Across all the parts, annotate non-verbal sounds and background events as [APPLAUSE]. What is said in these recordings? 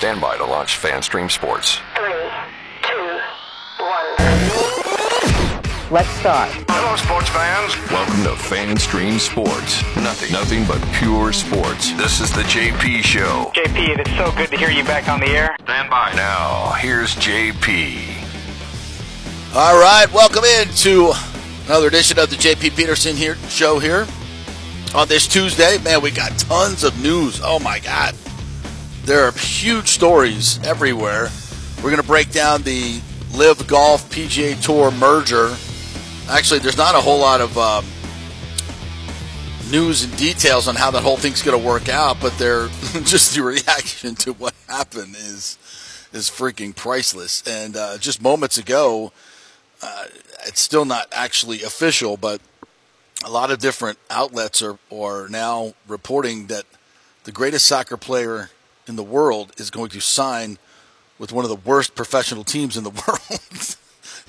Stand by to launch FanStream Sports. Three, two, one. Let's start. Hello, sports fans. Welcome to FanStream Sports. Nothing, nothing but pure sports. This is the JP Show. JP, it's so good to hear you back on the air. Stand by. Now, here's JP. All right, welcome in to another edition of the JP Peterson here show here on this Tuesday. Man, we got tons of news. Oh my God, there are huge stories everywhere. We're going to break down the LIV Golf PGA Tour merger. Actually, there's not a whole lot of um, news and details on how that whole thing's going to work out, but they're [LAUGHS] just the reaction to what happened is is freaking priceless. And uh, just moments ago, uh, it's still not actually official, but a lot of different outlets are, are now reporting that the greatest soccer player in the world is going to sign with one of the worst professional teams in the [LAUGHS] world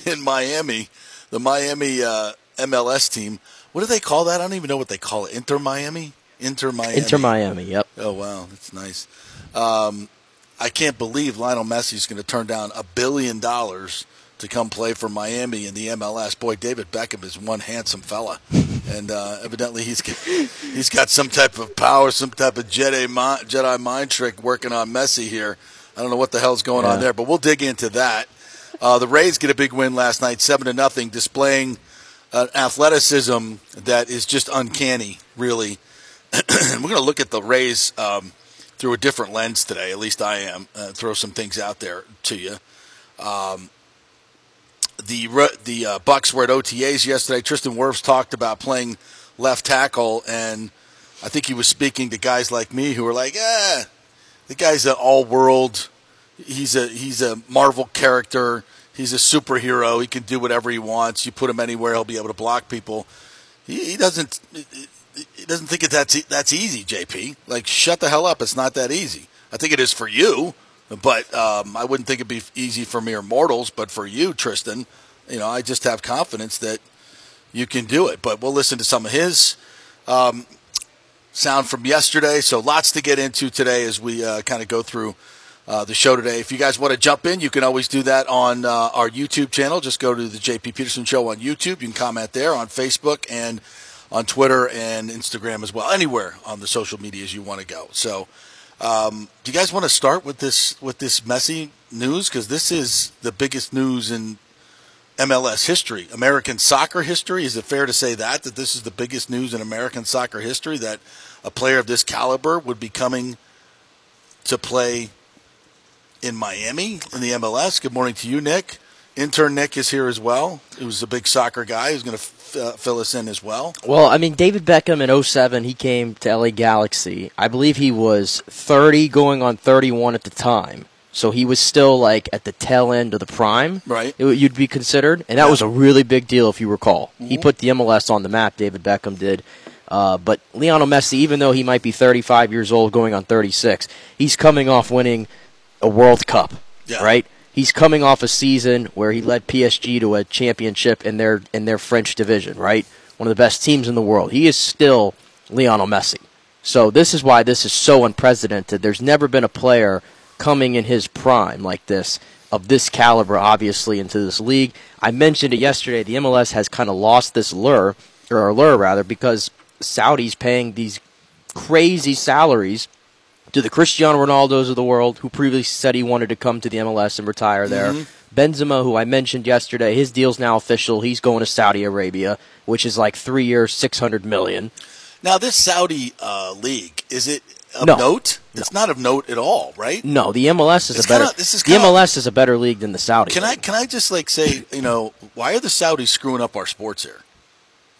in Miami, the Miami uh, MLS team. What do they call that? I don't even know what they call it. Inter Miami? Inter Miami. Inter Miami, yep. Oh wow, that's nice. Um, I can't believe Lionel Messi is going to turn down a billion dollars to come play for Miami in the MLS. Boy, David Beckham is one handsome fella, and uh, evidently he's he's got some type of power, some type of Jedi mind, Jedi mind trick working on Messi here. I don't know what the hell's going on Yeah. there, but we'll dig into that. Uh, the Rays get a big win last night, seven to nothing, displaying uh, athleticism that is just uncanny, really. [CLEARS THROAT] We're going to look at the Rays um, through a different lens today. At least I am. Uh, throw some things out there to you. Um, the the uh, Bucks were at OTAs yesterday. Tristan Wirfs talked about playing left tackle, and I think he was speaking to guys like me who were like, "Eh, the guy's an all world. He's a he's a Marvel character. He's a superhero. He can do whatever he wants. You put him anywhere, he'll be able to block people. He, he doesn't he doesn't think it that's that's easy. JP, like shut the hell up. It's not that easy. I think it is for you, but um, I wouldn't think it'd be easy for mere mortals. But for you, Tristan, you know, I just have confidence that you can do it. But we'll listen to some of his um, sound from yesterday. So lots to get into today as we uh, kind of go through uh, the show today. If you guys want to jump in, you can always do that on uh, our YouTube channel. Just go to the JP Peterson Show on YouTube. You can comment there on Facebook and on Twitter and Instagram as well. Anywhere on the social medias you want to go. So, um, do you guys want to start with this with this messy news? Because this is the biggest news in MLS history, American soccer history. Is it fair to say that that this is the biggest news in American soccer history that a player of this caliber would be coming to play in Miami in the MLS? Good morning to you, Nick. Intern Nick is here as well. He was a big soccer guy. Who's going to uh, fill us in as well. Well, I mean, David Beckham in 07, he came to LA Galaxy. I believe he was 30 going on 31 at the time. So he was still like at the tail end of the prime. Right. It, you'd be considered. And that was a really big deal if you recall. He put the MLS on the map, David Beckham did. Uh, but Lionel Messi, even though he might be 35 years old going on 36, he's coming off winning a World Cup. Yeah. Right? He's coming off a season where he led PSG to a championship in their in their French division, right? One of the best teams in the world. He is still Lionel Messi. So this is why this is so unprecedented. There's never been a player coming in his prime like this of this caliber obviously into this league. I mentioned it yesterday. The MLS has kind of lost this lure or allure rather because Saudi's paying these crazy salaries to the Cristiano Ronaldos of the world, who previously said he wanted to come to the MLS and retire there. Benzema, who I mentioned yesterday, his deal's now official. He's going to Saudi Arabia, which is like three years, six hundred million. Now, this Saudi uh, league is it of No. note? It's not of note at all, right? No, the MLS is It's a better. kinda- this is the kinda- MLS is a better league than the Saudi. Can I can I just like say, you know, why are the Saudis screwing up our sports here?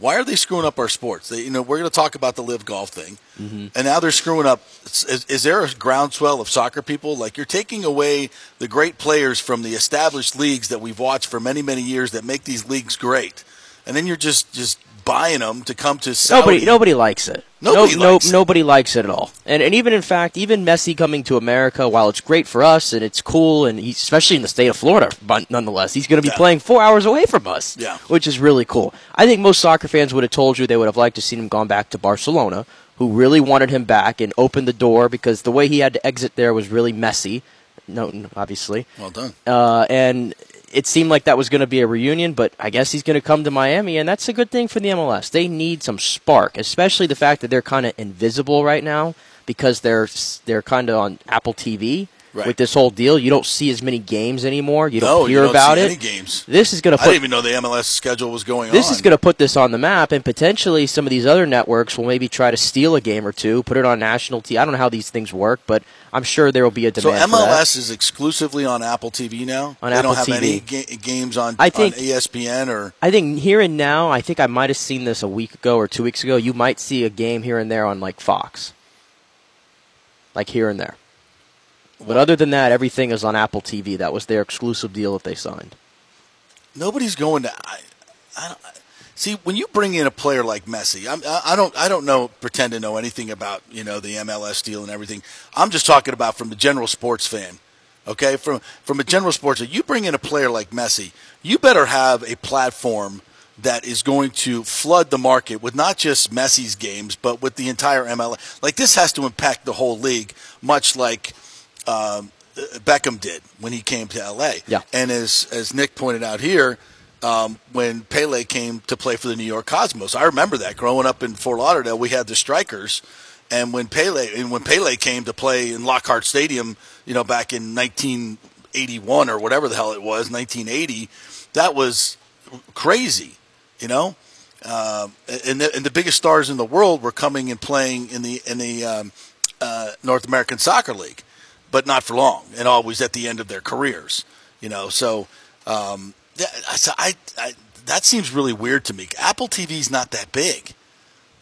Why are they screwing up our sports? They, you know, we're going to talk about the LIV Golf thing, Mm-hmm. and now they're screwing up. Is, is there a groundswell of soccer people? Like you're taking away the great players from the established leagues that we've watched for many many years that make these leagues great, and then you're just just buying them to come to Saudi. Nobody, nobody likes it. Nobody no, likes it. nobody likes it at all. And and even in fact, even Messi coming to America, while it's great for us and it's cool, and he's, especially in the state of Florida, but nonetheless, he's going to be Yeah. playing four hours away from us. Yeah. which is really cool. I think most soccer fans would have told you they would have liked to seen him gone back to Barcelona, who really wanted him back and opened the door because the way he had to exit there was really messy. Noten, obviously. Well done. Uh, and it seemed like that was going to be a reunion, but I guess he's going to come to Miami, and that's a good thing for the MLS. They need some spark, especially the fact that they're kind of invisible right now because they're they're kind of on Apple TV. Right. With this whole deal, you don't see as many games anymore. You don't hear you don't about see it. Any games. This is going to I put didn't even know the MLS schedule was going this on. This is going to put this on the map, and potentially some of these other networks will maybe try to steal a game or two, put it on national TV. I don't know how these things work, but I'm sure there will be a So demand. for that. MLS is exclusively on Apple TV now. On they Apple don't have TV. any ga- games on, I think- on ESPN or I think here and now, I think I might have seen this a week ago or two weeks ago. You might see a game here and there on like Fox, like here and there. But other than that, everything is on Apple TV. That was their exclusive deal that they signed. nobody's going to. I, I see when you bring in a player like Messi. I'm, I, don't. I don't know. Pretend to know anything about you know the MLS deal and everything. I'm just talking about from the general sports fan. Okay, from from a general sports, fan, you bring in a player like Messi, you better have a platform that is going to flood the market with not just Messi's games, but with the entire MLS. Like this has to impact the whole league, much like um, Beckham did when he came to LA. Yeah. And as as Nick pointed out here, um, when Pele came to play for the New York Cosmos, I remember that growing up in Fort Lauderdale, we had the Strikers, and when Pele and when Pele came to play in Lockhart Stadium, you know, back in 1981 or whatever the hell it was, 1980, that was crazy, you know. Um, and, the, and the biggest stars in the world were coming and playing in the in the um, uh, North American Soccer League, but not for long, and always at the end of their careers. You know, so um, yeah, so I, I that seems really weird to me. Apple TV's not that big.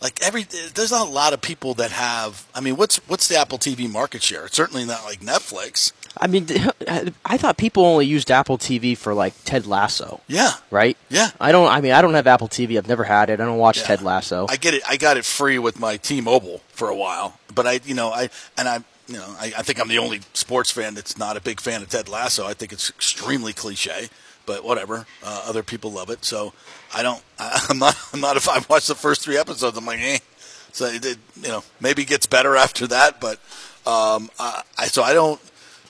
Like every, there's not a lot of people that have. I mean, what's what's the Apple TV market share? It's certainly not like Netflix. I mean, I thought people only used Apple TV for like Ted Lasso, Yeah, right? Yeah. I don't. I mean, I don't have Apple TV. I've never had it. I don't watch Yeah. Ted Lasso. I get it. I got it free with my T-Mobile for a while, but I, you know, I and I, you know, I, I think I'm the only sports fan that's not a big fan of Ted Lasso. I think it's extremely cliche, but whatever. Uh, other people love it, so I don't. I, [LAUGHS] I'm not. I'm not. If I watch the first three episodes, I'm like, eh. So it, it, you know, maybe gets better after that, but um, I, I so I don't.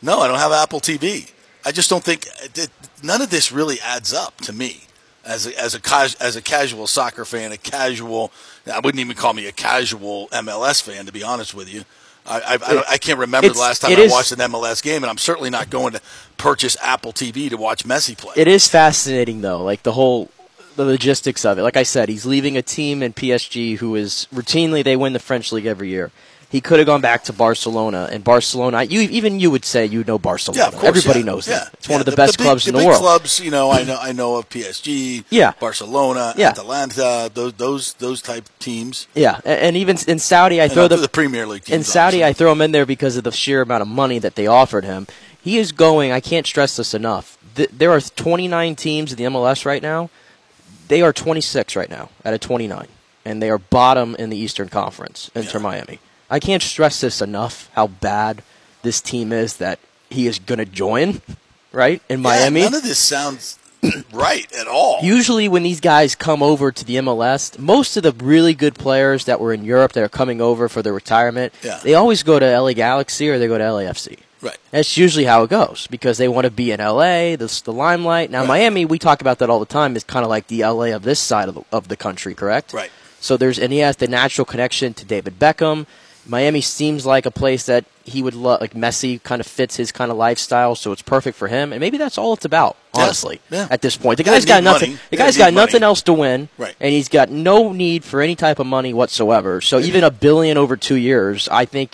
No, I don't have Apple TV. I just don't think it, none of this really adds up to me as a, as a as a casual soccer fan, a casual. I wouldn't even call me a casual MLS fan, to be honest with you. I I, I, I can't remember the last time I is- watched an MLS game, and I'm certainly not going to purchase Apple TV to watch Messi play. It is fascinating though, like the whole the logistics of it. Like I said, he's leaving a team in PSG who is routinely they win the French league every year. He could have gone back to Barcelona, and Barcelona. You even you would say you know Barcelona. yeah, of course. Everybody yeah, knows yeah, that. It's yeah. one of the, best big- clubs in the big world. Clubs, you know, I know I know of PSG, Yeah. Barcelona, Yeah. Atalanta, those those those type teams, Yeah, a- and even in Saudi, I throw the, the Premier League teams. in Saudi, obviously. I throw him in there because of the sheer amount of money that they offered him. He is going. I can't stress this enough. There are 29 teams in the MLS right now. They are 26 right now out of 29, and they are bottom in the Eastern Conference. Inter Yeah. Miami. I can't stress this enough. How bad this team is that he is going to join. Right in Yeah, Miami. none of this sounds [CLEARS THROAT] right at all. Usually, when these guys come over to the MLS, most of the really good players that were in Europe that are coming over for their retirement, Yeah. they always go to LA Galaxy or they go to LAFC. right. That's usually how it goes because they want to be in LA, this the limelight. Now, Right. Miami, we talk about that all the time, is kind of like the LA of this side of the, of the country, correct? Right. So there's and he has the natural connection to David Beckham. Miami seems like a place that he would love. Like Messi kind of fits his kind of lifestyle, so it's perfect for him. And maybe that's all it's about, honestly. Yeah. At this point, the guy's got nothing. money. The guy's got nothing else to win, Right. and he's got no need for any type of money whatsoever. So even a billion over two years, I think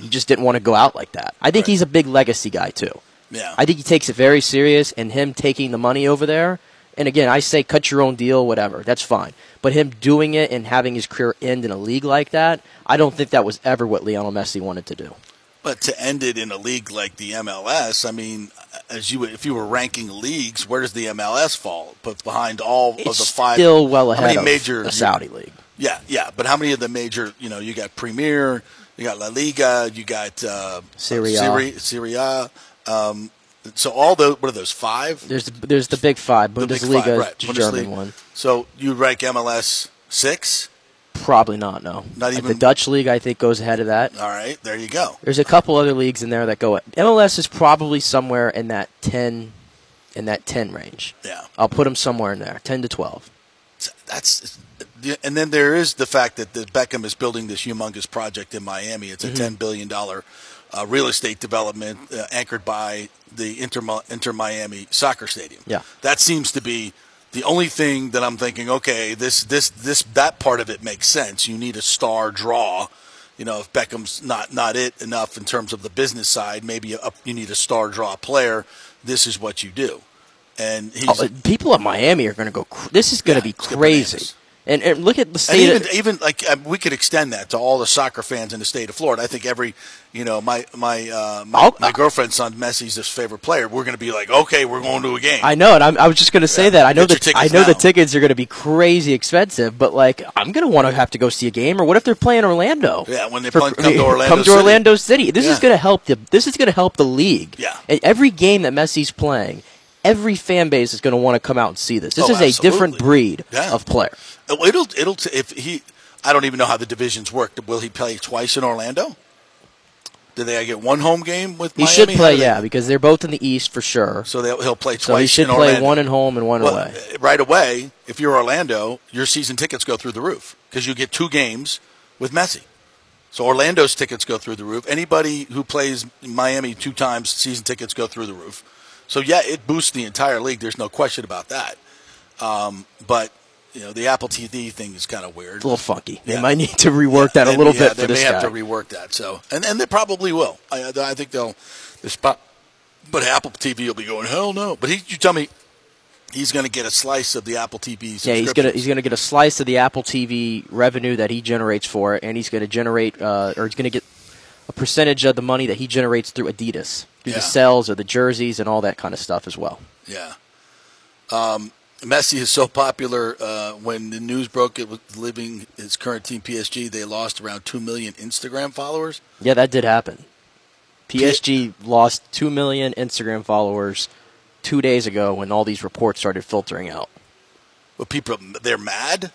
he just didn't want to go out like that. I think Right. he's a big legacy guy too. Yeah. I think he takes it very serious, and him taking the money over there. And again, I say cut your own deal, whatever. That's fine. But him doing it and having his career end in a league like that, I don't think that was ever what Lionel Messi wanted to do. But to end it in a league like the MLS, I mean, as you if you were ranking leagues, where does the MLS fall? But behind all of the five, still well ahead of major the Saudi league. Yeah, yeah. But how many of the major? You know, you got Premier, you got La Liga, you got uh, Serie A. Serie, Serie Um, so all those, what are those five? There's the, there's the big five. The big Bundesliga, five, right? the German Bundesliga. one. So you rank MLS six? Probably not. No. Not Like even- the Dutch league. I think goes ahead of that. All right, there you go. There's a couple other leagues in there that go. MLS is probably somewhere in that ten, in that ten range. Yeah. I'll put them somewhere in there, ten to twelve. That's and then there is the fact that the Beckham is building this humongous project in Miami. It's a Mm-hmm. ten billion dollar uh, real estate development uh, anchored by the Inter Inter Miami soccer stadium. Yeah. that seems to be the only thing that I'm thinking. Okay, this this this that part of it makes sense. You need a star draw. You know, if Beckham's not not it enough in terms of the business side, maybe a, you need a star draw player. This is what you do, and he's Oh, people at Miami are going to go. This is going Yeah, to be it's gonna crazy. And, and look at the And state. even of, even like um, we could extend that to all the soccer fans in the state of Florida. I think every you know my my uh, my, my girlfriend's son Messi's his favorite player. We're going to be like, okay, we're going to a game. I know, and I'm, I was just going to say Yeah, that. I know that I know the tickets are going to be crazy expensive, but like I'm going to want to have to go see a game. Or what if they're playing Orlando? Yeah, when they For- play- come to [LAUGHS] Orlando come to City. Orlando City. This is going to help the. This is going to help the league. Yeah. And every game that Messi's playing, every fan base is going to want to come out and see this. This Oh, is a different breed Yeah. of player. it'll it'll t- if he. I don't even know how the divisions work. Will he play twice in Orlando? Do they get one home game with He Miami? should play, yeah, because they're both in the East for sure. So they'll, he'll play twice. So he should in play Orlando. one at home and one Well, away. uh, right away, if you're Orlando, your season tickets go through the roof because you get two games with Messi. So Orlando's tickets go through the roof. Anybody who plays Miami two times, season tickets go through the roof. So yeah, it boosts the entire league. There's no question about that. Um, but you know, the Apple TV thing is kind of weird. It's a little funky. They might need to rework that a little yeah, bit They for this may guy. have to rework that. So, and and they probably will. I, I think they'll. The spot, but Apple TV will be going hell no. But he, you tell me, he's going to get a slice of the Apple TV. Yeah, he's gonna he's gonna get a slice of the Apple TV revenue that he generates for it, and he's gonna generate uh, or he's gonna get a percentage of the money that he generates through Adidas, through Yeah. the sales of the jerseys and all that kind of stuff as well. Yeah. Um, Messi is so popular. Uh, when the news broke, it was leaving his current team PSG. They lost around two million Instagram followers. Yeah, that did happen. PSG lost two million Instagram followers two days ago when all these reports started filtering out. But people, they're mad.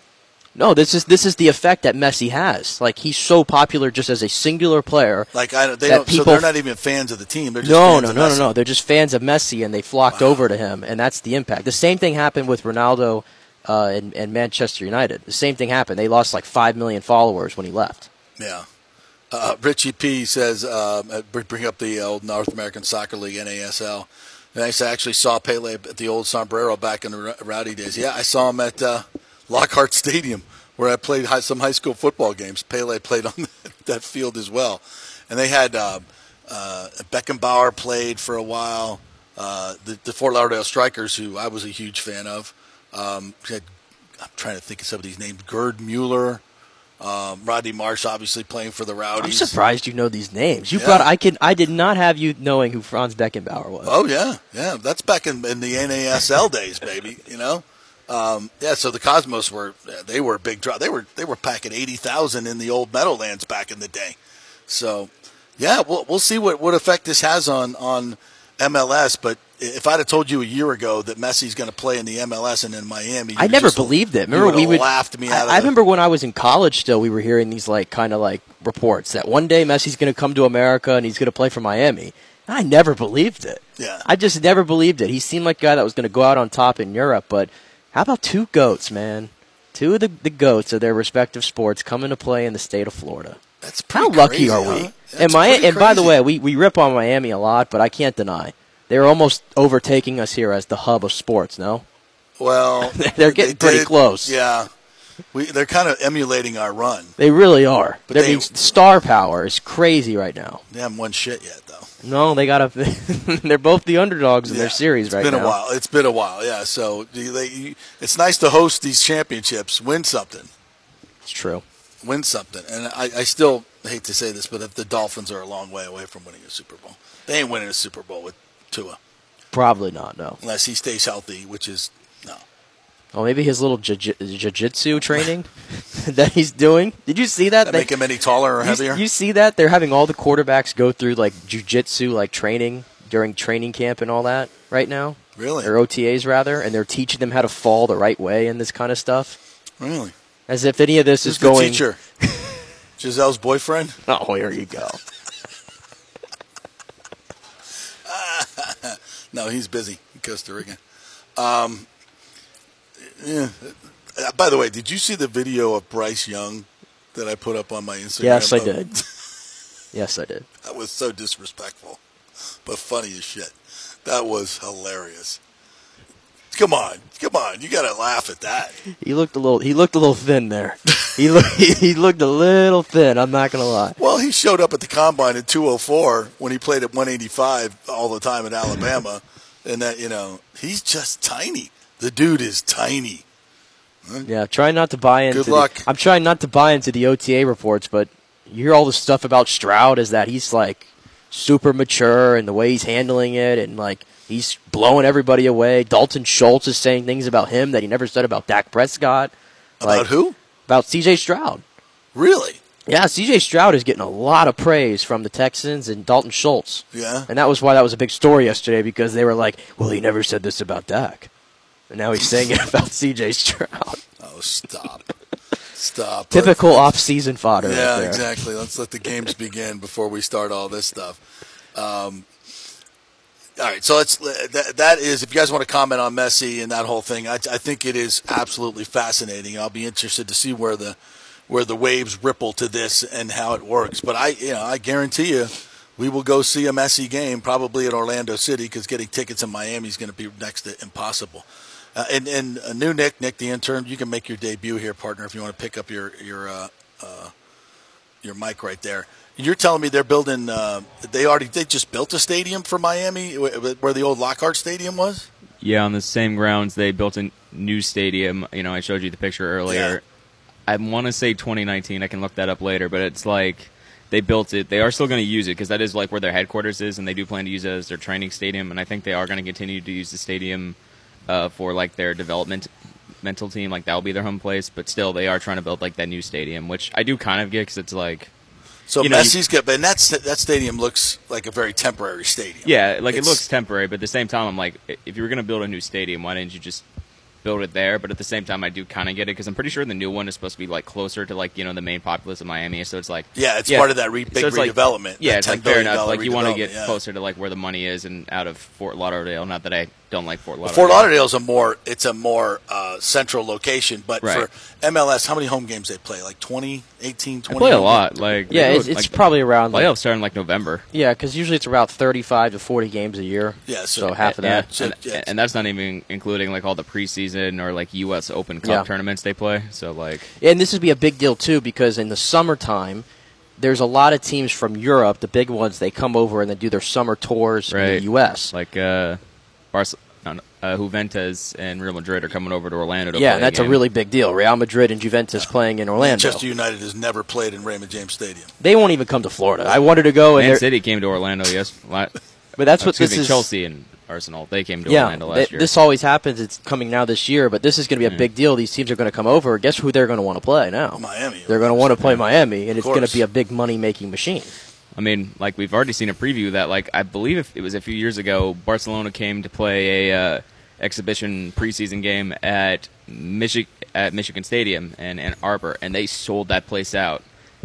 No, this is this is the effect that Messi has. Like he's so popular just as a singular player. Like I, don't- they don't. so they're not even fans of the team. They're just No, no, no, no, no. They're just fans of Messi, and they flocked over to him, and that's the impact. The same thing happened with Ronaldo uh, and, and Manchester United. The same thing happened. They lost like five million followers when he left. Yeah. Uh, Richie P says, um, uh, bring up the old North American Soccer League, NASL. And I actually saw Pele at the old Sombrero back in the rowdy days. Yeah, I saw him at uh, Lockhart Stadium where I played high, some high school football games. Pele played on [LAUGHS] that field as well. And they had uh, uh, Beckenbauer played for a while. Uh, the, the Fort Lauderdale Strikers, who I was a huge fan of. Um, had, I'm trying to think of some of these names. Gerd Mueller. Um, Rodney Marsh, obviously playing for the Rowdies. I'm surprised you know these names. You Yeah. brought. I can. I did not have you knowing who Franz Beckenbauer was. Oh yeah, yeah. That's back in, in the NASL days, baby. You know, um, yeah. So the Cosmos were they were a big draw. They were they were packing eighty thousand in the old Meadowlands back in the day. So yeah, we'll we'll see what, what effect this has on on MLS. But if I'd have told you a year ago that Messi's going to play in the MLS and in Miami, I never believed it. you Remember, we would've laughed me I, out. Of I remember when I was in college. Still, we were hearing these like kind of like reports that one day Messi's going to come to America and he's going to play for Miami. I never believed it. Yeah. I just never believed it. He seemed like a guy that was going to go out on top in Europe. But how about two goats, man? Two of the, the goats of their respective sports coming to play in the state of Florida. That's How lucky crazy, are we? That's And, pretty and by the way, we, we rip on Miami a lot, but I can't deny they're almost overtaking us here as the hub of sports. No, well, [LAUGHS] They're getting they pretty did- close. Yeah, we, they're kind of emulating our run. they really are. But I they- mean, star power is crazy right now. They haven't won shit yet. No, they got to. [LAUGHS] they're both the underdogs in Yeah, their series right now. It's been a while. It's been a while, yeah. So they, it's nice to host these championships, win something, It's true. win something. And I, I still hate to say this, but if the Dolphins are a long way away from winning a Super Bowl, they ain't winning a Super Bowl with Tua Probably not. No. unless he stays healthy, which is. Oh, maybe his little jiu- jiu-jitsu training [LAUGHS] that he's doing. Did you see that? That They- make him any taller or you, heavier. you see that they're having all the quarterbacks go through like jiu-jitsu like training during training camp and all that right now. really, Or OTAs rather, and they're teaching them how to fall the right way and this kind of stuff. really. As if any of this Who's is the going. teacher? [LAUGHS] Gisele's boyfriend? Oh, here you go. [LAUGHS] No, he's busy in Costa Rica. Um, yeah. By the way, did you see the video of Bryce Young that I put up on my Instagram? Yes, I did. Yes, I did. That was so disrespectful, but funny as shit. That was hilarious. Come on, come on, you got to laugh at that. He looked a little. He looked a little thin there. He looked. [LAUGHS] He looked a little thin. I'm not gonna lie. Well, he showed up at the combine at 204 when he played at 185 all the time at Alabama, and that you know he's just tiny. The dude is tiny. Yeah, trying not to buy into. Good the- luck. I'm trying not to buy into the OTA reports, but you hear all the stuff about Stroud is that he's like super mature and the way he's handling it, and like he's blowing everybody away. Dalton Schultz is saying things about him that he never said about Dak Prescott. About who? About C.J. Stroud. Really? Yeah, C.J. Stroud is getting a lot of praise from the Texans and Dalton Schultz. Yeah. And that was why that was a big story yesterday because they were like, well, he never said this about Dak. And now he's saying it [LAUGHS] about C.J. Stroud. Oh, stop. Stop. Typical off-season fodder. right Yeah, there. exactly. Let's let the games [LAUGHS] begin before we start all this stuff. Um, all right, so let's that, that is if you guys want to comment on Messi and that whole thing, I, I think it is absolutely fascinating. I'll be interested to see where the where the waves ripple to this and how it works. But I, you know, I guarantee you, we will go see a Messi game probably at Orlando City because getting tickets in Miami is going to be next to impossible. Uh, and and uh, new Nick, Nick the intern, you can make your debut here, partner, if you want to pick up your your uh, uh, your mic right there. You're telling me they're building? Uh, they already they just built a stadium for Miami where the old Lockhart Stadium was. Yeah, on the same grounds they built a new stadium. You know, I showed you the picture earlier. I want to say 2019. I can look that up later, but it's like they built it. They are still going to use it because that is like where their headquarters is, and they do plan to use it as their training stadium. And I think they are going to continue to use the stadium uh, for like their development mental team. Like that'll be their home place. But still, they are trying to build like that new stadium, which I do kind of get because it's like So You know, Messi's good, but that that stadium looks like a very temporary stadium. Yeah, like It's- it looks temporary, but at the same time, I'm like, if you were gonna build a new stadium, why didn't you just build it there? But at the same time, I do kind of get it because I'm pretty sure the new one is supposed to be like closer to like you know the main populace of Miami, so it's like Yeah, it's part of that re- so big like- redevelopment, yeah, it's like fair enough. Like you want to get yeah. closer to like where the money is and out of Fort Lauderdale. Not that I don't like Fort Lauderdale. Fort Lauderdale's a more it's a more uh, central location, but Right. for MLS, how many home games they play? Like 20, 18, I 20? play a lot. Like Yeah, it's, it's like, probably around like, playoffs start in like November. yeah, because usually it's about 35 to 40 games a year. Yeah, so- so half of Yeah, that. So, and, yeah. and that's not even including like all the preseason or like U.S. Open Cup Yeah. tournaments they play. So like, And this would be a big deal too because in the summertime, there's a lot of teams from Europe, the big ones. They come over and they do their summer tours in the U.S. like uh, Barcelona, uh, Juventus and Real Madrid are coming over to Orlando. To yeah, play that's a game. really big deal. Real Madrid and Juventus playing in Orlando. Manchester United has never played in Raymond James Stadium. They won't even come to Florida. I wanted to go, and Man they're- City came to Orlando. Yes, la- [LAUGHS] but that's what this me, is. Chelsea and Arsenal. They came to yeah, Orlando last th- year. this always happens. It's coming now this year, but this is going to be a Yeah. big deal. These teams are going to come over. Guess who they're going to want to play now? Miami. They're going to want to play Miami, and it's going to be a big money making machine. I mean, like we've already seen a preview that, like I believe if it was a few years ago, Barcelona came to play a uh, exhibition preseason game at Michi- at Michigan Stadium in Ann Arbor, and they sold that place out.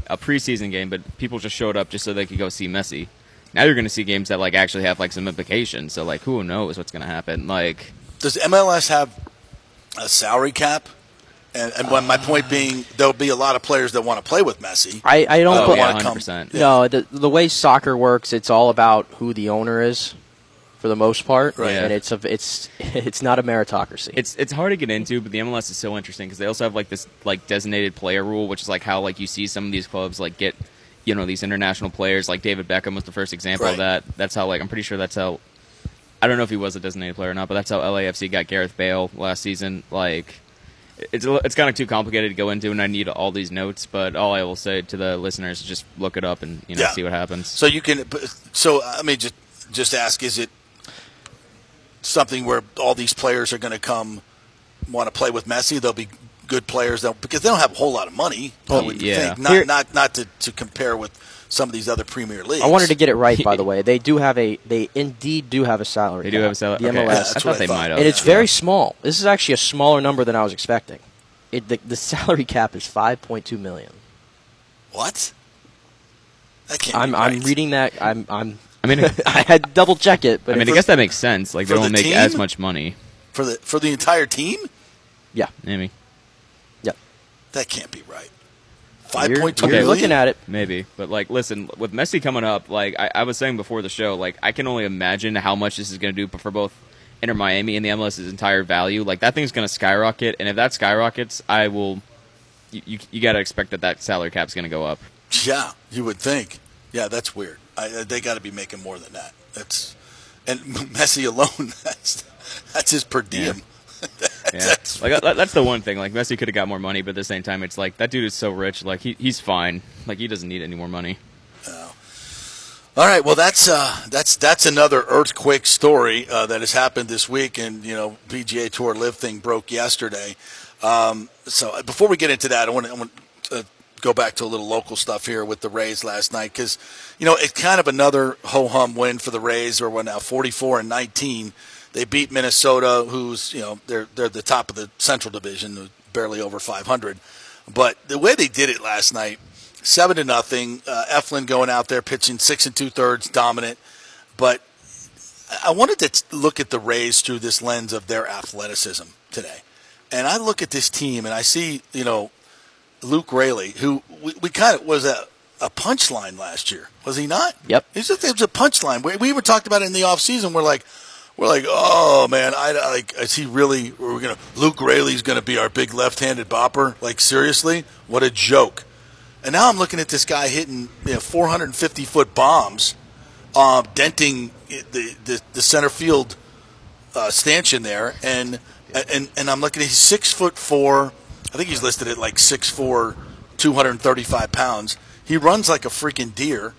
A preseason game, but people just showed up just so they could go see Messi. Now you're going to see games that like actually have like some implications. So like, who knows what's going to happen? Like, Does MLS have a salary cap? And, and when my point uh, being, there'll be a lot of players that want to play with Messi. I, I don't. oh yeah, wanna come- 100%. No, the the way soccer works, it's all about who the owner is, for the most part, Right. and it's a it's [LAUGHS] it's not a meritocracy. It's it's hard to get into, but the MLS is so interesting because they also have like this like designated player rule, which is like how like you see some of these clubs like get you know these international players. Like David Beckham was the first example Right. of that. That's how like I'm pretty sure that's how. I don't know if he was a designated player or not, but that's how LAFC got Gareth Bale last season. Like, it's a it's kind of too complicated to go into, and I need all these notes. But all I will say to the listeners is just look it up and you know Yeah. see what happens. So you can. So I mean, just just ask: Is it something where all these players are going to come want to play with Messi? They'll be good players, though, because they don't have a whole lot of money. I Oh, would yeah. think not Here- not not to, to compare with some of these other Premier leagues. I wanted to get it right, by [LAUGHS] the way. They do have a they indeed do have a salary. they do have a salary. The okay. MLS, Yeah, [LAUGHS] that's I what thought I they thought. might have. and it's Yeah. very small. This is actually a smaller number than I was expecting. it, the, the [LAUGHS] salary cap is 5.2 million. What? That can't I'm be I'm reading that. I'm I'm. I mean, [LAUGHS] I had to double check it, but I mean, I guess that makes sense. Like they For don't the make team? as much money. for the for the entire team. yeah, Maybe, yeah. That can't be right. Five point two You're, point two you're million. looking at it. maybe. But like, listen, with Messi coming up, like I, I was saying before the show, like I can only imagine how much this is going to do for both Inter Miami and the MLS's entire value. Like that thing's going to skyrocket, and if that skyrockets, I will. You, you, you got to expect that that salary cap's going to go up. Yeah, you would think. Yeah, that's weird. I, uh, they got to be making more than that. That's and [LAUGHS] Messi alone. [LAUGHS] That's that's his per diem. Yeah, [LAUGHS] That's- like that's the one thing. Like Messi could have got more money, but at the same time, it's like that dude is so rich. Like he, he's fine. Like he doesn't need any more money. All right, well that's uh, that's that's another earthquake story uh, that has happened this week, and you know PGA Tour LIV thing broke yesterday. Um, so uh, before we get into that, I want to, I want to go back to a little local stuff here with the Rays last night because you know it's kind of another ho hum win for the Rays, or what now forty four and nineteen. They beat Minnesota, who's you know they're they're the top of the Central Division, barely over five hundred. But the way they did it last night, seven to nothing. Uh, Eflin going out there pitching six and two thirds, dominant. But I wanted to look at the Rays through this lens of their athleticism today, and I look at this team and I see you know Luke Raley, who we, we kind of was a a punchline last year, was he not? Yep. It was, a, it was a punchline. We, we even talked about it in the offseason. We're like, we're like, oh man, I I- like. Is he really? We're gonna Luke Raley's gonna be our big left-handed bopper? Like seriously, what a joke! And now I'm looking at this guy hitting you know, 450 foot bombs, um, denting the, the the center field uh, stanchion there, and and and I'm looking at he's six foot four. I think he's listed at like six four, 235 pounds. He runs like a freaking deer.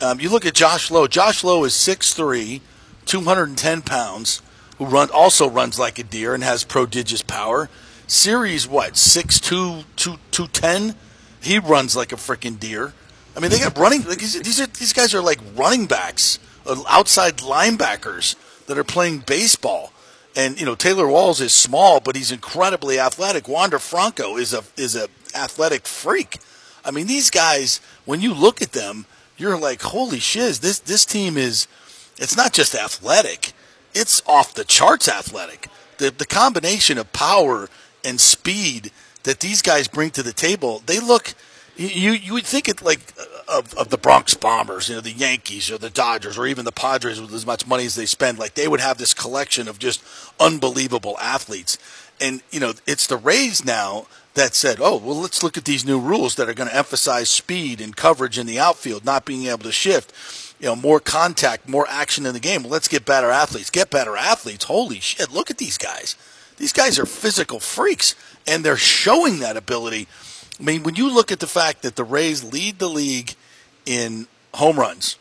Um, you look at Josh Lowe. Josh Lowe is 6'3", 210 pounds, who run also runs like a deer and has prodigious power. Siri's what 6'2", 2, 210? He runs like a freaking deer. I mean, they got running. Like, these, these are these guys are like running backs, uh, outside linebackers that are playing baseball. And you know Taylor Walls is small, but he's incredibly athletic. Wander Franco is a is a athletic freak. I mean, these guys, when you look at them, you're like, holy shiz! This this team is. It's not just athletic; it's off the charts athletic. The the combination of power and speed that these guys bring to the table, they look. You you would think it like of, of the Bronx Bombers, you know, the Yankees or the Dodgers or even the Padres with as much money as they spend, like they would have this collection of just unbelievable athletes. And you know, it's the Rays now that said, "Oh, well, let's look at these new rules that are going to emphasize speed and coverage in the outfield, not being able to shift." You know, more contact, more action in the game. Let's get better athletes. Get better athletes. Holy shit! Look at these guys. These guys are physical freaks, and they're showing that ability. I mean, when you look at the fact that the Rays lead the league in home runs,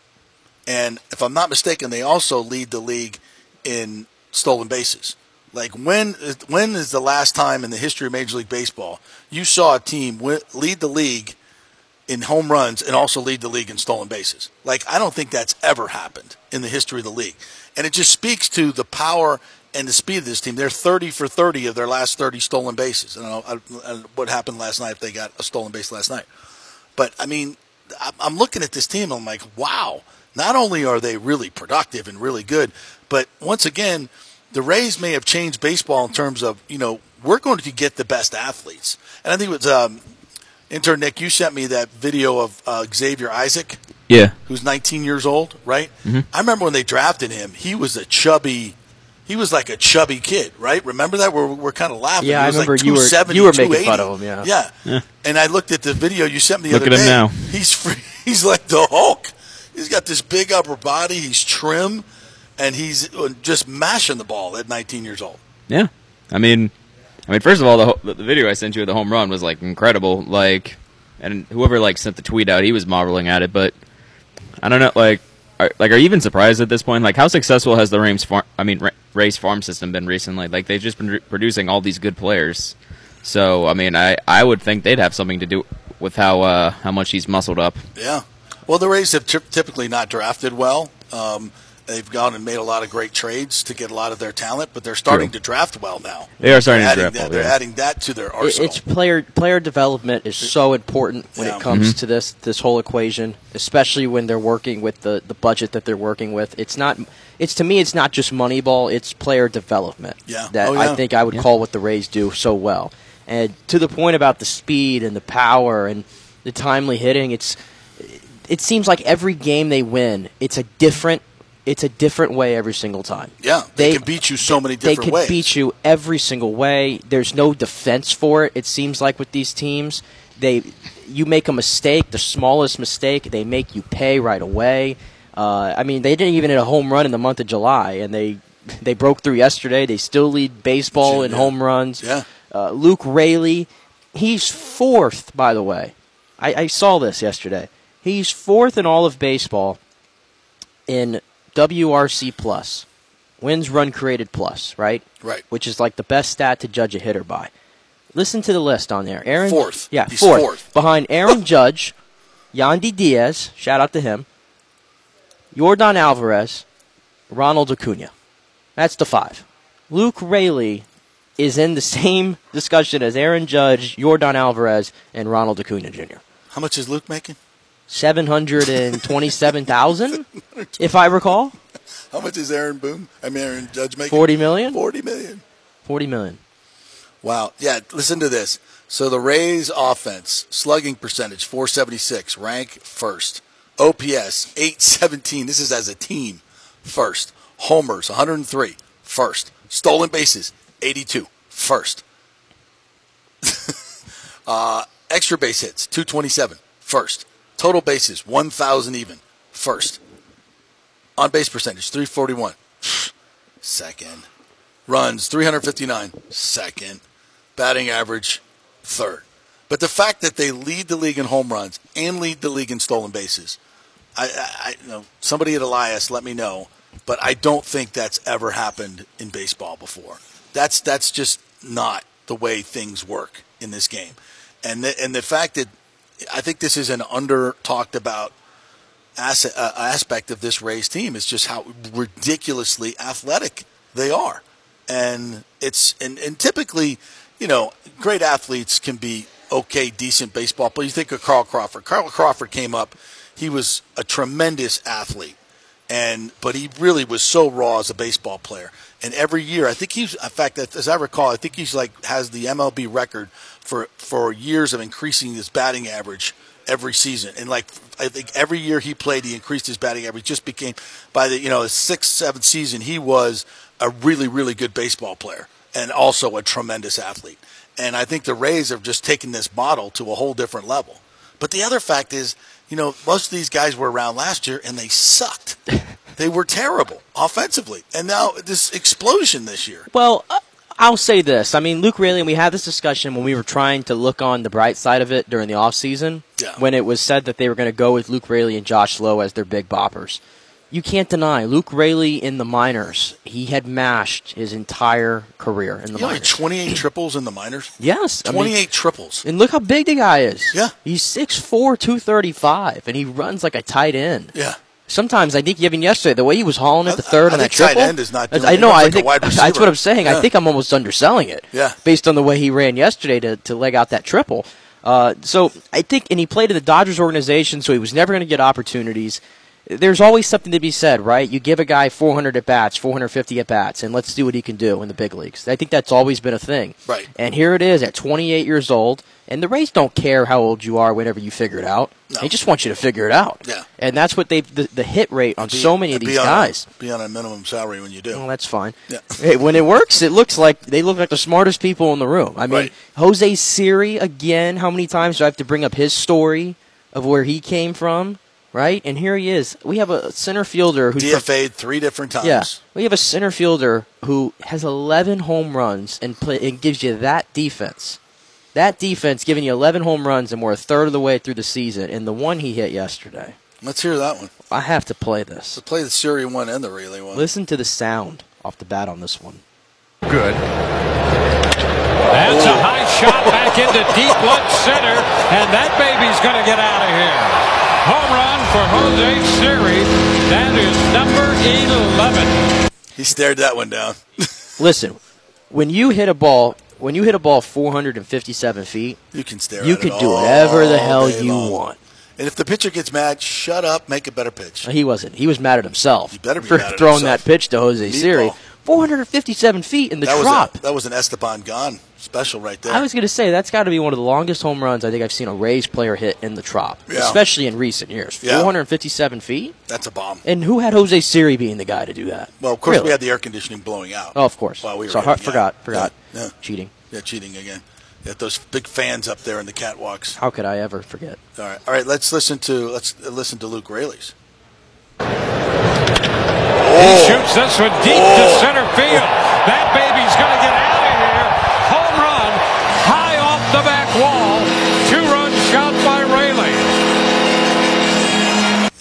and if I'm not mistaken, they also lead the league in stolen bases. Like when when is the last time in the history of Major League Baseball you saw a team lead the league in home runs and also lead the league in stolen bases? Like I don't think that's ever happened in the history of the league, and it just speaks to the power and the speed of this team. They're 30 for 30 of their last 30 stolen bases. I don't know I- I- what happened last night if they got a stolen base last night. But I mean, I'm- I'm looking at this team. I'm like, wow. Not only are they really productive and really good, but once again, the Rays may have changed baseball in terms of you know we're going to get the best athletes. And I think it was um, intern Nick. You sent me that video of uh, Xavier Isaac, Yeah, who's 19 years old, right? I remember when they drafted him. He was a chubby. He was like a chubby kid, right? Remember that? We're, we're kind of laughing. Yeah, He I was like remember you were- you were making fun of him, yeah. Yeah. And I looked at the video you sent me the Look other at him day. now. He's free, [LAUGHS] he's like the Hulk. He's got this big upper body. He's trim, and he's uh, just mashing the ball at 19 years old. yeah. I mean, I mean, first of all, the the video I sent you of the home run was like incredible. Like, and whoever like sent the tweet out, he was marveling at it. But I don't know, like, are, like, are you even surprised at this point? Like, how successful has the Rays farm? I mean, Ra- Rays farm system been recently? Like, they've just been re- producing all these good players. So, I mean, I I would think they'd have something to do with how uh, how much he's muscled up. Yeah. Well, the Rays have ty- typically not drafted well. Um, They've gone and made a lot of great trades to get a lot of their talent, but they're starting True. to draft well now. They are starting They're to adding draft that, well, They're yeah. adding that to their arsenal. It's player player development is so important when Yeah. it comes Mm-hmm. to this this whole equation, especially when they're working with the, the budget that they're working with. It's not it's to me it's not just Moneyball, it's player development. Yeah. That Oh, yeah. I think I would call what the Rays do so well. And to the point about the speed and the power and the timely hitting, it's it seems like every game they win, it's a different it's a different way every single time. yeah, they, can beat you so many different ways. They can ways. beat you every single way. There's no defense for it. It seems like with these teams, they you make a mistake, the smallest mistake, they make you pay right away. Uh, I mean, they didn't even hit a home run in the month of July, and they they broke through yesterday. They still lead baseball in Yeah. home runs. Yeah. Uh, Luke Raley, he's fourth, by the way. I, I saw this yesterday. He's fourth in all of baseball in WRC plus, wins run created plus, right? Right. Which is like the best stat to judge a hitter by. Listen to the list on there. Aaron Fourth. Yeah, fourth. fourth. Behind Aaron [LAUGHS] Judge, Yandy Diaz, shout out to him. Yordan Alvarez, Ronald Acuna. That's the five. Luke Raley is in the [LAUGHS] same discussion as Aaron Judge, Yordan Alvarez, and Ronald Acuna Jr. How much is Luke making? Seven hundred and twenty-seven thousand, [LAUGHS] if I recall. How much is Aaron Boone? I mean, Aaron Judge making? Forty million. Forty million. Forty million. Wow. Yeah, listen to this. So the Rays offense, slugging percentage 476, rank first. OPS 817. This is as a team. First. Homers 103, first. Stolen bases 82, first. [LAUGHS] uh, extra base hits 227, first. Total bases 1000 even, first. On base percentage 341, second. Runs 359, second batting average third. But the fact that they lead the league in home runs and lead the league in stolen bases, I, I, I you know somebody at Elias let me know, but I don't think that's ever happened in baseball before. That's that's just not the way things work in this game, and the, and the fact that I think this is an under talked about uh, aspect of this Rays team is just how ridiculously athletic they are, and it's and, and typically, you know, great athletes can be okay, decent baseball. But you think of Carl Crawford. Carl Crawford came up; he was a tremendous athlete, and but he really was so raw as a baseball player. And every year, I think he's, in fact, as I recall, I think he's like has the MLB record for for years of increasing his batting average every season. And like I think every year he played, he increased his batting average. Just became by the you know his sixth, seventh season, he was a really, really good baseball player and also a tremendous athlete. And I think the Rays have just taken this model to a whole different level. But the other fact is, you know, most of these guys were around last year and they sucked. [LAUGHS] they were terrible offensively. And now this explosion this year. Well, uh, I'll say this. I mean, Luke Raley, and we had this discussion when we were trying to look on the bright side of it during the offseason Yeah. when it was said that they were going to go with Luke Raley and Josh Lowe as their big boppers. You can't deny Luke Raley in the minors. He had mashed his entire career in the You know, minors. 28 [CLEARS THROAT] triples in the minors. yes, I mean, 28 triples. and look how big the guy is. Yeah. he's 6'4", 235, and he runs like a tight end. Yeah. Sometimes I think even yesterday the way he was hauling at the third I on that tight triple. end is not I- know. I like think [LAUGHS] that's what I'm saying. Yeah. I think I'm almost underselling it. Yeah. Based on the way he ran yesterday to to leg out that triple. Uh, so I think, and he played in the Dodgers organization, so he was never going to get opportunities. There's always something to be said, right? You give a guy 400 at bats, 450 at bats, and let's see what he can do in the big leagues. I think that's always been a thing. Right. And here it is at 28 years old, and the Rays don't care how old you are whenever you figure it out. No. They just want you to figure it out. Yeah. And that's what they the, the hit rate on Be- so many of be these a- guys. be on a minimum salary when you do. Well, that's fine. Yeah. [LAUGHS] Hey, when it works, it looks like they look like the smartest people in the room. I mean, Right. Jose Siri again. How many times do I have to bring up his story of where he came from? Right, and here he is. We have a center fielder who's DFA'd three different times. yeah. We have a center fielder who has 11 home runs and play, and gives you that defense. That defense giving you 11 home runs and we're a third of the way through the season. And the one he hit yesterday, Let's hear that one. I have to play this. So play the Siri one and the Raley one. Listen to the sound off the bat on this one. Good. That's a high shot back into deep left center, and that baby's going to get out of here. Home run for Jose Siri. That is number 11. He stared that one down. [LAUGHS] Listen, when you hit a ball, when you hit a ball 457 feet, You can stare you at can it do all whatever the hell you long. want. And if the pitcher gets mad, shut up, make a better pitch. He wasn't. He was mad at himself He better be for mad at throwing himself. that pitch to Jose Siri. Meatball. 457 feet in the that drop. was a, that was an Esteban Gon special right there. I was going to say that's got to be one of the longest home runs I think I've seen a Rays player hit in the Trop, Yeah. especially in recent years. Yeah. 457 feet, That's a bomb. and who had Jose Siri being the guy to do that? Well, of course Really? we had the air conditioning blowing out. Oh, of course. While we were so I forgot, forgot. Yeah. Cheating. Yeah, cheating again. Yeah, those big fans up there in the catwalks. How could I ever forget? All right, all right. Let's listen to let's listen to Luke Raley's. He shoots this one deep to center field. That baby's going to get out of here. Home run, high off the back wall. Two-run shot by Raley.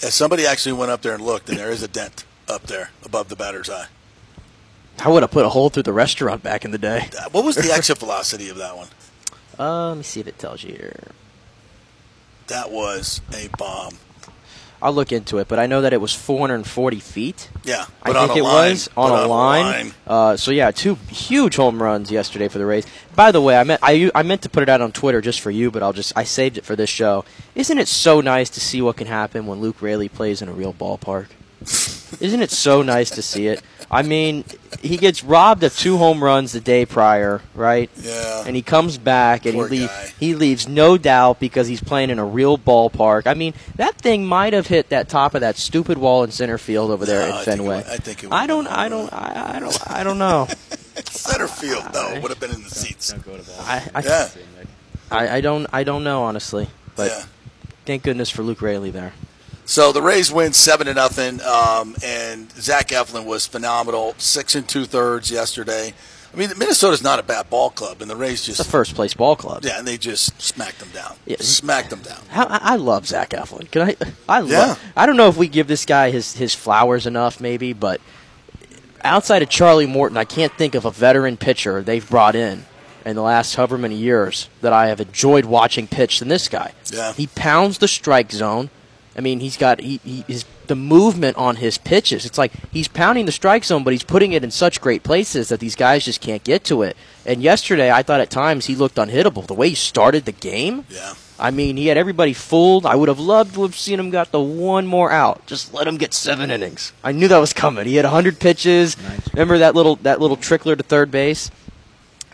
Yeah, somebody actually went up there and looked, and there is a dent up there above the batter's eye. I would have put a hole through the restaurant back in the day. Uh, What was the exit velocity of that one? Uh, let me see if it tells you here. That was a bomb. I'll look into it, but I know that it was 440 feet. Yeah, I think it line, was on a line. Uh, so yeah, two huge home runs yesterday for the Rays. By the way, I meant I, I meant to put it out on Twitter just for you, but I'll just I saved it for this show. Isn't it so nice to see what can happen when Luke Raley plays in a real ballpark? Isn't it so nice to see it? I mean, he gets robbed of two home runs the day prior, right? Yeah. And he comes back and he Poor leave, guy. he leaves no doubt because he's playing in a real ballpark. I mean, that thing might have hit that top of that stupid wall in center field over there No, in I think it Fenway. I think it I would've don't. I don't. I, I don't. I don't know. [LAUGHS] Center field, though, would have been in the seats. I. I, Yeah, I, I don't. I don't know honestly, but yeah. thank goodness for Luke Raley there. So the Rays win seven to nothing, um, and Zach Eflin was phenomenal. Six and two thirds yesterday. I mean, Minnesota's not a bad ball club, and the Rays It's just first place ball club. yeah, and they just smacked them down. Yeah. Smacked them down. How, I I love Zach Eflin. Can I? I love. Yeah. I don't know if we give this guy his his flowers enough, maybe, but outside of Charlie Morton, I can't think of a veteran pitcher they've brought in in the last however many years that I have enjoyed watching pitch than this guy. Yeah. He pounds the strike zone. I mean, he's got he, he his the movement on his pitches. It's like he's pounding the strike zone, but he's putting it in such great places that these guys just can't get to it. And yesterday, I thought at times he looked unhittable. The way he started the game, Yeah. I mean, he had everybody fooled. I would have loved to have seen him got the one more out. Just let him get seven innings. I knew that was coming. He had 100 pitches. Remember that little that little trickler to third base?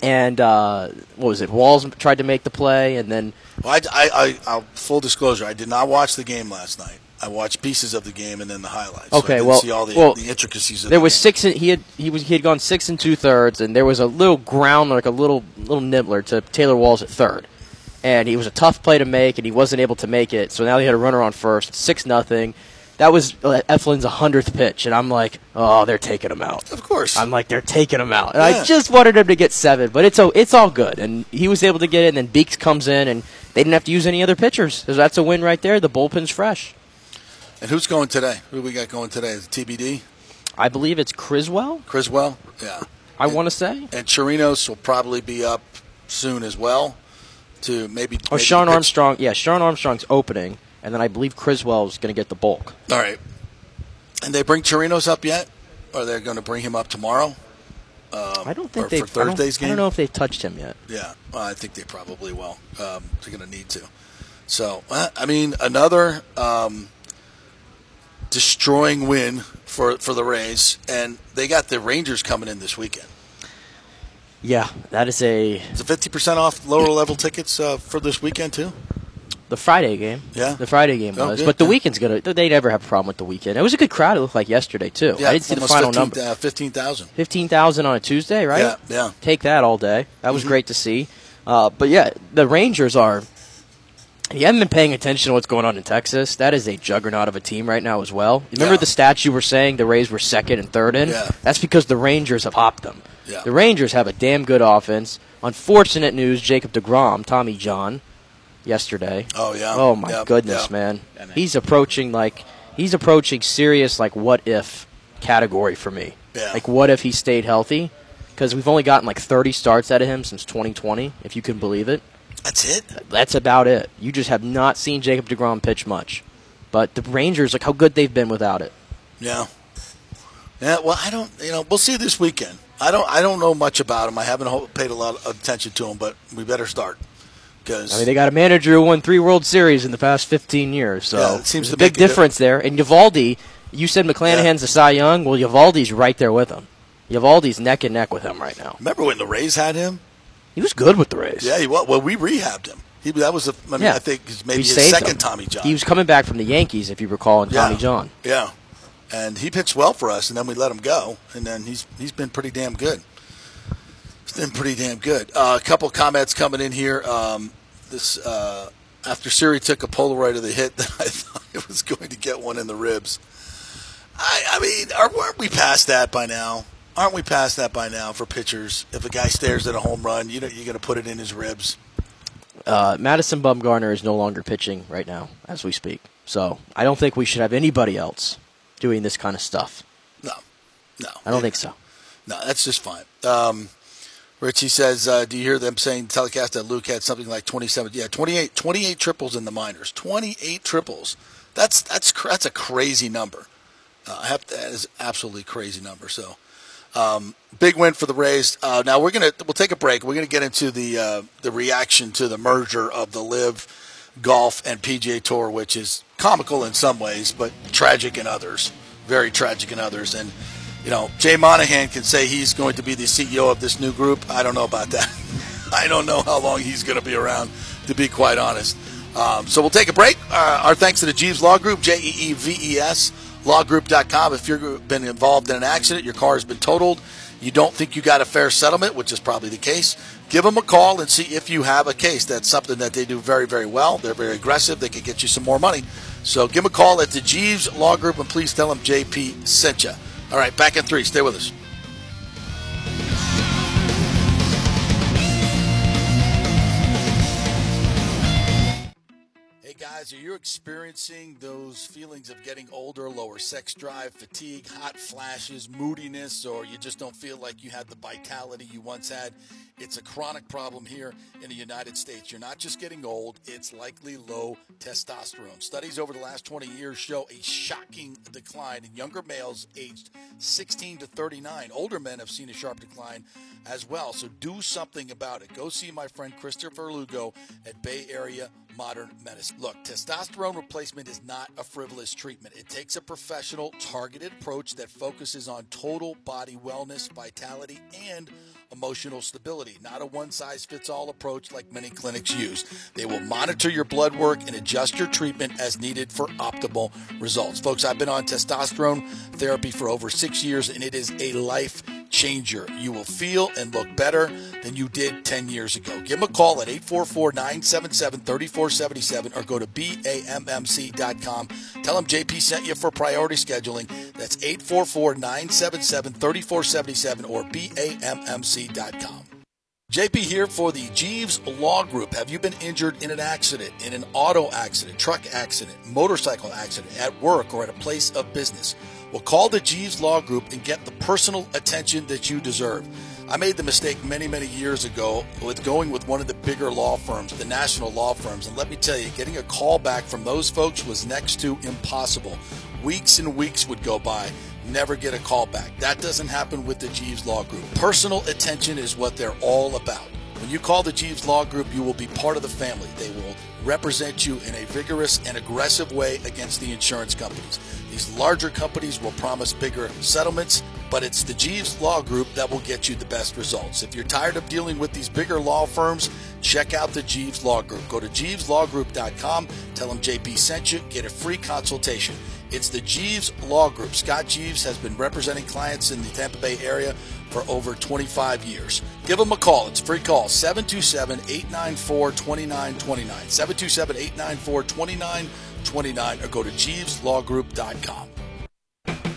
And uh, what was it? Walls tried to make the play, and then Well, I, I, I, full disclosure, I did not watch the game last night. I watched pieces of the game and then the highlights. So I Okay, didn't well- see all the, well, the intricacies of there the was game. six. In, he had he was he had gone six and two thirds, and there was a little ground like a little little nibbler to Taylor Walls at third, and he was a tough play to make, and he wasn't able to make it. So now he had a runner on first, six nothing. That was Eflin's hundredth pitch, and I'm like, oh, they're taking him out. Of course. I'm like, they're taking him out, and Yeah. I just wanted him to get seven, but it's all it's all good, and he was able to get it. And then Beeks comes in, and they didn't have to use any other pitchers. So that's a win right there. The bullpen's fresh. and who's going today? Who we got going today? Is it TBD? I believe it's Criswell. Criswell? Yeah. I want to say. And Chirinos will probably be up soon as well. To maybe. Oh, maybe Shawn pitch- Armstrong. Yeah, Shawn Armstrong's opening, and then I believe Criswell's going to get the bulk. All right. And they bring Chirinos up yet? Or they're going to bring him up tomorrow? Um, I don't think they. for I don't, Thursday's I game. don't know if they've touched him yet. Yeah, well, I think they probably will. Um, they're going to need to. So, I mean, another um, destroying win for for the Rays, and they got the Rangers coming in this weekend. Yeah, that is a Is it fifty percent off lower level tickets uh, for this weekend too? The Friday game. Yeah. the Friday game Oh, was, good, but the good. weekend's gonna. They never have a problem with the weekend. It was a good crowd. It looked like yesterday too. Yeah, I didn't see the final 15, number. Uh, Fifteen thousand. Fifteen thousand on a Tuesday, right? Yeah, yeah. Take that all day. That Mm-hmm. was great to see. Uh, but yeah, the Rangers are. If you haven't been paying attention to what's going on in Texas, that is a juggernaut of a team right now as well. You remember Yeah. the stats you were saying the Rays were second and third in? Yeah. That's because the Rangers have hopped them. Yeah. The Rangers have a damn good offense. Unfortunate news, Jacob DeGrom, Tommy John, yesterday. Oh yeah. Oh my Yep, goodness, yep. man. That man. He's approaching like he's approaching serious like what if category for me. Yeah. Like what if he stayed healthy? Because we've only gotten like 30 starts out of him since 2020, if you can believe it. That's it. That's about it. You just have not seen Jacob DeGrom pitch much. But the Rangers, like how good they've been without it. Yeah. Yeah. Well, I don't. You know, we'll see this weekend. I don't. I don't know much about him. I haven't paid a lot of attention to him, but we better start because I mean, they got a manager who won three World Series in the past 15 years, so Yeah, it seems a big a difference there. And Eovaldi, you said McClanahan's the Cy Young. Well, Eovaldi's right there with him. Eovaldi's neck and neck with him right now. remember when the Rays had him? He was good with the Rays. Yeah, he was. Well, we rehabbed him. He that was. A, I mean, Yeah. I think maybe We his second him. Tommy John. He was coming back from the Yankees, if you recall, in Tommy Yeah. John. Yeah, and he pitched well for us, and then we let him go, and then he's he's been pretty damn good. Been pretty damn good. Uh, a couple comments coming in here. Um, this uh, after Siri took a Polaroid of the hit, [LAUGHS] that I thought it was going to get one in the ribs. I, I mean, are, aren't we past that by now? Aren't we past that by now for pitchers? If a guy stares at a home run, you know you're going to put it in his ribs. Uh, Madison Bumgarner is no longer pitching right now as we speak. So I don't think we should have anybody else doing this kind of stuff. No, no, I don't think so. No, that's just fine. Um, Richie says, uh, do you hear them saying telecast that Luke had something like 27? Yeah, 28, 28 triples in the minors. 28 triples. That's that's that's a crazy number. Uh, have that is absolutely crazy number. So, um, big win for the Rays. Uh, now we're gonna we'll take a break. We're gonna get into the uh, the reaction to the merger of the LIV Golf and PGA Tour, which is comical in some ways, but tragic in others. Very tragic in others. And you know, Jay Monahan can say he's going to be the CEO of this new group. I don't know about that. [LAUGHS] I don't know how long he's going to be around, to be quite honest. Um, so we'll take a break. Uh, our thanks to the Jeeves Law Group, J E E V E S, lawgroup.com. If you've been involved in an accident, your car has been totaled, you don't think you got a fair settlement, which is probably the case, give them a call and see if you have a case. That's something that they do very, very well. They're very aggressive. They can get you some more money. So give them a call at the Jeeves Law Group and please tell them JP sent you. All right, back in three. Stay with us. Are experiencing those feelings of getting older, lower sex drive, fatigue, hot flashes, moodiness, or you just don't feel like you had the vitality you once had? It's a chronic problem here in the United States. You're not just getting old, it's likely low testosterone. Studies over the last 20 years show a shocking decline in younger males aged 16 to 39. Older men have seen a sharp decline as well, so do something about it. Go see my friend Christopher Lugo at Bay Area modern medicine. Look, testosterone replacement is not a frivolous treatment. It takes a professional, targeted approach that focuses on total body wellness, vitality, and emotional stability, not a one size fits all approach like many clinics use. They will monitor your blood work and adjust your treatment as needed for optimal results. Folks, I've been on testosterone therapy for over six years, and it is a life changer. You will feel and look better than you did 10 years ago. Give them a call at 844 977 3477 or go to BAMMC.com. Tell them JP sent you for priority scheduling. That's 844 977 3477 or BAMMC.com. JP here for the Jeeves Law Group. Have you been injured in an accident, in an auto accident, truck accident, motorcycle accident, at work, or at a place of business? Well, call the Jeeves Law Group and get the personal attention that you deserve. I made the mistake many, many years ago with going with one of the bigger law firms, the national law firms. And let me tell you, getting a call back from those folks was next to impossible. Weeks and weeks would go by, never get a call back. That doesn't happen with the Jeeves Law Group. Personal attention is what they're all about. When you call the Jeeves Law Group, you will be part of the family. They will represent you in a vigorous and aggressive way against the insurance companies. These larger companies will promise bigger settlements, but it's the Jeeves Law Group that will get you the best results. If you're tired of dealing with these bigger law firms, check out the Jeeves Law Group. Go to jeeveslawgroup.com, tell them JP sent you, get a free consultation. It's the Jeeves Law Group. Scott Jeeves has been representing clients in the Tampa Bay area for over 25 years. Give them a call. It's a free call 727 894 2929. 727 894 2929 or go to jeeveslawgroup.com.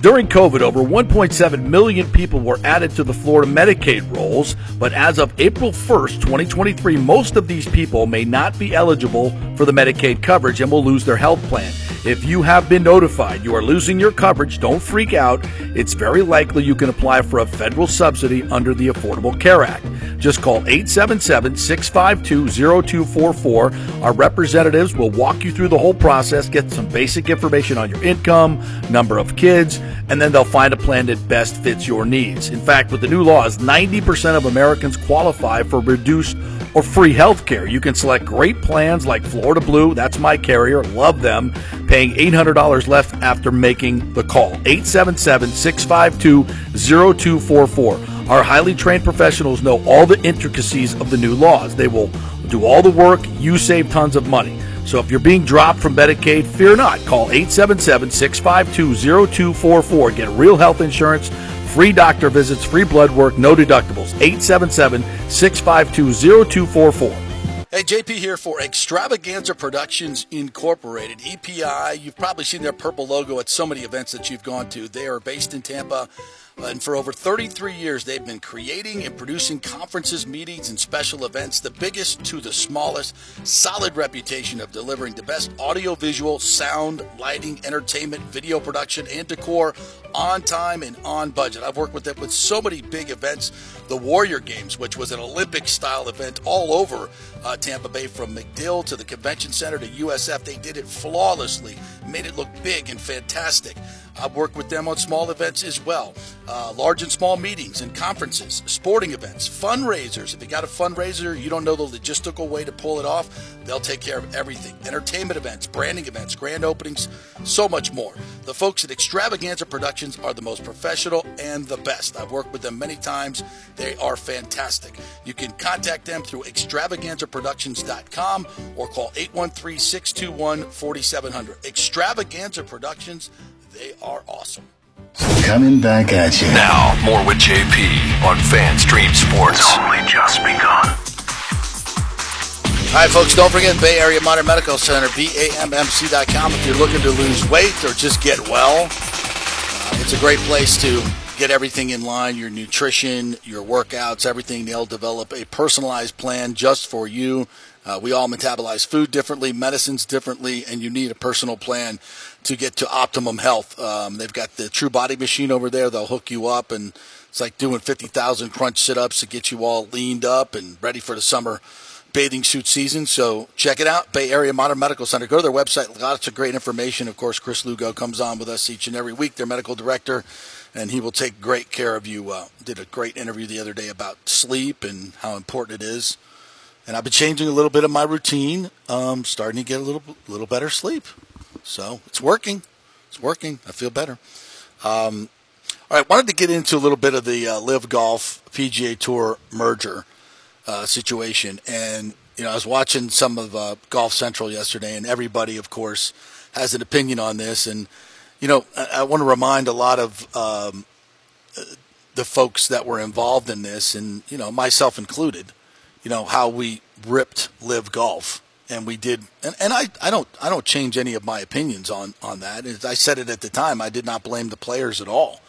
During COVID, over 1.7 million people were added to the Florida Medicaid rolls, but as of April 1st, 2023, most of these people may not be eligible for the Medicaid coverage and will lose their health plan. If you have been notified you are losing your coverage, don't freak out. It's very likely you can apply for a federal subsidy under the Affordable Care Act. Just call 877 652 0244. Our representatives will walk you through the whole process, get some basic information on your income, number of kids, and then they'll find a plan that best fits your needs. In fact, with the new laws, 90% of Americans qualify for reduced or free health care. You can select great plans like Florida Blue, that's my carrier, love them, paying $800 left after making the call. 877 652 0244. Our highly trained professionals know all the intricacies of the new laws. They will do all the work, you save tons of money. So if you're being dropped from Medicaid, fear not. Call 877 652 0244. Get real health insurance free doctor visits, free blood work, no deductibles. 877 652 0244. Hey, JP here for Extravaganza Productions Incorporated, EPI. You've probably seen their purple logo at so many events that you've gone to. They are based in Tampa. And for over 33 years, they've been creating and producing conferences, meetings, and special events, the biggest to the smallest. Solid reputation of delivering the best audiovisual, sound, lighting, entertainment, video production, and decor on time and on budget. I've worked with them with so many big events. The Warrior Games, which was an Olympic style event all over uh, Tampa Bay, from MacDill to the Convention Center to USF. They did it flawlessly, made it look big and fantastic. I've worked with them on small events as well, uh, large and small meetings and conferences, sporting events, fundraisers. If you got a fundraiser, you don't know the logistical way to pull it off, they'll take care of everything. Entertainment events, branding events, grand openings, so much more. The folks at Extravaganza Productions are the most professional and the best. I've worked with them many times. They are fantastic. You can contact them through extravaganzaproductions.com or call 813 621 4700. Extravaganza Productions they are awesome. Coming back at you. Now, more with JP on FanStream Sports. It's only just begun. All right, folks, don't forget Bay Area Modern Medical Center, BAMMC.com. If you're looking to lose weight or just get well, uh, it's a great place to get everything in line your nutrition, your workouts, everything. They'll develop a personalized plan just for you. Uh, we all metabolize food differently, medicines differently, and you need a personal plan to get to optimum health. Um, they've got the True Body machine over there. They'll hook you up, and it's like doing 50,000 crunch sit ups to get you all leaned up and ready for the summer bathing suit season. So check it out, Bay Area Modern Medical Center. Go to their website. Lots of great information. Of course, Chris Lugo comes on with us each and every week, their medical director, and he will take great care of you. Uh, did a great interview the other day about sleep and how important it is and I've been changing a little bit of my routine. Um, starting to get a little little better sleep, so it's working. It's working. I feel better. Um, all right, wanted to get into a little bit of the uh, LIV Golf PGA Tour merger uh, situation, and you know I was watching some of uh, Golf Central yesterday, and everybody, of course, has an opinion on this, and you know I, I want to remind a lot of um, the folks that were involved in this, and you know myself included you know how we ripped LIV golf and we did and, and I, I don't I don't change any of my opinions on on that. As I said it at the time, I did not blame the players at all.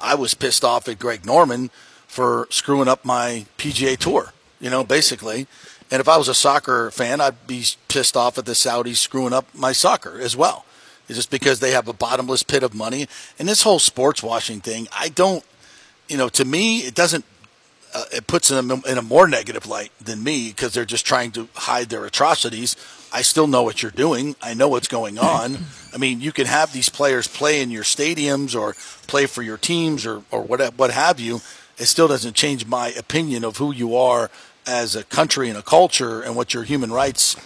I was pissed off at Greg Norman for screwing up my PGA tour, you know, basically. And if I was a soccer fan, I'd be pissed off at the Saudis screwing up my soccer as well. It's just because they have a bottomless pit of money. And this whole sports washing thing, I don't, you know, to me, it doesn't uh, it puts them in a more negative light than me because they're just trying to hide their atrocities. I still know what you're doing. I know what's going [LAUGHS] on. I mean, you can have these players play in your stadiums or play for your teams or, or what, what have you. It still doesn't change my opinion of who you are as a country and a culture and what your human rights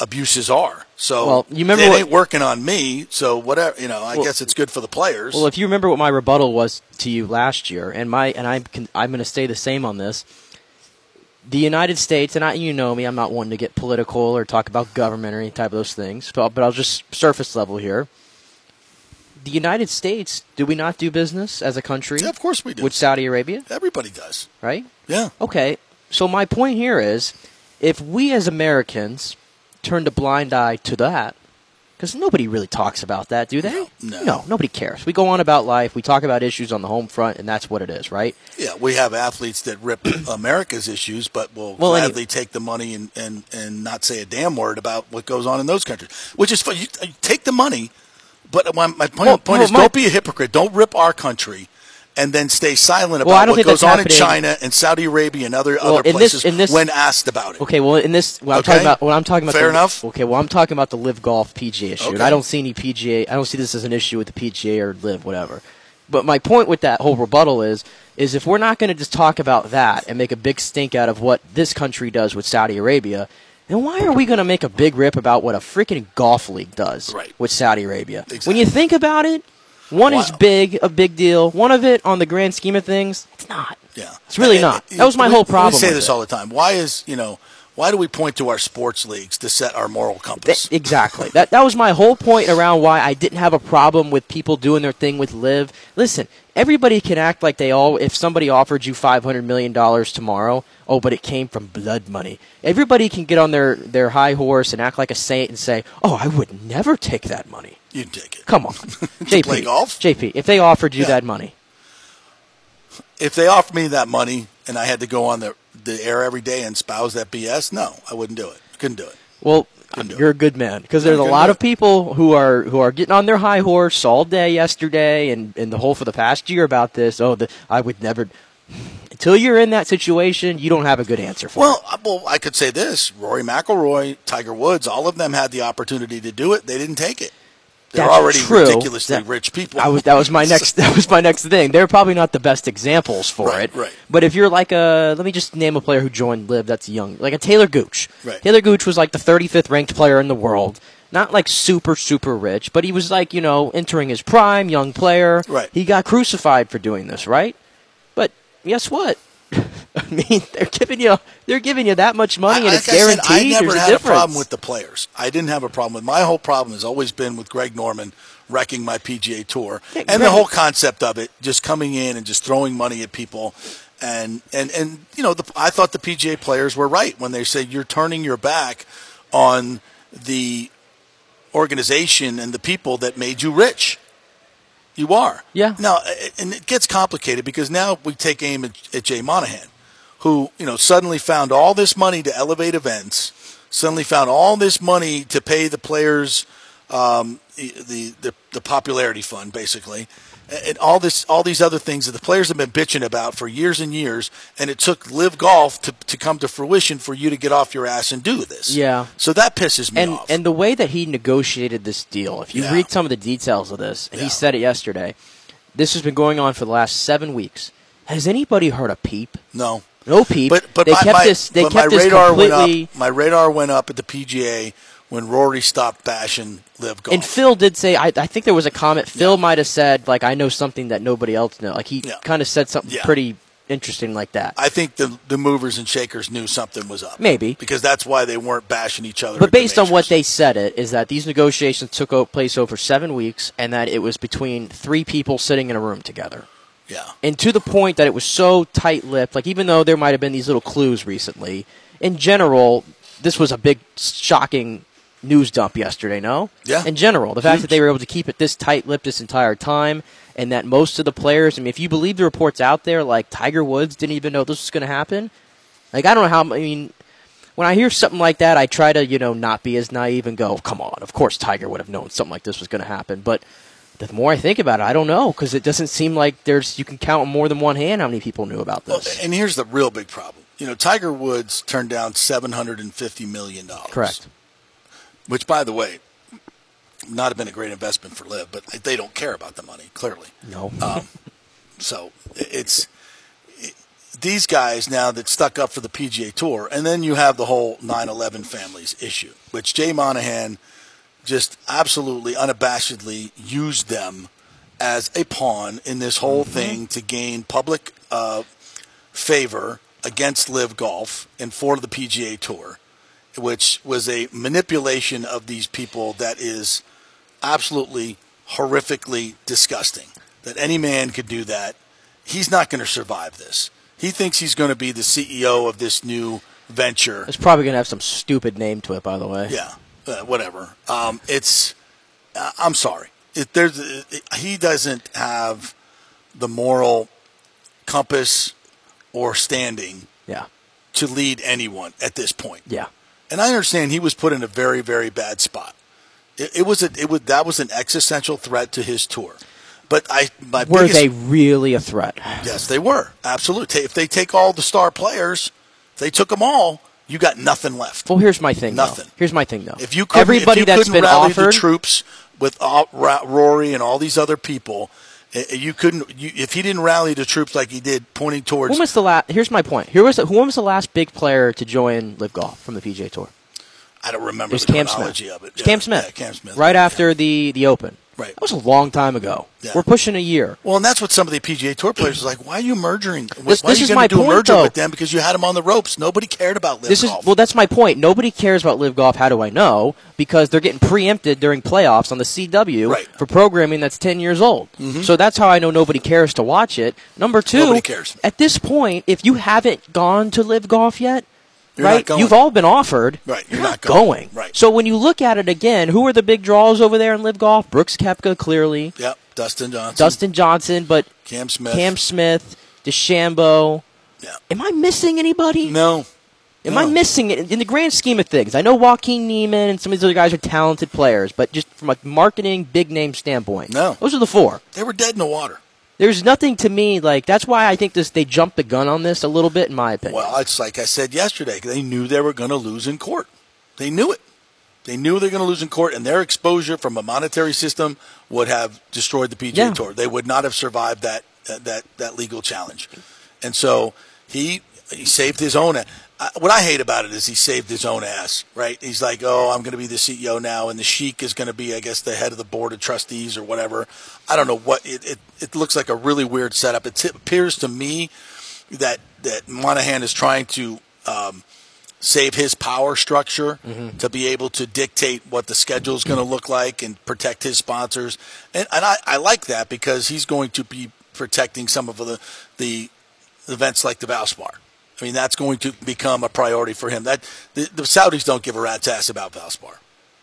abuses are. So well, you remember it what, ain't working on me. So whatever, you know, I well, guess it's good for the players. Well, if you remember what my rebuttal was to you last year, and my and I'm I'm going to stay the same on this. The United States, and I, you know me, I'm not one to get political or talk about government or any type of those things, but, but I'll just surface level here. The United States, do we not do business as a country? Yeah, of course we do. With Saudi Arabia? Everybody does. Right? Yeah. Okay. So my point here is if we as Americans turned a blind eye to that because nobody really talks about that, do they? No, no, no, nobody cares. We go on about life, we talk about issues on the home front, and that's what it is, right? Yeah, we have athletes that rip [CLEARS THROAT] America's issues, but will well, gladly take the money and, and, and not say a damn word about what goes on in those countries, which is fun. You, you take the money, but my, my point, well, point well, is my, don't be a hypocrite. Don't rip our country and then stay silent about don't what goes on happening- in China and Saudi Arabia and other Well, other this- places in this- when asked about it. Okay, well, in this, what I'm Okay. talking about, what I'm talking about, Fair the, enough. Okay, well, I'm talking about the LIV Golf PGA issue, and Okay. I don't see any PGA. I don't see this as an issue with the PGA or LIV whatever. But my point with that whole rebuttal is, is if we're not going to just talk about that and make a big stink out of what this country does with Saudi Arabia, then why are we going to make a big rip about what a freaking golf league does Right. with Saudi Arabia? Exactly. When you think about it, one is big, a big deal. One of it, on the grand scheme of things, it's not. Yeah, It's really not. That was my we- whole problem We say this it. all the time. Why is you know why do we point to our sports leagues to set our moral compass? That- exactly. that that was my whole point around why I didn't have a problem with people doing their thing with LIV. Listen, everybody can act like they all. If somebody offered you five hundred million dollars tomorrow, oh, but it came from blood money. Everybody can get on their their high horse and act like a saint and say, "Oh, I would never take that money." You'd take it. Come on, [LAUGHS] JP. play golf? JP, if they offered you Yeah. that money, If they offered me that money and I had to go on the the air every day and spouse that BS, no, I wouldn't do it. Couldn't do it. Well, you're a good man because there's a lot of people who are who are getting on their high horse all day yesterday and, and the whole for the past year about this. Oh, the, I would never. Until you're in that situation, you don't have a good answer for Well, it. I- well, I could say this: Rory McIlroy, Tiger Woods, all of them had the opportunity to do it. They didn't take it. They're That's already true. ridiculously That- rich people. I was, that was my [LAUGHS] next. That was my next thing. They're probably not the best examples for Right, it. right. But if you're like a, let me just name a player who joined LIV. That's young, like a Taylor Gooch. Right. Taylor Gooch was like the 35th ranked player in the world. Not like super super rich, but he was like you know entering his prime, young player. Right. He got crucified for doing this, right? But guess what? [LAUGHS] I mean, they're giving you they're giving you that much money, and like it's I said, guaranteed. I never There's a had a difference. problem with the players. I didn't have a problem with my whole problem has always been with Greg Norman wrecking my PGA Tour Yeah, and the whole concept of it, just coming in and just throwing money at people. And and and you know, the, I thought the PGA players were right when they said you're turning your back on the organization and the people that made you rich. You are. Yeah. Now, and it gets complicated because now we take aim at, at Jay Monahan, who you know suddenly found all this money to elevate events, suddenly found all this money to pay the players um, the, the the popularity fund, basically, and all this all these other things that the players have been bitching about for years and years, and it took LIV Golf to, to come to fruition for you to get off your ass and do this. Yeah. So that pisses me and off. and the way that he negotiated this deal, if you Yeah. read some of the details of this, and Yeah. he said it yesterday, this has been going on for the last seven weeks. Has anybody heard a peep? no. No peep. But but they my, kept my, this. They kept my this radar completely. went up. My radar went up at the PGA when Rory stopped bashing LIV Golf. And Phil did say, I, I think there was a comment. Phil might have said, like, I know something that nobody else knows. Like he Yeah. kind of said something Yeah. pretty interesting like that. I think the the movers and shakers knew something was up. Maybe. because that's why they weren't bashing each other. But based on what they said, it is that these negotiations took place over seven weeks, and that it was between three people sitting in a room together. yeah and to the point that it was so tight-lipped like even though there might have been these little clues recently in general this was a big shocking news dump yesterday no Yeah. in general the fact Huge. that they were able to keep it this tight-lipped this entire time and that most of the players i mean if you believe the reports out there like tiger woods didn't even know this was going to happen like i don't know how i mean when I hear something like that, I try to, you know, not be as naive and go, "Come on, of course Tiger would have known something like this was going to happen." But the more I think about it, I don't know because it doesn't seem like there's you can count on more than one hand how many people knew about Well, this. and here's the real big problem. You know, Tiger Woods turned down seven hundred and fifty million dollars. Correct. Which, by the way, not have been a great investment for LIV, but they don't care about the money clearly. No. Um, so it's it, these guys now that stuck up for the PGA Tour, and then you have the whole 9/11 families issue, which Jay Monahan just absolutely unabashedly used them as a pawn in this whole thing to gain public uh, favor against LIV Golf and for the PGA Tour, which was a manipulation of these people that is absolutely horrifically disgusting. That any man could do that. He's not going to survive this. He thinks he's going to be the CEO of this new venture. It's probably going to have some stupid name to it, by the way. Yeah, uh, whatever. Um, it's. Uh, I'm sorry. It, there's. It, he doesn't have the moral compass or standing Yeah. to lead anyone at this point. Yeah. And I understand he was put in a very, very bad spot. It, it was a, it was that was an existential threat to his tour. But I my Were biggest, they really a threat? Yes, they were absolutely. If they take all the star players, they took them all. You got nothing left. Well, here's my thing. though. Nothing. Here's my thing, though. If you couldn't, everybody if you that's been rally offered, the troops with uh, Rory and all these other people, Uh, uh, you couldn't. You, if he didn't rally the troops like he did, pointing towards when was the last? Here's my point. Here was the, who was the last big player to join LIV Golf from the PGA Tour? I don't remember It was the Cam chronology Smith. of it. Yeah, Cam Smith. yeah, Cam Smith. Right Yeah. after the the Open. Right. That was a long time ago. Yeah. We're pushing a year. Well, and that's what some of the PGA Tour players are like. Why are you merging? This- why this are you is gonna my do point, a merger though. with them because you had them on the ropes? Nobody cared about LIV This is well. That's my point. Nobody cares about LIV Golf. How do I know? Because they're getting preempted during playoffs on the CW Right. for programming that's ten years old. Mm-hmm. So that's how I know nobody cares to watch it. Number two, Nobody cares. At this point, if you haven't gone to LIV Golf yet, You're right? You've all been offered. Right, You're, you're not not going. going. Right. So when you look at it again, who are the big draws over there in LIV Golf? Brooks Koepka, clearly. yep, Dustin Johnson, Dustin Johnson, but Cam Smith. Cam Smith, DeChambeau. Yeah. Am I missing anybody? No. Am No. I missing it in the grand scheme of things? I know Joaquin Niemann and some of these other guys are talented players, but just from a marketing big name standpoint, No. those are the four. They were dead in the water. There's nothing to me like that's why I think this they jumped the gun on this a little bit in my opinion. Well, it's like I said yesterday. They knew they were going to lose in court. They knew it. They knew they were going to lose in court, and their exposure from a monetary system would have destroyed the PGA Yeah. Tour. They would not have survived that that that, that legal challenge. And so he he saved his own. I, what I hate about it is he saved his own ass. Right? He's like, oh, I'm going to be the CEO now, and the sheik is going to be, I guess, the head of the board of trustees or whatever. I don't know what it. It, it looks like a really weird setup. It t- appears to me that that Monahan is trying to um, save his power structure to be able to dictate what the schedule is going to look like and protect his sponsors. And, and I, I like that because he's going to be protecting some of the the events like the Valspar. I mean, that's going to become a priority for him. That the, the Saudis don't give a rat's ass about Valspar.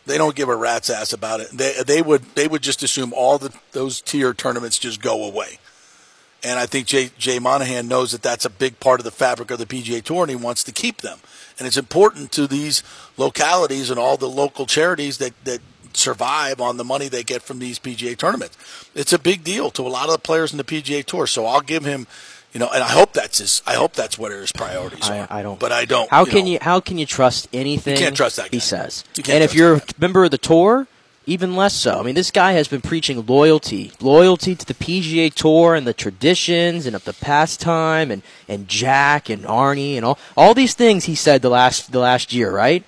They don't give a rat's ass about it. They they would they would just assume all the those tier tournaments just go away. And I think Jay, Jay Monahan knows that that's a big part of the fabric of the PGA Tour, and he wants to keep them. And it's important to these localities and all the local charities that, that survive on the money they get from these PGA tournaments. It's a big deal to a lot of the players in the PGA Tour. So I'll give him, you know, and I hope that's his. I hope that's what his priorities I, are. I don't. but I don't. How can know. you? How can you trust anything? You can't trust that He says. You and if you're a member of the tour, even less so. I mean, this guy has been preaching loyalty, loyalty to the PGA Tour and the traditions and of the pastime and and Jack and Arnie and all all these things he said the last the last year, right?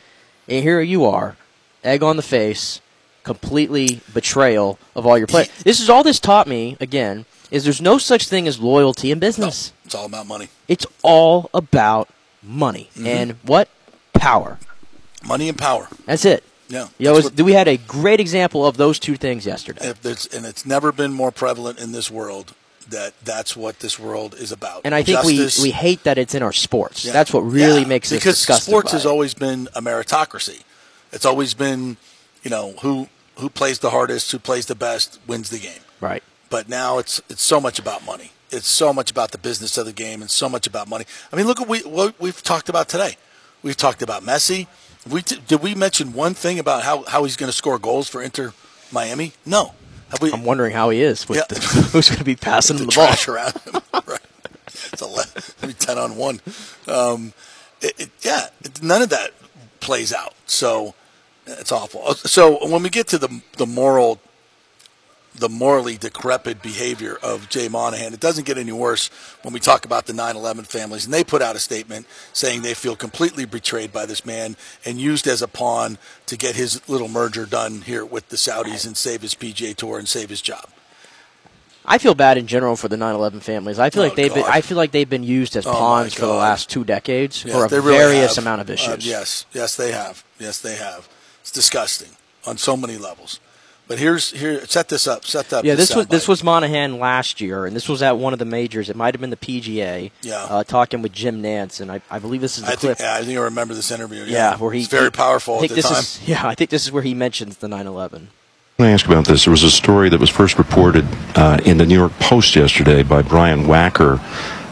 And here you are, egg on the face, completely betrayal of all your players. This is all this taught me again. Is there's no such thing as loyalty in No, business. it's all about money. It's all about money Mm-hmm. and what power. Money and power. That's it. Yeah. You know, it was- we had a great example of those two things yesterday. and it's never been more prevalent in this world that that's what this world is about. And I think Justice, we, we hate that it's in our sports. Yeah. That's what really Yeah, makes us because sports has it. always been a meritocracy. It's always been, you know, who who plays the hardest, who plays the best, wins the game. right. But now it's it's so much about money. It's so much about the business of the game, and so much about money. I mean, look at we, what we've talked about today. We've talked about Messi. We t- did we mention one thing about how, how he's going to score goals for Inter Miami? No. Have we? I'm wondering how he is with Yeah. the, [LAUGHS] who's going to be passing the him the ball. around him. [LAUGHS] right. It's a le- maybe ten on one. Um, it, it, yeah, it, none of that plays out. So it's awful. So when we get to the the moral, the morally decrepit behavior of Jay Monahan, it doesn't get any worse when we talk about the 9/11 families, and they put out a statement saying they feel completely betrayed by this man and used as a pawn to get his little merger done here with the Saudis and save his PGA Tour and save his job. I feel bad in general for the 9/11 families. I feel Oh, like they've been, I feel like they've been used as Oh, pawns for the last two decades Yes, for a really various have. amount of Uh, issues. yes, yes, they have. Yes, they have. It's disgusting on so many levels. But here's here. Set this up. Set up. Yeah, this was this was Monahan last year, and this was at one of the majors. It might have been the PGA. Yeah. uh, talking with Jim Nantz, and I, I believe this is the I clip. think. Yeah, I think I remember this interview. yeah, where he It's very he- powerful I think at the this time. is [LAUGHS] yeah, I think this is where he mentions the 9/11. Let me ask about this. There was a story that was first reported uh, in the New York Post yesterday by Brian Wacker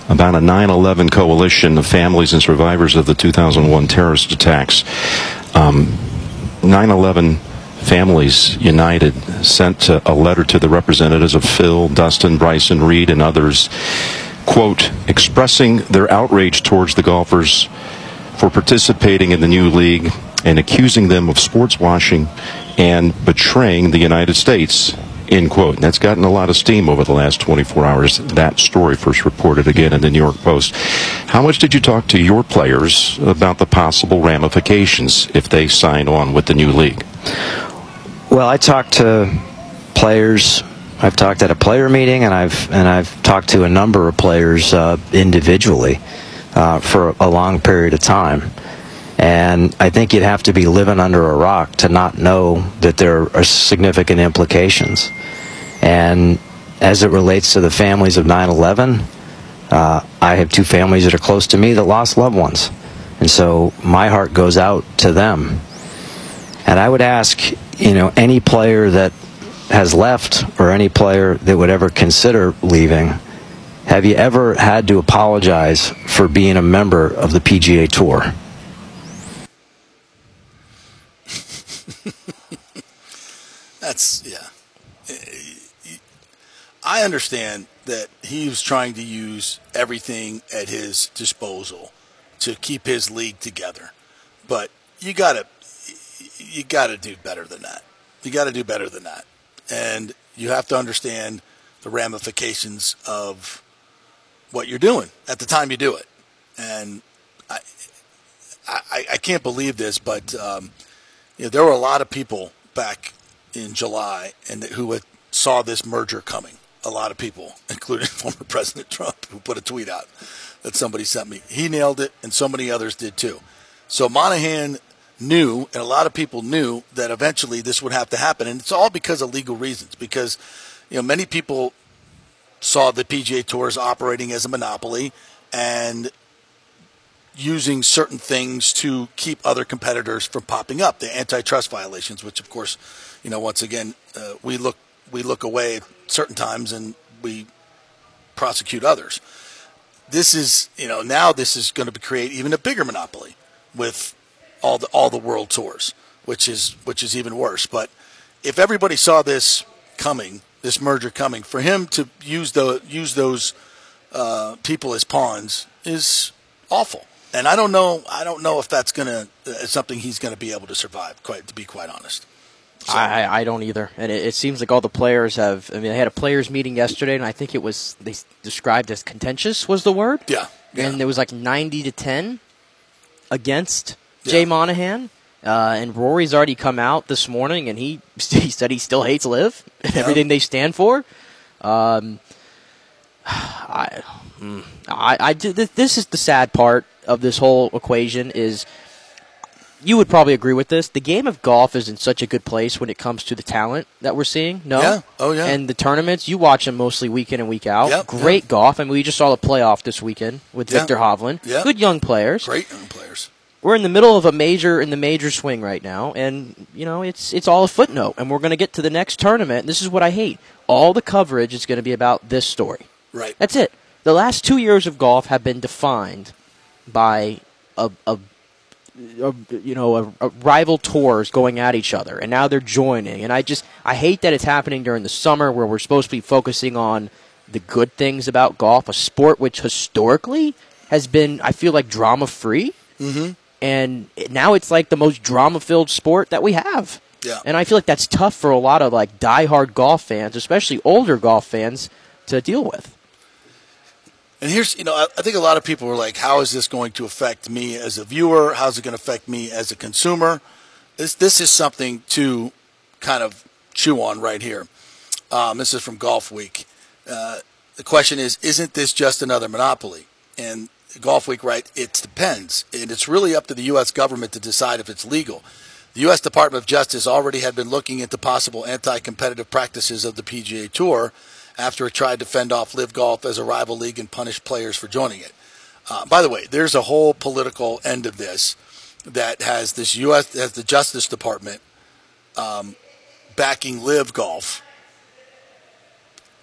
about a 9 11 coalition of families and survivors of the 2001 terrorist attacks. 9 11 Families United sent uh, a letter to the representatives of Phil, Dustin, Bryson, Reed, and others, quote, expressing their outrage towards the golfers for participating in the new league and accusing them of sports washing and betraying the United States. End quote. That's gotten a lot of steam over the last 24 hours. That story first reported again in the New York Post. How much did you talk to your players about the possible ramifications if they sign on with the new league? Well, I talked to players. I've talked at a player meeting, and I've and I've talked to a number of players uh, individually uh, for a long period of time. And I think you'd have to be living under a rock to not know that there are significant implications. And as it relates to the families of 9 11, uh, I have two families that are close to me that lost loved ones. And so my heart goes out to them. And I would ask, you know, any player that has left or any player that would ever consider leaving, have you ever had to apologize for being a member of the PGA Tour? [LAUGHS] That's yeah. I understand that he was trying to use everything at his disposal to keep his league together, but you gotta you gotta do better than that. You gotta do better than that, and you have to understand the ramifications of what you're doing at the time you do it. And I I, I can't believe this, but um, you know, there were a lot of people back in July and who had, saw this merger coming. A lot of people, [LAUGHS] including [LAUGHS] former President Trump, who put a tweet out that somebody sent me. He nailed it, and so many others did too. So Monahan knew, and a lot of people knew that eventually this would have to happen, and it's all because of legal reasons. Because you know many people saw the PGA Tours operating as a monopoly and using certain things to keep other competitors from popping up, the antitrust violations, which of course, you know, once again, uh, we look we look away at certain times and we prosecute others. This is, you know, now this is going to create even a bigger monopoly with all the all the world tours, which is which is even worse. But if everybody saw this coming, this merger coming, for him to use the use those uh, people as pawns is awful and I don't know. I don't know if that's gonna uh, something he's gonna be able to survive. Quite to be quite honest. So. I, I don't either, and it, it, seems like all the players have. I mean, they had a players meeting yesterday, and I think it was they described as contentious was the word. Yeah, yeah. and it was like ninety to ten against yeah. Jay Monahan. Uh, and Rory's already come out this morning, and he [LAUGHS] he said he still hates LIV and yeah. everything they stand for. Um, [SIGHS] I, hmm, I, I, this is the sad part of this whole equation is you would probably agree with this. The game of golf is in such a good place when it comes to the talent that we're seeing. No, yeah, oh yeah, and the tournaments you watch them mostly week in and week out. Yep, Great yep. golf. I mean, we just saw the playoff this weekend with yep. Viktor Hovland. Yep. Good young players. Great young players. We're in the middle of a major in the major swing right now, and you know it's it's all a footnote. And we're going to get to the next tournament. And this is what I hate. All the coverage is going to be about this story. Right. That's it. The last two years of golf have been defined by a, a, a you know a, a, rival tours going at each other, and now they're joining. And I just I hate that it's happening during the summer where we're supposed to be focusing on the good things about golf, a sport which historically has been I feel like drama free, mm-hmm. And now it's like the most drama filled sport that we have. Yeah. And I feel like that's tough for a lot of like diehard golf fans, especially older golf fans, to deal with. And here's, you know, I, I think a lot of people were like, how is this going to affect me as a viewer? How's it going to affect me as a consumer? This, this is something to kind of chew on right here. Um, this is from Golf Week. Uh, the question is, isn't this just another monopoly? And Golf Week, right, it depends. And it's really up to the U.S. government to decide if it's legal. The U.S. Department of Justice already had been looking into possible anti competitive practices of the PGA Tour after it tried to fend off LIV Golf as a rival league and punish players for joining it. Uh, by the way, there's a whole political end of this that has this U.S. has the Justice Department um, backing LIV Golf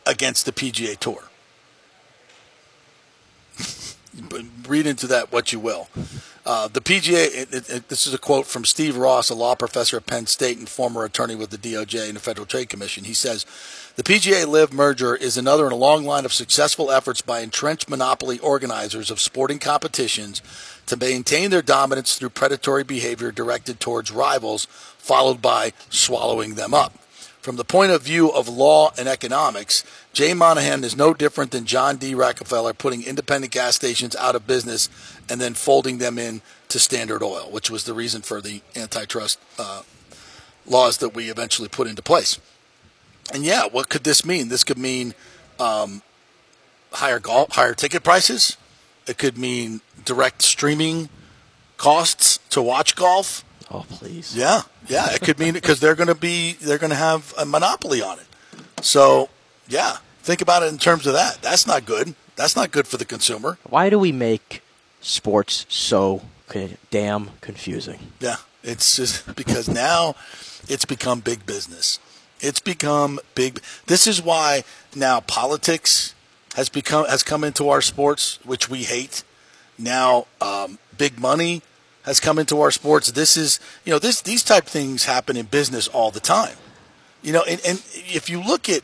against the PGA Tour. [LAUGHS] Read into that what you will. Uh, the PGA, it, it, it, this is a quote from Steve Ross, a law professor at Penn State and former attorney with the DOJ and the Federal Trade Commission. He says, the PGA LIV merger is another in a long line of successful efforts by entrenched monopoly organizers of sporting competitions to maintain their dominance through predatory behavior directed towards rivals, followed by swallowing them up. From the point of view of law and economics, Jay Monahan is no different than John D. Rockefeller putting independent gas stations out of business and then folding them in to Standard Oil, which was the reason for the antitrust uh, laws that we eventually put into place. And yeah, what could this mean? This could mean um, higher golf, higher ticket prices. It could mean direct streaming costs to watch golf. Oh, please. Yeah, yeah. It could mean because they're going to be they're going to have a monopoly on it. So yeah, think about it in terms of that. That's not good. That's not good for the consumer. Why do we make sports so damn confusing? Yeah, it's just [LAUGHS] because now it's become big business. It's become big. This is why now politics has become has come into our sports, which we hate. Now, um, big money has come into our sports. This is you know this these type things happen in business all the time. You know, and, and if you look at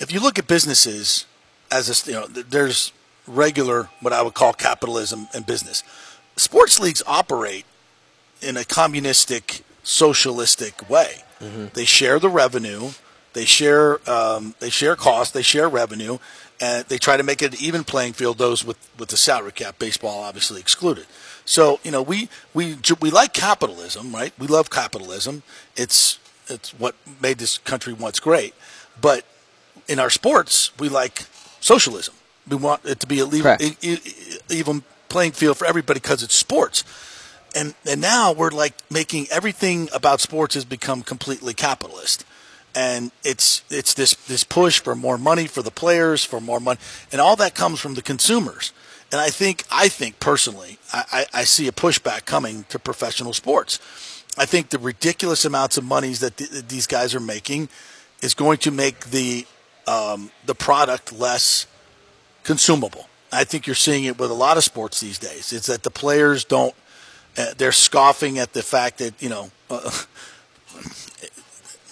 if you look at businesses as a you know there's regular what I would call capitalism and business. Sports leagues operate in a communistic, socialistic way. Mm-hmm. They share the revenue, they share um, they share costs, they share revenue, and they try to make it an even playing field. Those with, with the salary cap, baseball obviously excluded. So you know we we we like capitalism, right? We love capitalism. It's it's what made this country once great. But in our sports, we like socialism. We want it to be a even, even playing field for everybody because it's sports and and now we're like making everything about sports has become completely capitalist and it's it's this this push for more money for the players for more money and all that comes from the consumers and i think i think personally i, I, see a pushback coming to professional sports i think the ridiculous amounts of monies that th- these guys are making is going to make the um, the product less consumable i think you're seeing it with a lot of sports these days it's that the players don't uh, they're scoffing at the fact that you know, uh,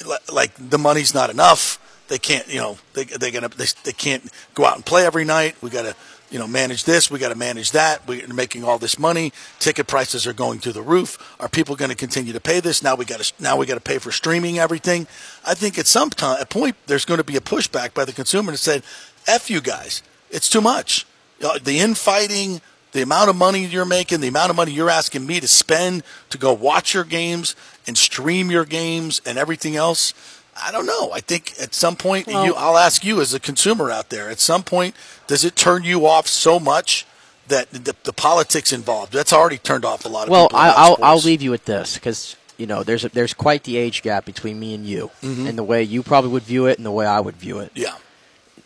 [LAUGHS] like the money's not enough. They can't, you know, they they gonna they, they can't go out and play every night. We got to, you know, manage this. We got to manage that. We're making all this money. Ticket prices are going through the roof. Are people going to continue to pay this? Now we got to now we got to pay for streaming everything. I think at some time, at point, there's going to be a pushback by the consumer to say, "F you guys, it's too much." Uh, the infighting, the amount of money you're making, the amount of money you're asking me to spend to go watch your games and stream your games and everything else. I don't know. I think at some point, well, you, I'll ask you as a consumer out there. At some point, does it turn you off so much that the, the politics involved? That's already turned off a lot of well, people. Well, I'll, I'll leave you with this because you know there's a, there's quite the age gap between me and you, mm-hmm. and the way you probably would view it and the way I would view it. Yeah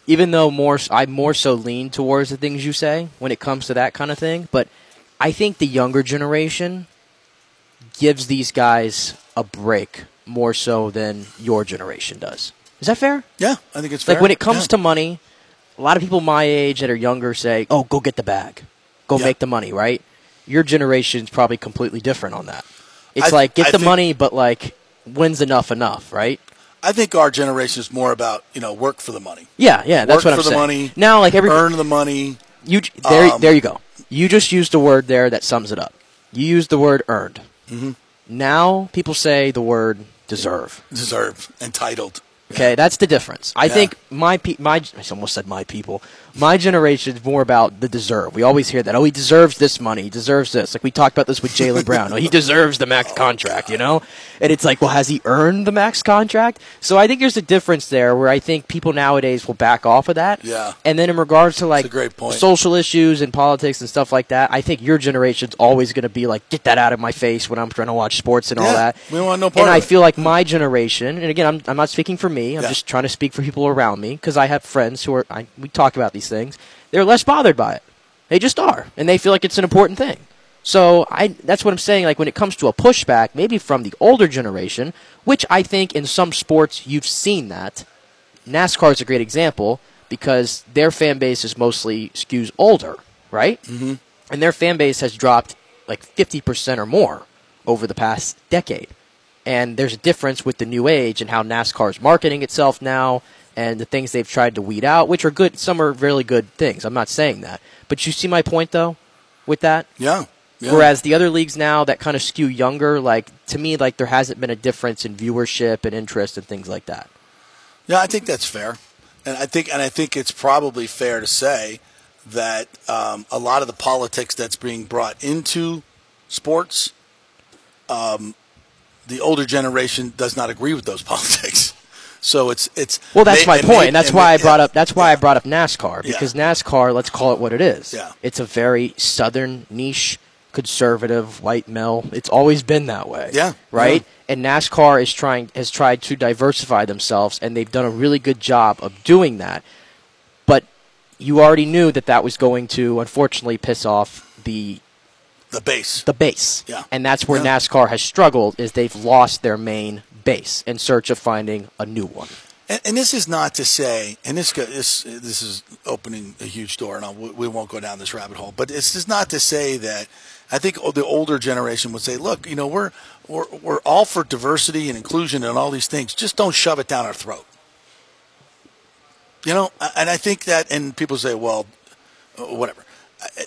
even though more I more so lean towards the things you say when it comes to that kind of thing, but I think the younger generation gives these guys a break more so than your generation does. Is that fair? Yeah, I think it's fair. Like when it comes yeah. to money, a lot of people my age that are younger say, "Oh, go get the bag. Go yeah. make the money," right? Your generation's probably completely different on that. It's I, like get I the money but like when's enough enough, right? I think our generation is more about you know work for the money. Yeah, yeah, that's work what I'm for saying. the money. Now, like every earn the money. You there, um, there you go. You just used a word there that sums it up. You used the word earned. Mm-hmm. Now people say the word deserve. Deserve, entitled. Okay, that's the difference. I yeah. think my pe- my I almost said my people. My generation is more about the deserve. We always hear that. Oh, he deserves this money. He deserves this. Like we talked about this with Jaylen [LAUGHS] Brown. Oh, he deserves the max contract. You know, and it's like, well, has he earned the max contract? So I think there's a difference there where I think people nowadays will back off of that. Yeah. And then in regards to like social issues and politics and stuff like that, I think your generation's always going to be like, get that out of my face when I'm trying to watch sports and yeah, all that. We want no part. And I feel like my generation, and again, I'm I'm not speaking for me. I'm yeah. just trying to speak for people around me because I have friends who are. I, we talk about these things. They're less bothered by it. They just are, and they feel like it's an important thing. So I that's what I'm saying. Like when it comes to a pushback, maybe from the older generation, which I think in some sports you've seen that. NASCAR is a great example because their fan base is mostly skews older, right? Mm-hmm. And their fan base has dropped like 50% or more over the past decade. And there's a difference with the new age and how NASCAR is marketing itself now and the things they've tried to weed out, which are good. Some are really good things. I'm not saying that. But you see my point, though, with that? Yeah. yeah. Whereas the other leagues now that kind of skew younger, like to me, like there hasn't been a difference in viewership and interest and things like that. Yeah, I think that's fair, and I think and I think it's probably fair to say that um, a lot of the politics that's being brought into sports, um, the older generation does not agree with those [LAUGHS] politics. So it's it's well, that's may- my point, and that's why I brought yeah. up that's why Yeah. I brought up NASCAR Yeah. because NASCAR, let's call it what it is. Yeah. It's a very southern niche, conservative white male. It's always been that way. Yeah. Right. And NASCAR is trying has tried to diversify themselves, and they've done a really good job of doing that. But you already knew that that was going to, unfortunately, piss off the the base. the base. Yeah. And that's where Yeah. NASCAR has struggled is they've lost their main base in search of finding a new one. And, and this is not to say, and this this this is opening a huge door, and I'll, we we won't go down this rabbit hole. But this is not to say that I think the older generation would say, look, you know, we're we're we're all for diversity and inclusion and all these things. Just don't shove it down our throat. You know, and I think that, and people say, well, whatever.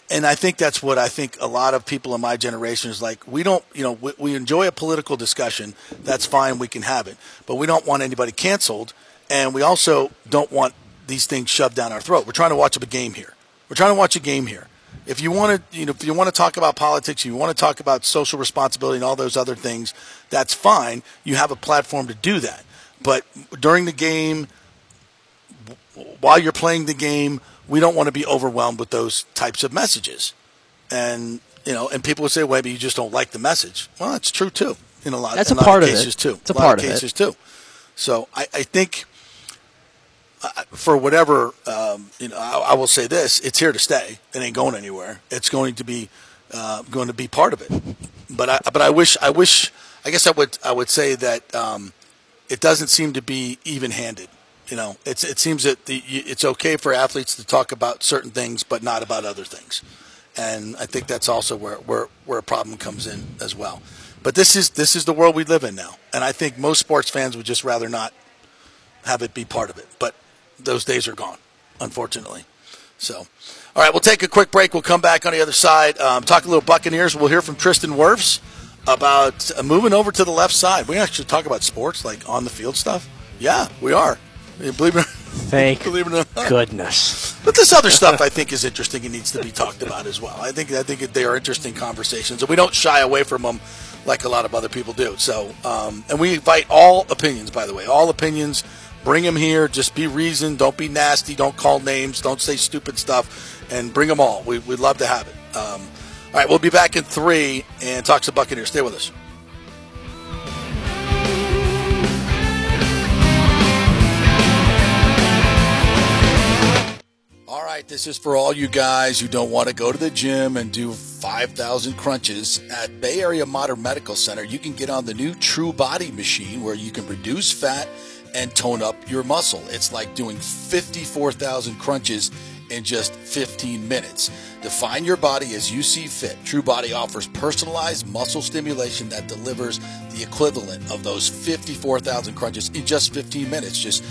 And I think that's what I think a lot of people in my generation is like. We don't, you know, we, we enjoy a political discussion. That's fine. We can have it. But we don't want anybody canceled. And we also don't want these things shoved down our throat. We're trying to watch a game here. We're trying to watch a game here. If you want to, you know, if you want to talk about politics, you want to talk about social responsibility and all those other things, that's fine. You have a platform to do that. But during the game, while you're playing the game, we don't want to be overwhelmed with those types of messages. And you know, and people would say, "Well, maybe you just don't like the message." Well, that's true too. In a lot, That's a lot part of of it. cases too. It's a lot part of of it. cases too. So I, I think uh, for whatever um, you know, I, I will say this: it's here to stay. It ain't going anywhere. It's going to be uh, going to be part of it. But I but I wish I wish I guess I would I would say that um, it doesn't seem to be even handed. You know, it's it seems that the, it's okay for athletes to talk about certain things, but not about other things. And I think that's also where, where, where a problem comes in as well. But this is this is the world we live in now, and I think most sports fans would just rather not have it be part of it. But those days are gone, unfortunately. So, all right, we'll take a quick break. We'll come back on the other side, um, talk a little Buccaneers. We'll hear from Tristan Wirfs about uh, moving over to the left side. We actually talk about sports, like on the field stuff. Yeah, we are. Believe it, Thank [LAUGHS] believe it or not. goodness. But this other stuff I think is interesting and needs to be talked about as well. I think I think they are interesting conversations, and we don't shy away from them like a lot of other people do. So, um, and we invite all opinions, by the way, all opinions. Bring them here. Just be reasoned. Don't be nasty. Don't call names. Don't say stupid stuff. And bring them all. We, we'd love to have it. Um, all right, we'll be back in three and talk to Buccaneers. Stay with us. Right, this is for all you guys who don't want to go to the gym and do 5,000 crunches. At Bay Area Modern Medical Center, you can get on the new True Body machine where you can reduce fat and tone up your muscle. It's like doing 54,000 crunches in just 15 minutes. Define your body as you see fit. True Body offers personalized muscle stimulation that delivers the equivalent of those 54,000 crunches in just 15 minutes. Just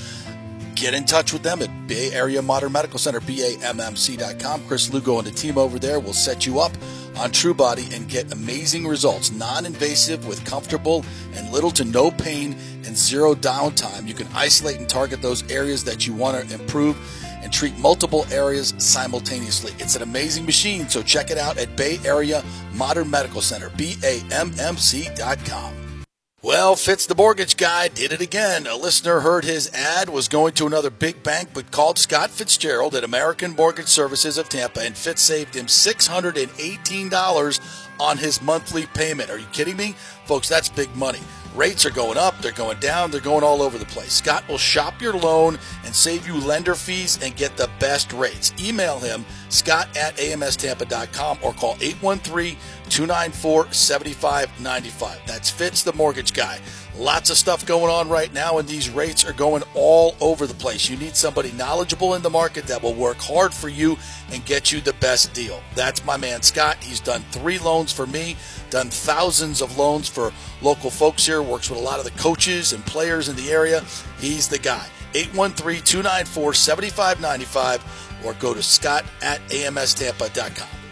get in touch with them at Bay Area Modern Medical Center, BAMMC.com. Chris Lugo and the team over there will set you up on TrueBody and get amazing results. Non invasive with comfortable and little to no pain and zero downtime. You can isolate and target those areas that you want to improve and treat multiple areas simultaneously. It's an amazing machine, so check it out at Bay Area Modern Medical Center, BAMMC.com. Well, Fitz the mortgage guy did it again. A listener heard his ad, was going to another big bank, but called Scott Fitzgerald at American Mortgage Services of Tampa, and Fitz saved him $618 on his monthly payment. Are you kidding me? Folks, that's big money. Rates are going up, they're going down, they're going all over the place. Scott will shop your loan and save you lender fees and get the best rates. Email him, scott at amstampa.com, or call 813 294 7595. That's Fitz, the mortgage guy. Lots of stuff going on right now, and these rates are going all over the place. You need somebody knowledgeable in the market that will work hard for you and get you the best deal. That's my man Scott. He's done three loans for me, done thousands of loans for local folks here, works with a lot of the coaches and players in the area. He's the guy. 813 294 7595 or go to scott at amstampa.com.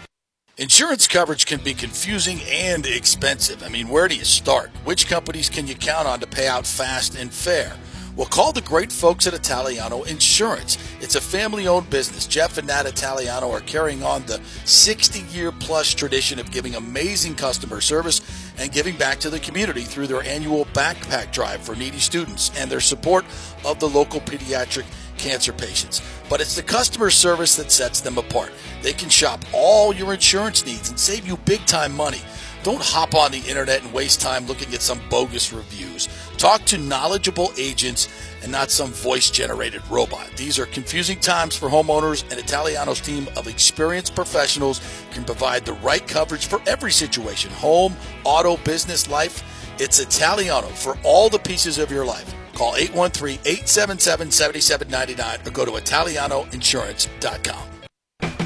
Insurance coverage can be confusing and expensive. I mean, where do you start? Which companies can you count on to pay out fast and fair? Well, call the great folks at Italiano Insurance. It's a family owned business. Jeff and Nat Italiano are carrying on the 60 year plus tradition of giving amazing customer service and giving back to the community through their annual backpack drive for needy students and their support of the local pediatric cancer patients. But it's the customer service that sets them apart. They can shop all your insurance needs and save you big time money. Don't hop on the internet and waste time looking at some bogus reviews. Talk to knowledgeable agents and not some voice generated robot. These are confusing times for homeowners, and Italiano's team of experienced professionals can provide the right coverage for every situation home, auto, business, life. It's Italiano for all the pieces of your life. Call 813 877 7799 or go to ItalianoInsurance.com.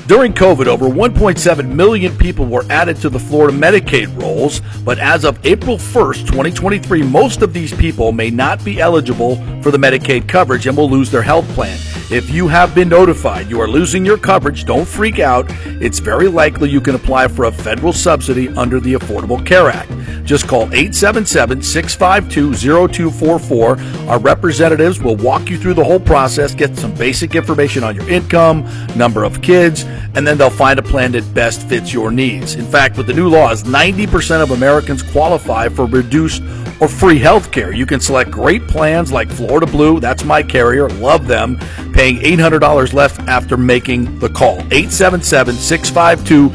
During COVID, over 1.7 million people were added to the Florida Medicaid rolls, but as of April 1st, 2023, most of these people may not be eligible for the Medicaid coverage and will lose their health plan. If you have been notified you are losing your coverage, don't freak out. It's very likely you can apply for a federal subsidy under the Affordable Care Act. Just call 877 652 0244. Our representatives will walk you through the whole process, get some basic information on your income, number of kids, and then they'll find a plan that best fits your needs. In fact, with the new laws, 90% of Americans qualify for reduced or free health care. You can select great plans like Florida Blue, that's my carrier, love them, paying $800 less after making the call. 877 652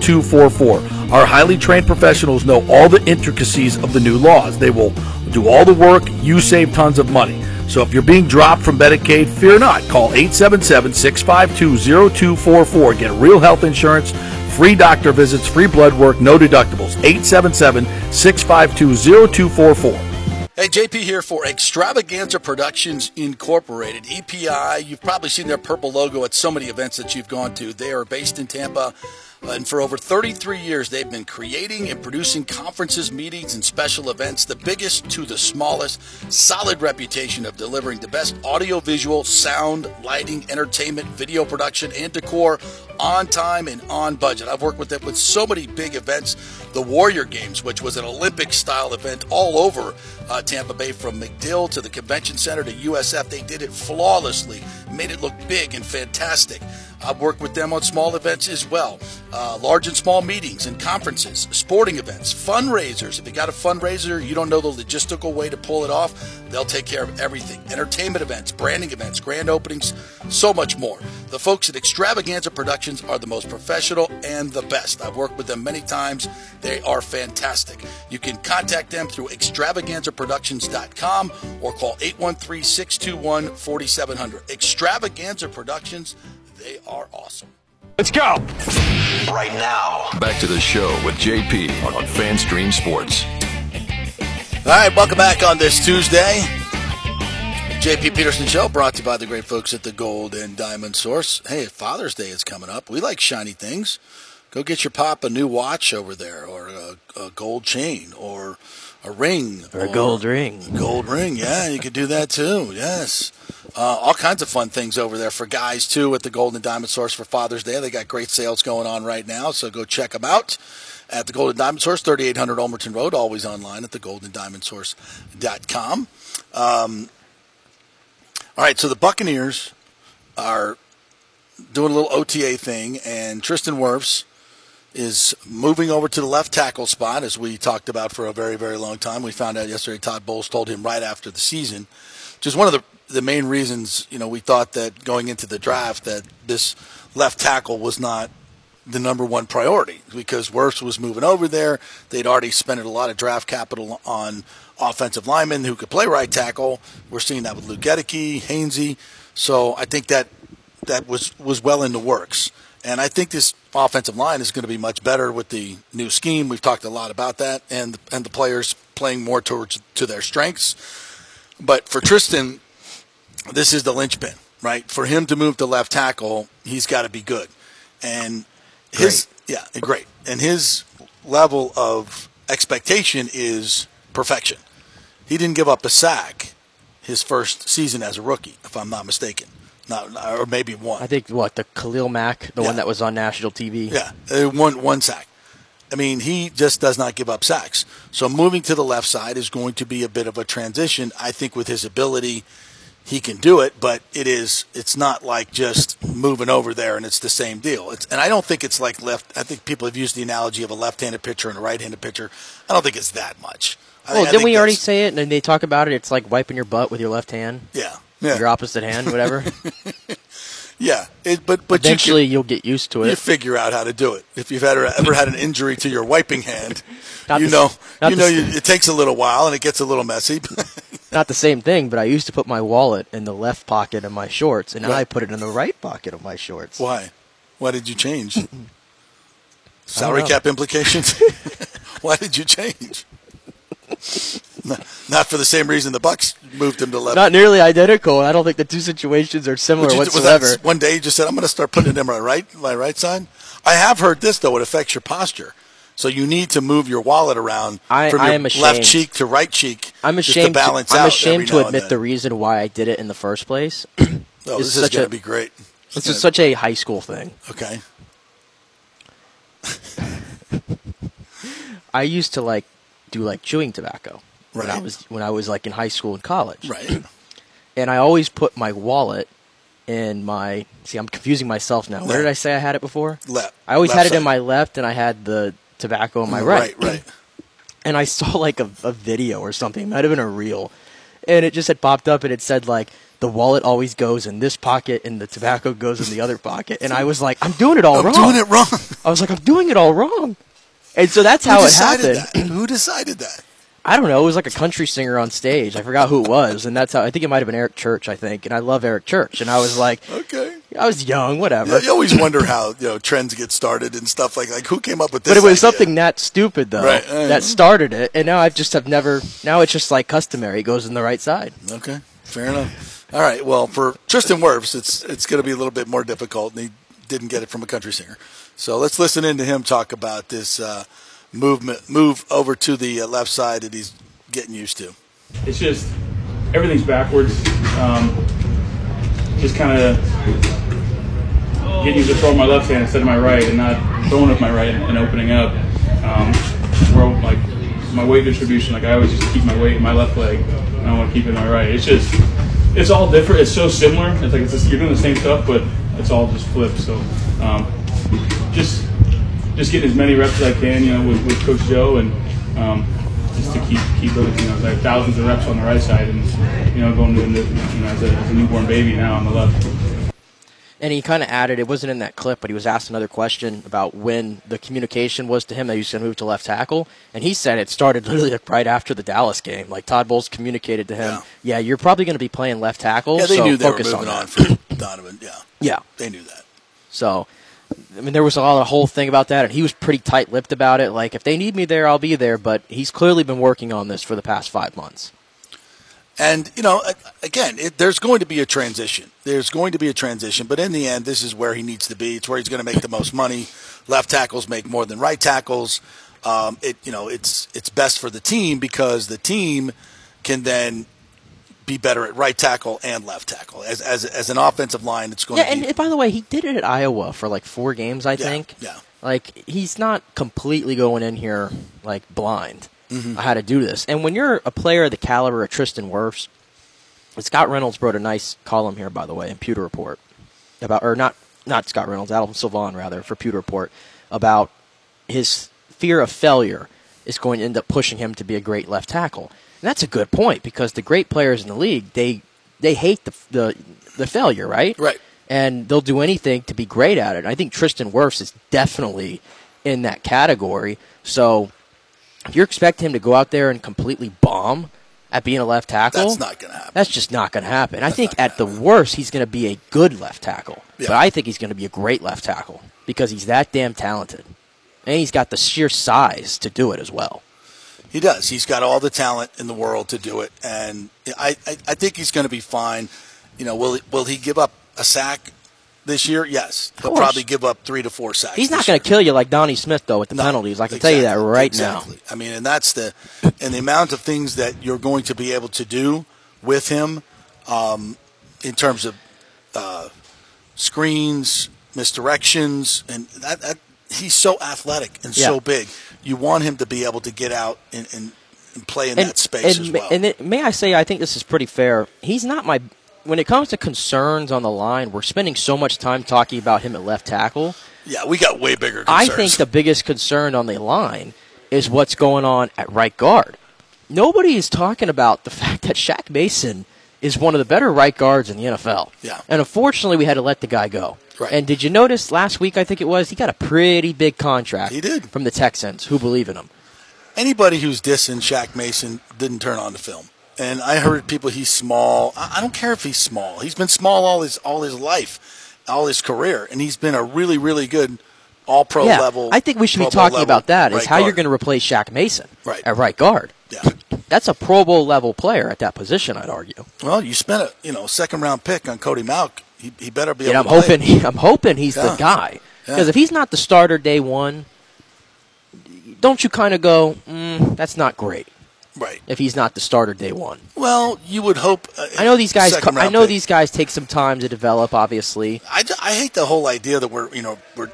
0244. Our highly trained professionals know all the intricacies of the new laws. They will do all the work, you save tons of money. So if you're being dropped from Medicaid, fear not. Call 877 652 0244. Get real health insurance, free doctor visits, free blood work, no deductibles. 877 652 0244. Hey, JP here for Extravaganza Productions Incorporated, EPI. You've probably seen their purple logo at so many events that you've gone to. They are based in Tampa. And for over 33 years, they've been creating and producing conferences, meetings, and special events, the biggest to the smallest. Solid reputation of delivering the best audiovisual, sound, lighting, entertainment, video production, and decor on time and on budget. I've worked with them with so many big events. The Warrior Games, which was an Olympic style event all over uh, Tampa Bay, from MacDill to the Convention Center to USF. They did it flawlessly, made it look big and fantastic. I've worked with them on small events as well, uh, large and small meetings and conferences, sporting events, fundraisers. If you got a fundraiser, you don't know the logistical way to pull it off, they'll take care of everything. Entertainment events, branding events, grand openings, so much more. The folks at Extravaganza Productions are the most professional and the best. I've worked with them many times. They are fantastic. You can contact them through extravaganzaproductions.com or call 813 621 4700. Extravaganza Productions, they are awesome. Let's go. Right now, back to the show with JP on FanStream Sports. All right, welcome back on this Tuesday. JP Peterson Show brought to you by the great folks at the Gold and Diamond Source. Hey, Father's Day is coming up. We like shiny things. Go get your pop a new watch over there, or a, a gold chain, or a ring, Or a gold ring. Gold ring, yeah, you could do that too. Yes, uh, all kinds of fun things over there for guys too at the Gold and Diamond Source for Father's Day. They got great sales going on right now, so go check them out at the Gold and Diamond Source, 3800 Ulmerton Road, always online at the goldendiamondsource.com. Um, all right, so the Buccaneers are doing a little OTA thing, and Tristan Wirfs is moving over to the left tackle spot, as we talked about for a very, very long time. We found out yesterday Todd Bowles told him right after the season, which is one of the, the main reasons, you know, we thought that going into the draft that this left tackle was not the number one priority because Wirfs was moving over there. They'd already spent a lot of draft capital on offensive linemen who could play right tackle. We're seeing that with Luke Goedeke, Hainsey. So I think that that was, was well in the works. And I think this offensive line is going to be much better with the new scheme. We've talked a lot about that, and and the players playing more towards to their strengths. But for Tristan, this is the linchpin, right? For him to move to left tackle, he's got to be good, and his yeah, great, and his level of expectation is perfection. He didn't give up a sack his first season as a rookie, if I'm not mistaken. Not, or maybe one. I think what the Khalil Mack, the Yeah. one that was on national TV. Yeah, uh, one one sack. I mean, he just does not give up sacks. So moving to the left side is going to be a bit of a transition. I think with his ability, he can do it, but it is it's not like just moving over there and it's the same deal. It's, and I don't think it's like left. I think people have used the analogy of a left-handed pitcher and a right-handed pitcher. I don't think it's that much. I, Well, I didn't think we already say it? And they talk about it. It's like wiping your butt with your left hand, Yeah, yeah, your opposite hand, whatever. [LAUGHS] yeah. It, but but you Eventually, can- you'll get used to it. you figure out how to do it. If you've ever ever had an injury to your wiping hand, [LAUGHS] you the- know you know you, it takes a little while and it gets a little messy. [LAUGHS] Not the same thing, but I used to put my wallet in the left pocket of my shorts, and now Right. I put it in the right pocket of my shorts. Why? Why did you change? Salary cap implications. Why did you change? [LAUGHS] not, for the same reason the Bucks moved him to left. Not nearly identical. I don't think the two situations are similar you- whatsoever. one day you just said, "I'm going to start putting it in my right, my right side." I have heard this though; it affects your posture. So you need to move your wallet around I- from your left cheek to right cheek. I'm just ashamed. to balance I'm out ashamed to admit the reason why I did it in the first place. [CLEARS THROAT] Oh, It's this is such going to be great. It's just such a high school thing. Okay. [LAUGHS] I used to like do like chewing tobacco when I was when I was like in high school and college. Right. [CLEARS THROAT] And I always put my wallet in my. See, I'm confusing myself now. Where did I say I had it before? Left. I always Left had it in my left, and I had the tobacco in my right. Right. Right. [CLEARS THROAT] and I saw like a, a video or something. It might have been a reel, and it just had popped up and it said like the wallet always goes in this pocket and the tobacco goes in the other pocket. And I was like, I'm doing it all I'm wrong. doing it wrong. I was like, I'm doing it all wrong. And so that's how it happened. that? Who decided that? I don't know. It was like a country singer on stage. I forgot who it was, and that's how I think it might have been Eric Church. I think, and I love Eric Church. And I was like, Okay. I was young, whatever. Yeah, you always wonder how you know trends get started and stuff like like who came up with this. but it was idea? something that stupid though Right, uh, that started it, and now I've just have never. Now it's just like customary. It goes in the right side. Okay, fair enough. All right. Well, for Tristan Wirfs, it's it's going to be a little bit more difficult, and he didn't get it from a country singer. So let's listen in to him talk about this uh, movement, move over to the uh, left side that he's getting used to. It's just everything's backwards. Um, just kind of getting used to throwing my left hand instead of my right, and not throwing with my right and opening up. Um, like my weight distribution, like I always just keep my weight in my left leg, and I want to keep it in my right. It's just it's all different. It's so similar. It's like it's just, you're doing the same stuff, but it's all just flipped. So um, just just getting as many reps as I can, you know, with, with Coach Joe, and um, just to keep keep those, you know, I have thousands of reps on the right side, and you know, going to the, you know, as a, as a newborn baby now on the left. And he kind of added, it wasn't in that clip, but he was asked another question about when the communication was to him that he was going to move to left tackle. And he said it started literally like right after the Dallas game. Like Todd Bowles communicated to him, yeah, you're probably going to be playing left tackle. Yeah, they so knew they were moving on, on, for Donovan. Yeah, Yeah. they knew that. So, I mean, there was a lot whole thing about that, and he was pretty tight lipped about it. Like, if they need me there, I'll be there. But he's clearly been working on this for the past five months. And you know, again, it, there's going to be a transition. There's going to be a transition, but in the end, this is where he needs to be. It's where he's going to make the most money. Left tackles make more than right tackles. Um, it you know, it's it's best for the team because the team can then be better at right tackle and left tackle. As as, as an offensive line, it's going Yeah, to and be and by the way, he did it at Iowa for like four games, I think. yeah. Like he's not completely going in here like blind. Mhm. I had to do this, and when you're a player of the caliber of Tristan Wirfs, Scott Reynolds wrote a nice column here, by the way, in Pewter Report about, or not not Scott Reynolds, Adam Sylvan rather, for Pewter Report about his fear of failure is going to end up pushing him to be a great left tackle. And that's a good point because the great players in the league they they hate the the, the failure, right? Right. And they'll do anything to be great at it. And I think Tristan Wirfs is definitely in that category. So if you expect him to go out there and completely bomb at being a left tackle, That's not going to happen. That's just not going to happen. I think at the worst, he's going to be a good left tackle. But I think he's going to be a great left tackle because he's that damn talented. And he's got the sheer size to do it as well. He does. He's got all the talent in the world to do it, and I, I, I think he's going to be fine. You know, will will he give up a sack this year? Yes, he'll probably give up three to four sacks. He's not going to kill you like Donnie Smith though with the No, penalties. I can tell you that exactly, right exactly. I mean, and that's the and the amount of things that you're going to be able to do with him um, in terms of uh, screens, misdirections, and that, that he's so athletic and so big. You want him to be able to get out and, and, and play in now. that space and, as well. and it, may I say, I think this is pretty fair. He's not my. When it comes to concerns on the line, we're spending so much time talking about him at left tackle. yeah, we got way bigger. I think the biggest concern on the line is what's going on at right guard. Nobody is talking about the [LAUGHS] fact that Shaq Mason is one of the better right guards in the NFL. Yeah. And unfortunately, we had to let the guy go. Right. And did you notice last week, I think it was, he got a pretty big contract He did. from the Texans who believe in him. anybody who's dissing Shaq Mason didn't turn on the film. And I heard people he's small. I don't care if he's small. He's been small all his all his life, all his career, and he's been a really really good all pro yeah, level. I think we should be talking about that. Is right how you're going to replace Shaq Mason Right. at right guard. Yeah. That's a Pro Bowl level player at that position, I'd argue. Well, you spent a you know second round pick on Cody Mauch. He, he better be able I'm hoping I'm hoping he's the Yeah. guy Yeah. because if he's not the starter day one, don't you kind of go, mm, that's not great Right. if he's not the starter day one. Well, you would hope. Uh, I know these guys. second I know pick. these guys take some time to develop. Obviously, I, I hate the whole idea that we're you know we're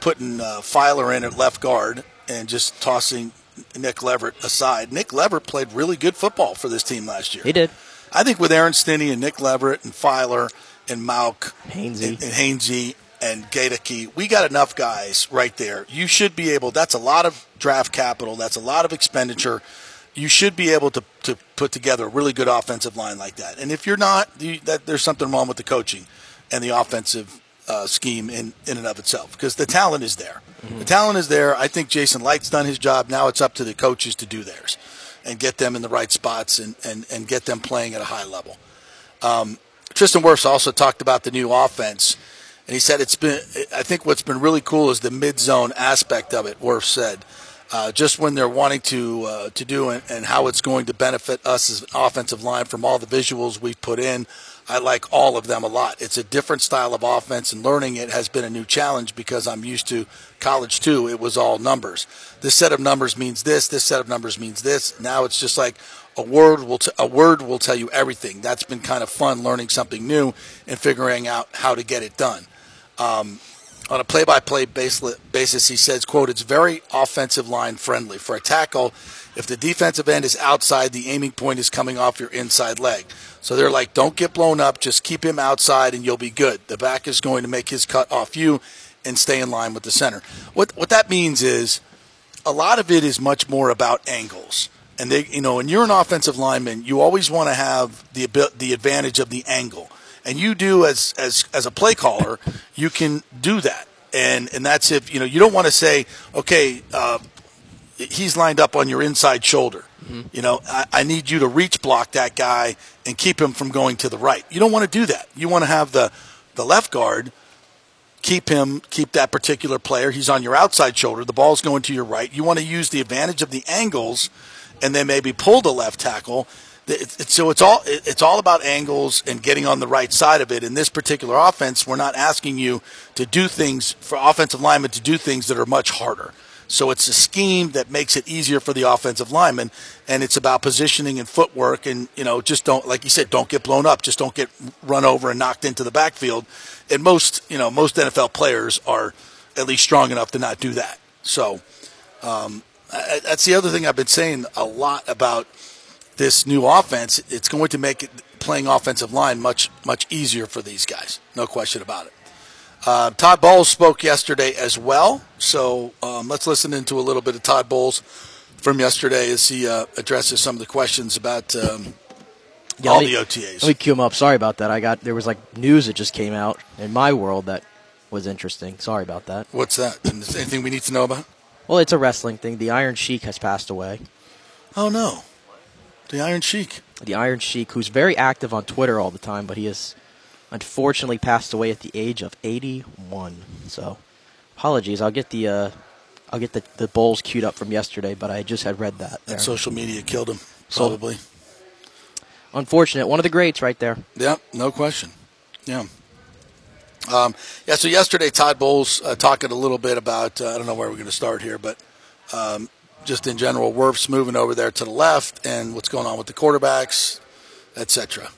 putting uh, Feiler in at left guard and just tossing Nick Leverett aside. Nick Leverett played really good football for this team last year. he did. I think with Aaron Stinnie and Nick Leverett and Feiler and Mauch Hainsey. and, and Hainsey and Goedeke, we got enough guys right there. You should be able. That's a lot of draft capital. That's a lot of expenditure. You should be able to, to put together a really good offensive line like that. And if you're not, you, that there's something wrong with the coaching and the offensive uh, scheme in, in and of itself because the talent is there. The talent is there. I think Jason Licht's done his job. Now it's up to the coaches to do theirs and get them in the right spots and, and, and get them playing at a high level. Um, Tristan Wirfs also talked about the new offense, and he said it's been. I think what's been really cool is the mid zone aspect of it. Wirfs said, uh, just when they're wanting to uh, to do it and how it's going to benefit us as an offensive line from all the visuals we've put in. I like all of them a lot. It's a different style of offense, and learning it has been a new challenge because I'm used to college too. It was all numbers. This set of numbers means this. This set of numbers means this. Now it's just like a word will t- a word will tell you everything. That's been kind of fun learning something new and figuring out how to get it done. Um, on a play-by-play basis, he says, "quote It's very offensive line friendly for a tackle. If the defensive end is outside, the aiming point is coming off your inside leg. So they're like, don't get blown up. Just keep him outside, and you'll be good. The back is going to make his cut off you, and stay in line with the center. What what that means is." a lot of it is much more about angles. And they, you know, when you're an offensive lineman, you always want to have the the advantage of the angle. And you do as as as a play caller, you can do that. And and that's if you know you don't want to say, okay, uh, he's lined up on your inside shoulder. You know, I, I need you to reach block that guy and keep him from going to the right. You don't want to do that. You want to have the the left guard keep him, keep that particular player. He's on your outside shoulder. The ball's going to your right. You want to use the advantage of the angles, and then maybe pull the left tackle. So it's all it's all about angles and getting on the right side of it. In this particular offense, we're not asking you to do things for offensive linemen to do things that are much harder. So it's a scheme that makes it easier for the offensive lineman, and it's about positioning and footwork. And you know, just don't like you said, don't get blown up. Just don't get run over and knocked into the backfield. And most you know most NFL players are at least strong enough to not do that. So um, that's the other thing I've been saying a lot about this new offense. It's going to make it, playing offensive line much much easier for these guys. No question about it. Uh, Todd Bowles spoke yesterday as well, so um, let's listen into a little bit of Todd Bowles from yesterday as he uh, addresses some of the questions about um, Yeah, all me- the OTAs. Let me cue him up. Sorry about that. I got there was like news that just came out in my world that was interesting. Sorry about that. What's that? Is anything we need to know about? Well, it's a wrestling thing. The Iron Sheik has passed away. Oh no, the Iron Sheik. The Iron Sheik, who's very active on Twitter all the time, but he has unfortunately passed away at the age of 81. So, apologies. I'll get the uh, I'll get the, the Bowles queued up from yesterday, but I just had read that. And social media killed him, So- probably. Unfortunate. One of the greats right there. Yeah, no question. Yeah. Um, yeah, so yesterday, Todd Bowles uh, talking a little bit about, uh, I don't know where we're going to start here, but um, just in general, Wirfs moving over there to the left and what's going on with the quarterbacks, etc.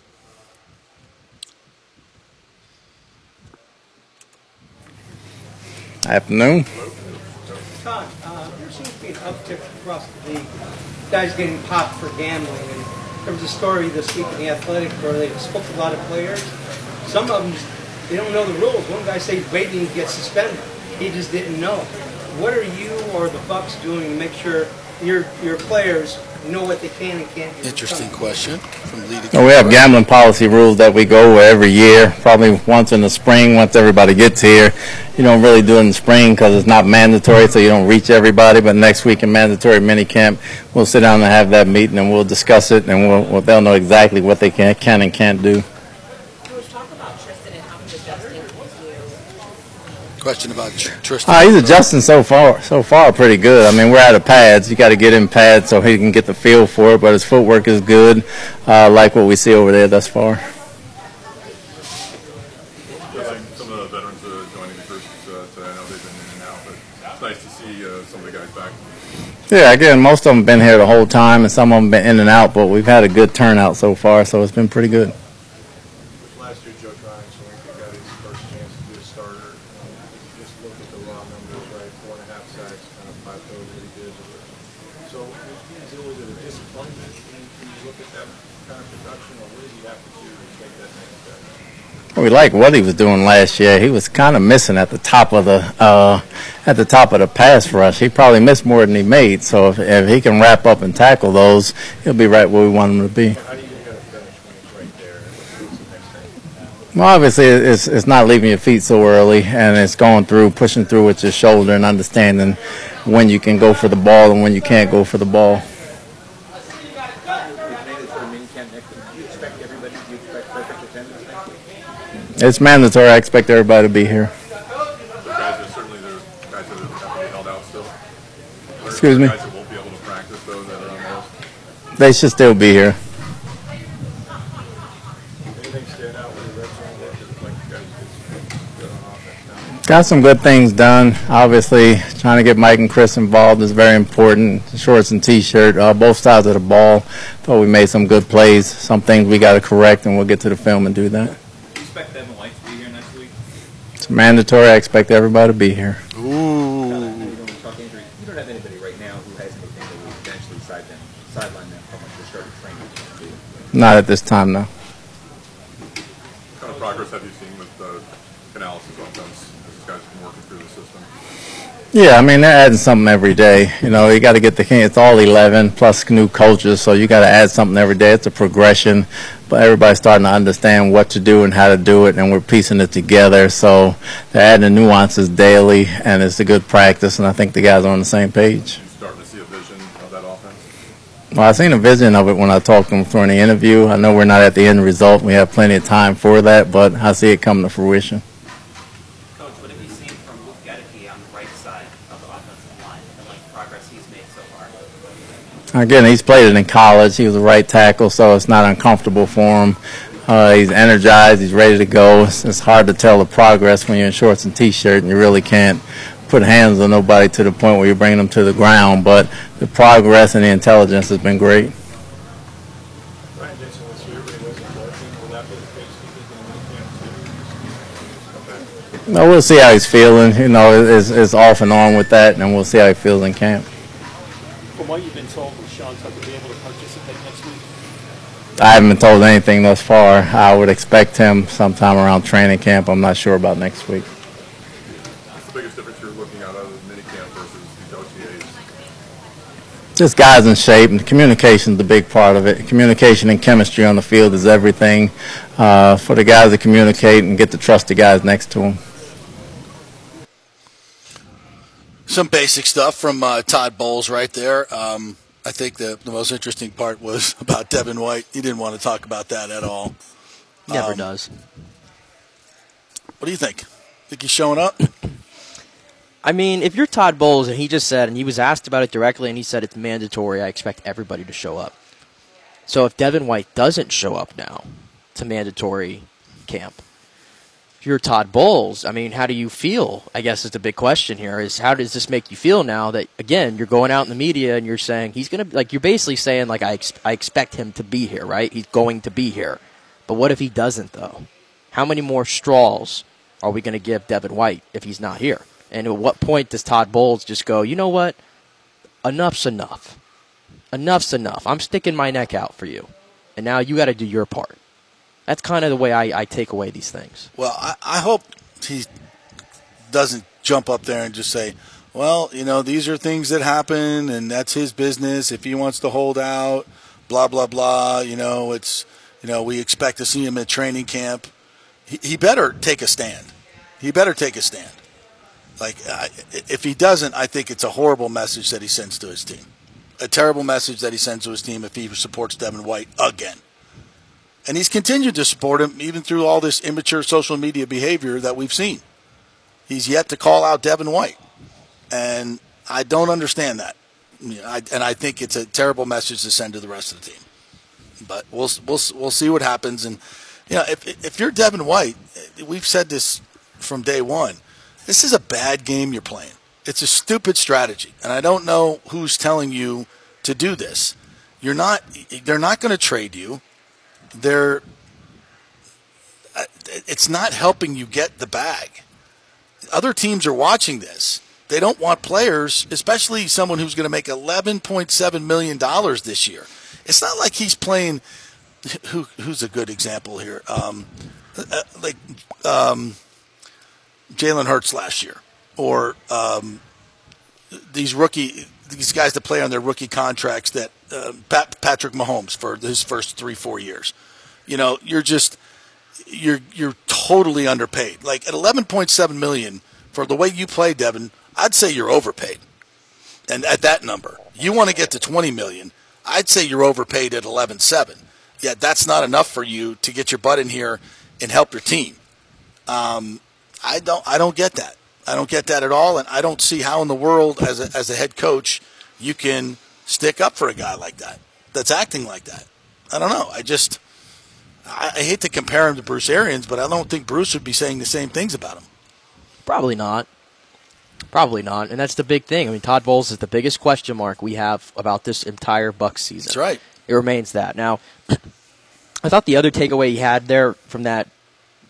Afternoon. Todd, uh, there seems to be an uptick across the. Guys getting popped for gambling. And there was a story this week in the Athletic where they spoke to a lot of players. Some of them, they don't know the rules. One guy said waiting to get suspended. He just didn't know. What are you or the Bucks doing to make sure your your players know what they can and can't do? Interesting question from leading. Well, we have gambling policy rules that we go over every year, probably once in the spring, once everybody gets here. You don't really do it in the spring because it's not mandatory, so you don't reach everybody. But next week in mandatory minicamp, we'll sit down and have that meeting and we'll discuss it, and we'll, well, they'll know exactly what they can, can and can't do. Question about Tristan. Uh, he's adjusting so far, so far pretty good. I mean, we're out of pads. You got to get in pads so he can get the feel for it. But his footwork is good, uh, like what we see over there thus far. Just like some of the veterans uh, joining the group uh, today. I know they've been in and out, but it's nice to see uh, some of the guys back. Yeah, again, most of them have been here the whole time, and some of them been in and out. But we've had a good turnout so far, so it's been pretty good. Last year, Joe Tryon, so he got his first chance to be a starter. Um, just look at the raw numbers, right? Four and a half sacks, kind of plateaued what he did. So is it always a disappointment when when you look at that kind of production, or what does he have to do to take that next step? We like what he was doing last year. He was kind of missing at the top of the uh, at the top of the pass rush. He probably missed more than he made. So if, if he can wrap up and tackle those, he'll be right where we want him to be. Well, obviously, it's it's not leaving your feet so early, and it's going through, pushing through with your shoulder, and understanding when you can go for the ball and when you can't go for the ball. It's mandatory. I expect everybody to be here. Excuse me? They should still be here. Got some good things done. Obviously, trying to get Mike and Chris involved is very important. Shorts and T-shirt, uh, both sides of the ball. Thought we made some good plays. Some things we got to correct, and we'll get to the film and do that. Do you expect Devin White to be here next week? It's mandatory. I expect everybody to be here. Ooh. You don't want to talk injury. You don't have anybody right now who has anything that will eventually side them, sideline them from the start of training. Not at this time, no. What kind of progress have you seen with uh, Canales' offense as these guys have been working through the system? Yeah, I mean they're adding something every day. You know, you got to get the it's all 11 plus new coaches, so you got to add something every day. It's a progression, but everybody's starting to understand what to do and how to do it, and we're piecing it together. So they're adding the nuances daily, and it's a good practice. And I think the guys are on the same page. You starting to see a vision of that offense? Well, I seen a vision of it when I talked to them during the interview. I know we're not at the end result. We have plenty of time for that, but I see it coming to fruition. Coach, what have you seen from Luke Goedeke on the right side of the offensive line and like progress he's made so far? Again, he's played it in college. He was a right tackle, so it's not uncomfortable for him. Uh, he's energized. He's ready to go. It's, it's hard to tell the progress when you're in shorts and t-shirt, and you really can't put hands on nobody to the point where you're bringing them to the ground. But the progress and the intelligence has been great. You? No, we'll see how he's feeling. You know, it's, it's off and on with that, and we'll see how he feels in camp. From what you've been told, will Sean Tucker be able to participate next week? I haven't been told anything thus far. I would expect him sometime around training camp. I'm not sure about next week. What's the biggest difference you're looking at out of minicamp versus these OTAs? Just guys in shape, and communication is the big part of it. Communication and chemistry on the field is everything uh, for the guys to communicate and get to trust the guys next to them. Some basic stuff from uh, Todd Bowles right there. Um, I think the, the most interesting part was [LAUGHS] about Devin White. He didn't want to talk about that at all. Never Um, does. What do you think? Think he's showing up? I mean, if you're Todd Bowles and he just said, and he was asked about it directly, and he said it's mandatory, I expect everybody to show up. So if Devin White doesn't show up now to mandatory camp, you're Todd Bowles, I mean, how do you feel? I guess is the big question here. Is how does this make you feel now that again you're going out in the media and you're saying he's gonna like you're basically saying like I ex- I expect him to be here, right? He's going to be here, but what if he doesn't though? How many more straws are we going to give Devin White if he's not here? And at what point does Todd Bowles just go, you know what? Enough's enough. Enough's enough. I'm sticking my neck out for you. And now you got to do your part. That's kind of the way I, I take away these things. Well, I, I hope he doesn't jump up there and just say, well, you know, these are things that happen and that's his business. If he wants to hold out, blah, blah, blah, you know, it's, you know, we expect to see him at training camp. He, he better take a stand. He better take a stand. Like, if he doesn't, I think it's a horrible message that he sends to his team. A terrible message that he sends to his team if he supports Devin White again. And he's continued to support him even through all this immature social media behavior that we've seen. He's yet to call out Devin White. And I don't understand that. And I think it's a terrible message to send to the rest of the team. But we'll, we'll, we'll see what happens. And, you know, if, if you're Devin White, we've said this from day one this is a bad game you're playing. It's a stupid strategy. And I don't know who's telling you to do this. You're not, they're not going to trade you they're uh, it's not helping you get the bag. Other teams are watching this. They don't want players, especially someone who's going to make $11.7 million this year. It's not like he's playing. Who, who's a good example here? Um, uh, like um, Jalen Hurts last year, or um, these rookie these guys that play on their rookie contracts that uh, Pat, Patrick Mahomes for his first three four years. You know, you're just you're you're totally underpaid. Like at 11.7 million for the way you play, Devin, I'd say you're overpaid. And at that number, you want to get to 20 million, I'd say you're overpaid at 11.7. Yet that's not enough for you to get your butt in here and help your team. Um, I don't I don't get that. I don't get that at all, and I don't see how in the world, as a, as a head coach, you can stick up for a guy like that that's acting like that. I don't know. I just I, I hate to compare him to Bruce Arians, but I don't think Bruce would be saying the same things about him. Probably not. Probably not, and that's the big thing. I mean, Todd Bowles is the biggest question mark we have about this entire Bucks season. That's right. It remains that. Now, [CLEARS THROAT] I thought the other takeaway he had there from that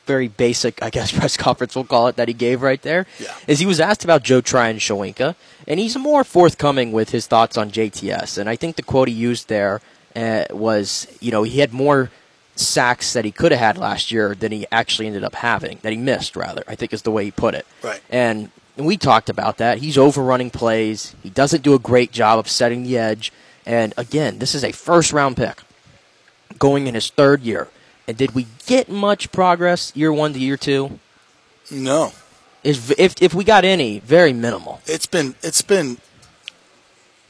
very basic, I guess, [LAUGHS] press conference, we'll call it, that he gave right there, yeah. is he was asked about Joe Tryon Shoyinka, and he's more forthcoming with his thoughts on JTS. And I think the quote he used there uh, was, you know, he had more sacks that he could have had last year than he actually ended up having, that he missed, rather, I think is the way he put it. Right. And we talked about that. He's overrunning plays. He doesn't do a great job of setting the edge. And again, this is a first round pick going in his third year. And did we get much progress year one to year two? No. If if, if we got any, very minimal. It's been it's been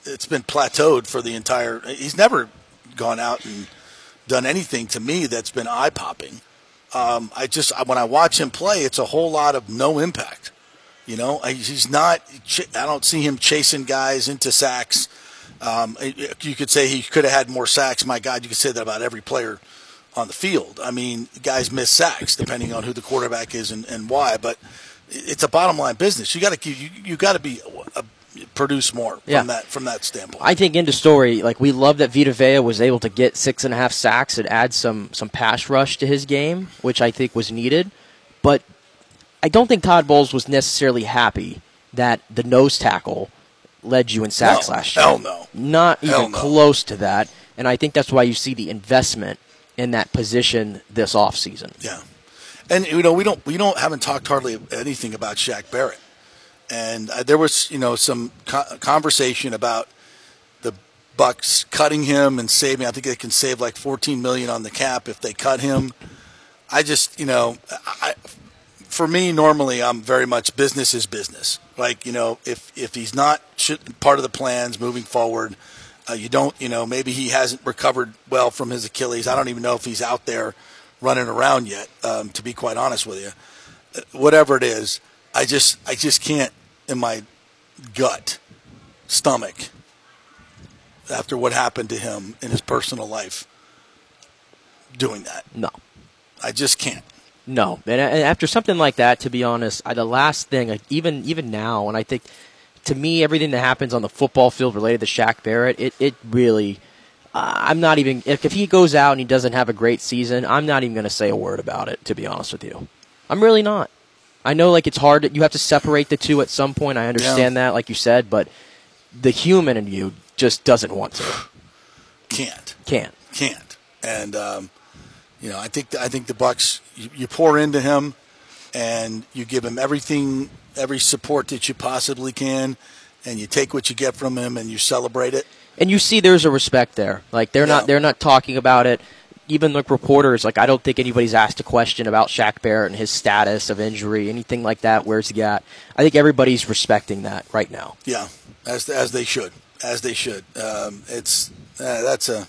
it's been plateaued for the entire. He's never gone out and done anything to me that's been eye popping. Um, I just when I watch him play, it's a whole lot of no impact. You know, he's not. I don't see him chasing guys into sacks. Um, you could say he could have had more sacks. My God, you could say that about every player on the field. I mean, guys miss sacks depending on who the quarterback is and, and why. But it's a bottom line business. You got to you, you got to be uh, produce more from that from that standpoint. I think into story, like we love that Vita Vea was able to get six and a half sacks and add some some pass rush to his game, which I think was needed. But I don't think Todd Bowles was necessarily happy that the nose tackle led you in sacks No, last year. hell no. Not Hell even no. close to that. And I think that's why you see the investment in that position this offseason. Yeah, and you know we don't we don't haven't talked hardly anything about Shaq Barrett, and uh, there was you know some co- conversation about the Bucks cutting him and saving. I think they can save like 14 million on the cap if they cut him. I just you know I, for me normally I'm very much business is business. Like you know if if he's not part of the plans moving forward. Uh, you don't, you know, maybe he hasn't recovered well from his Achilles. I don't even know if he's out there running around yet. Um, to be quite honest with you, whatever it is, I just, I just can't in my gut, stomach, after what happened to him in his personal life, doing that. No. I just can't. No, and, and after something like that, to be honest, I, the last thing, like, even even now, and I think to me, everything that happens on the football field related to Shaq Barrett, it it really, uh, I'm not even if, if he goes out and he doesn't have a great season, I'm not even going to say a word about it. To be honest with you, I'm really not. I know like it's hard. You have to separate the two at some point. I understand that, like you said, but the human in you just doesn't want to. Can't. Can't. Can't. And um, you know, I think I think the Bucks. You, you pour into him, and you give him everything, every support that you possibly can, and you take what you get from him, and you celebrate it. and you see there's a respect there. Like they're not they're not talking about it. Even like reporters, like I don't think anybody's asked a question about Shaq Barrett and his status of injury, anything like that. Where's he at? I think everybody's respecting that right now. Yeah, as as they should, as they should. Um, it's uh, that's a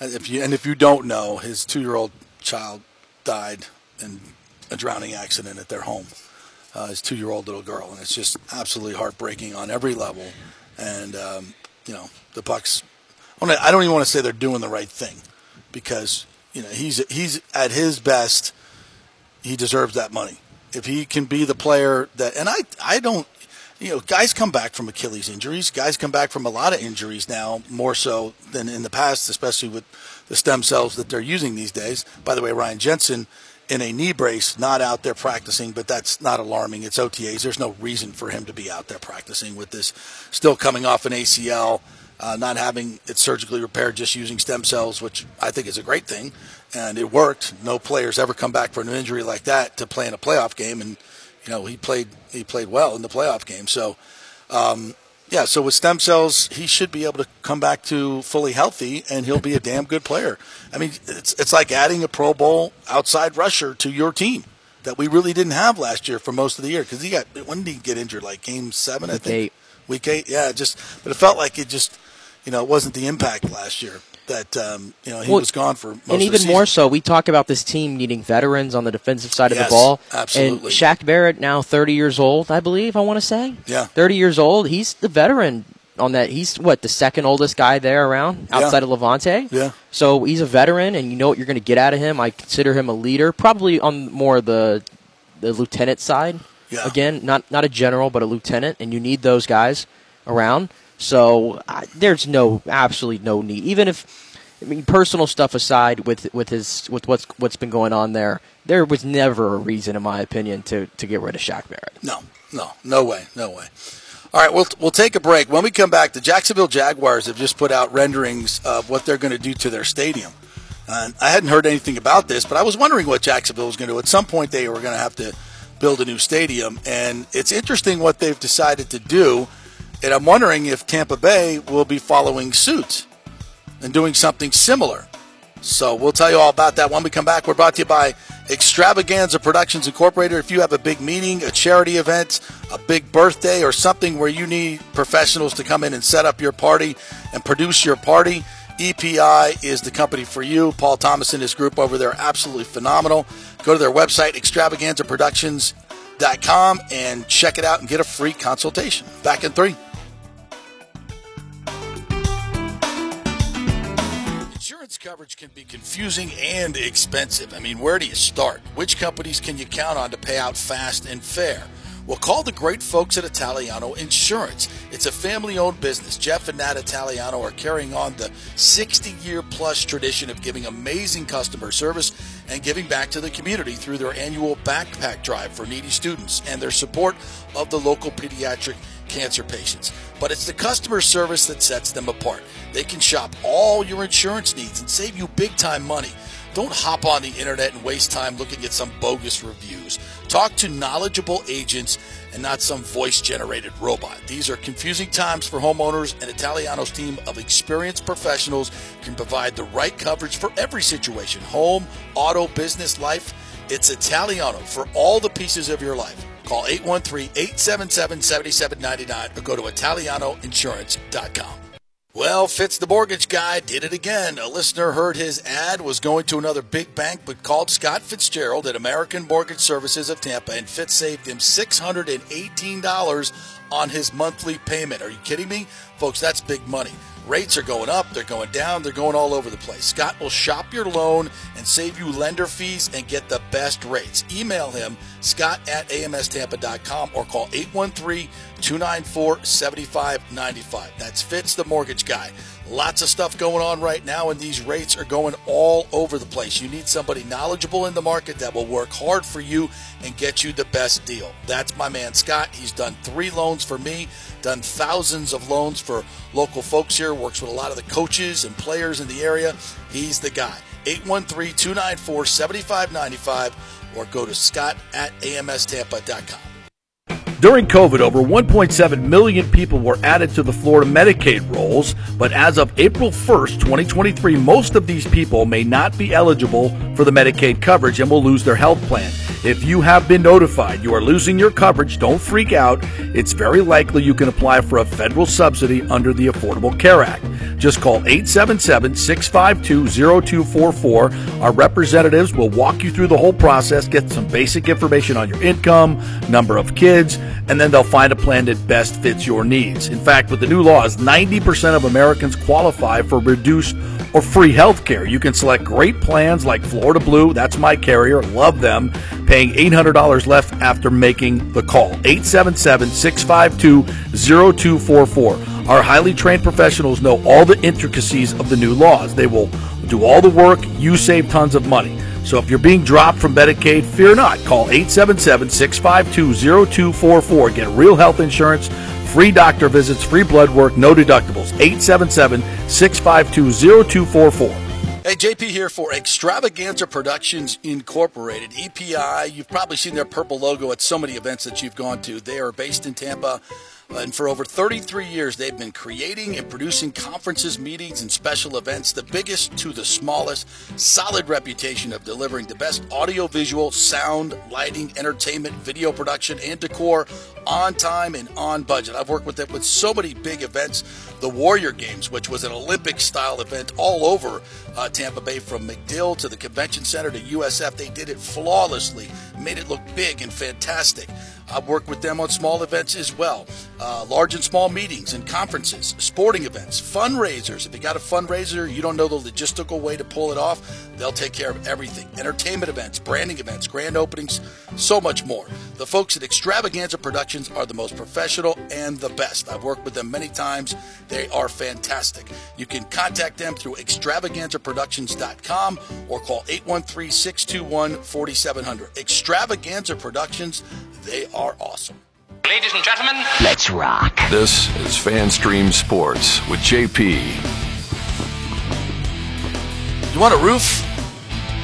if you and if you don't know, his two year old child died in a drowning accident at their home. Uh, his two year old little girl, and it's just absolutely heartbreaking on every level. And um, you know, the Bucks. I don't- even want to say they're doing the right thing because you know he's he's at his best. He deserves that money if he can be the player that. And I I don't. You know, guys come back from Achilles injuries. Guys come back from a lot of injuries now, more so than in the past, especially with the stem cells that they're using these days. By the way, Ryan Jensen in a knee brace, not out there practicing, but that's not alarming. It's OTAs. There's no reason for him to be out there practicing with this still coming off an ACL, uh, not having it surgically repaired, just using stem cells, which I think is a great thing. And it worked. No players ever come back from an injury like that to play in a playoff game. And, you know, he played he played well in the playoff game. So, um, yeah, so with stem cells, he should be able to come back to fully healthy, and he'll be a damn good player. I mean, it's it's like adding a Pro Bowl outside rusher to your team that we really didn't have last year for most of the year because he got when did he get injured? Like game seven, I Week think. eight. Week eight, yeah. Just but it felt like it just you know it wasn't the impact last year that um, you know he Well, was gone for most and of the even more so, we talk about this team needing veterans on the defensive side of the ball. absolutely. And Shaq Barrett, now 30 years old, I believe, I want to say. Yeah. 30 years old. He's the veteran on that. He's, what, the second oldest guy there around Yeah. outside of Lavonte? Yeah. So he's a veteran, and you know what you're going to get out of him. I consider him a leader, probably on more the the lieutenant side. Yeah. Again, not not a general, but a lieutenant, and you need those guys around. So I, there's no absolutely no need, even if. I mean, personal stuff aside, with with his with what's what's been going on there, there was never a reason, in my opinion, to to get rid of Shaq Barrett. No, no, no way, no way. All right, we'll we'll take a break. When we come back, the Jacksonville Jaguars have just put out renderings of what they're going to do to their stadium. And I hadn't heard anything about this, but I was wondering what Jacksonville was going to do. At some point, they were going to have to build a new stadium, and it's interesting what they've decided to do. And I'm wondering if Tampa Bay will be following suit and doing something similar. So we'll tell you all about that when we come back. We're brought to you by Extravaganza Productions Incorporated. If you have a big meeting, a charity event, a big birthday, or something where you need professionals to come in and set up your party and produce your party, EPI is the company for you. Paul Thomas and his group over there are absolutely phenomenal. Go to their website, extravaganzaproductions.com, and check it out and get a free consultation. Back in three. Insurance coverage can be confusing and expensive. I mean, where do you start? Which companies can you count on to pay out fast and fair? Well, call the great folks at Italiano Insurance. It's a family owned business. Jeff and Nat Italiano are carrying on the 60 year plus tradition of giving amazing customer service and giving back to the community through their annual backpack drive for needy students and their support of the local pediatric cancer patients. But it's the customer service that sets them apart. They can shop all your insurance needs and save you big time money. Don't hop on the internet and waste time looking at some bogus reviews. Talk to knowledgeable agents and not some voice generated robot. These are confusing times for homeowners, and Italiano's team of experienced professionals can provide the right coverage for every situation home, auto, business, life. It's Italiano for all the pieces of your life. Call 813 877 7799 or go to ItalianoInsurance.com. Well, Fitz the mortgage guy did it again. A listener heard his ad, was going to another big bank, but called Scott Fitzgerald at American Mortgage Services of Tampa, and Fitz saved him $618 on his monthly payment. Are you kidding me? Folks, that's big money. Rates are going up, they're going down, they're going all over the place. Scott will shop your loan and save you lender fees and get the best rates. Email him, scott at amstampa.com or call 813 294 7595. That's Fitz, the mortgage guy. Lots of stuff going on right now, and these rates are going all over the place. You need somebody knowledgeable in the market that will work hard for you and get you the best deal. That's my man Scott. He's done three loans for me, done thousands of loans for local folks here, works with a lot of the coaches and players in the area. He's the guy. 813 294 7595 or go to scott at amstampa.com. During COVID, over 1.7 million people were added to the Florida Medicaid rolls, but as of April 1st, 2023, most of these people may not be eligible for the Medicaid coverage and will lose their health plan. If you have been notified you are losing your coverage, don't freak out. It's very likely you can apply for a federal subsidy under the Affordable Care Act. Just call 877 652 0244. Our representatives will walk you through the whole process, get some basic information on your income, number of kids, and then they'll find a plan that best fits your needs. In fact, with the new laws, 90% of Americans qualify for reduced or free health care. You can select great plans like Florida Blue, that's my carrier, love them, paying $800 left after making the call. 877 652 0244. Our highly trained professionals know all the intricacies of the new laws. They will do all the work, you save tons of money. So if you're being dropped from Medicaid, fear not. Call 877 652 0244. Get real health insurance, free doctor visits, free blood work, no deductibles. 877 652 0244. Hey, JP here for Extravaganza Productions Incorporated, EPI. You've probably seen their purple logo at so many events that you've gone to. They are based in Tampa. And for over 33 years, they've been creating and producing conferences, meetings, and special events, the biggest to the smallest. Solid reputation of delivering the best audio, visual, sound, lighting, entertainment, video production, and decor on time and on budget. I've worked with them with so many big events. The Warrior Games, which was an Olympic style event all over uh, Tampa Bay, from MacDill to the Convention Center to USF. They did it flawlessly, made it look big and fantastic. I've worked with them on small events as well, uh, large and small meetings and conferences, sporting events, fundraisers. If you got a fundraiser, you don't know the logistical way to pull it off, they'll take care of everything. Entertainment events, branding events, grand openings, so much more. The folks at Extravaganza Productions are the most professional and the best. I've worked with them many times. They are fantastic. You can contact them through extravaganzaproductions.com or call 813 621 4700. Extravaganza Productions, they are awesome. Ladies and gentlemen, let's rock. This is FanStream Sports with JP. You want a roof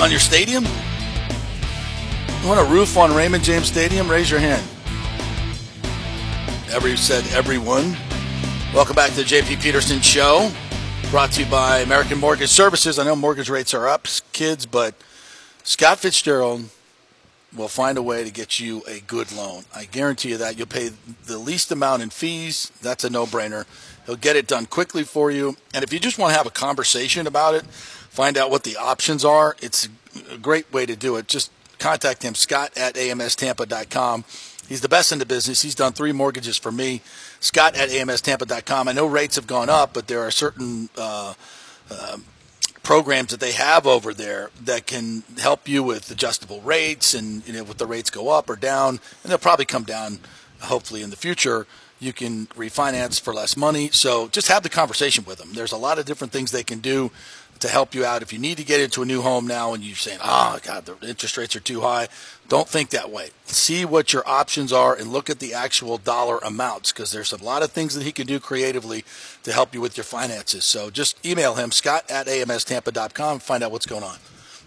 on your stadium? You want a roof on Raymond James Stadium? Raise your hand. Every said everyone. Welcome back to the JP Peterson Show, brought to you by American Mortgage Services. I know mortgage rates are up, kids, but Scott Fitzgerald will find a way to get you a good loan. I guarantee you that. You'll pay the least amount in fees. That's a no brainer. He'll get it done quickly for you. And if you just want to have a conversation about it, find out what the options are, it's a great way to do it. Just contact him, scott at amstampa.com. He's the best in the business. He's done three mortgages for me. Scott at amstampa.com. I know rates have gone up, but there are certain uh, uh, programs that they have over there that can help you with adjustable rates and you know with the rates go up or down, and they'll probably come down hopefully in the future. You can refinance for less money. So just have the conversation with them. There's a lot of different things they can do to help you out. If you need to get into a new home now and you're saying, oh, God, the interest rates are too high, don't think that way. See what your options are and look at the actual dollar amounts because there's a lot of things that he can do creatively to help you with your finances. So just email him, scott at amstampa.com, find out what's going on.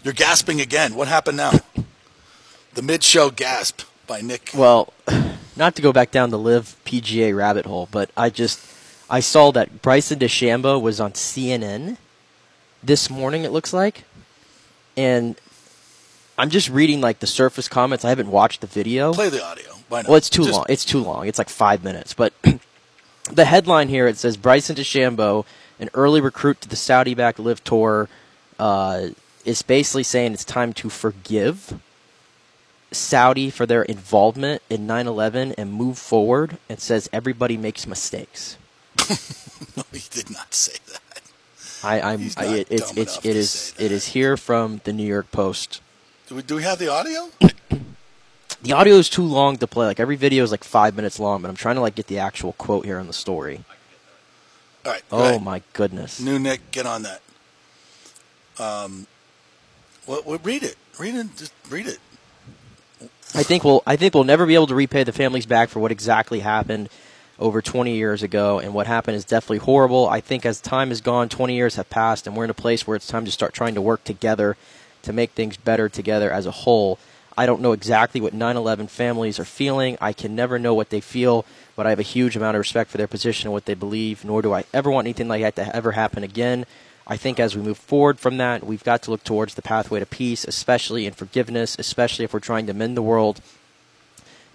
You're gasping again. What happened now? The mid show gasp by Nick. Well, [SIGHS] not to go back down the LIV PGA rabbit hole, but I just I saw that Bryson DeChambeau was on CNN this morning. It looks like, and I'm just reading like the surface comments. I haven't watched the video. Play the audio. Why not? Well, it's too Just- long. It's too long. It's like five minutes. But the headline here it says Bryson DeChambeau, an early recruit to the Saudi-backed LIV Tour, uh, is basically saying it's time to forgive. Saudi for their involvement in 9/11 and move forward and says everybody makes mistakes. [LAUGHS] no, he did not say that. I, I, it, it's it's enough It is here from the New York Post. Do we, do we have the audio? [COUGHS] The audio is too long to play. Like every video is like five minutes long, but I'm trying to like get the actual quote here on the story. All right. go Oh ahead. my goodness! New Nick, get on that. Um, what? what read it. Read it. Just read it. I think we'll I think we'll never be able to repay the families back for what exactly happened over 20 years ago, and what happened is definitely horrible. I think as time has gone, 20 years have passed, and we're in a place where it's time to start trying to work together to make things better together as a whole. I don't know exactly what 9/11 families are feeling. I can never know what they feel, but I have a huge amount of respect for their position and what they believe. Nor do I ever want anything like that to ever happen again. I think as we move forward from that, we've got to look towards the pathway to peace, especially in forgiveness, especially if we're trying to mend the world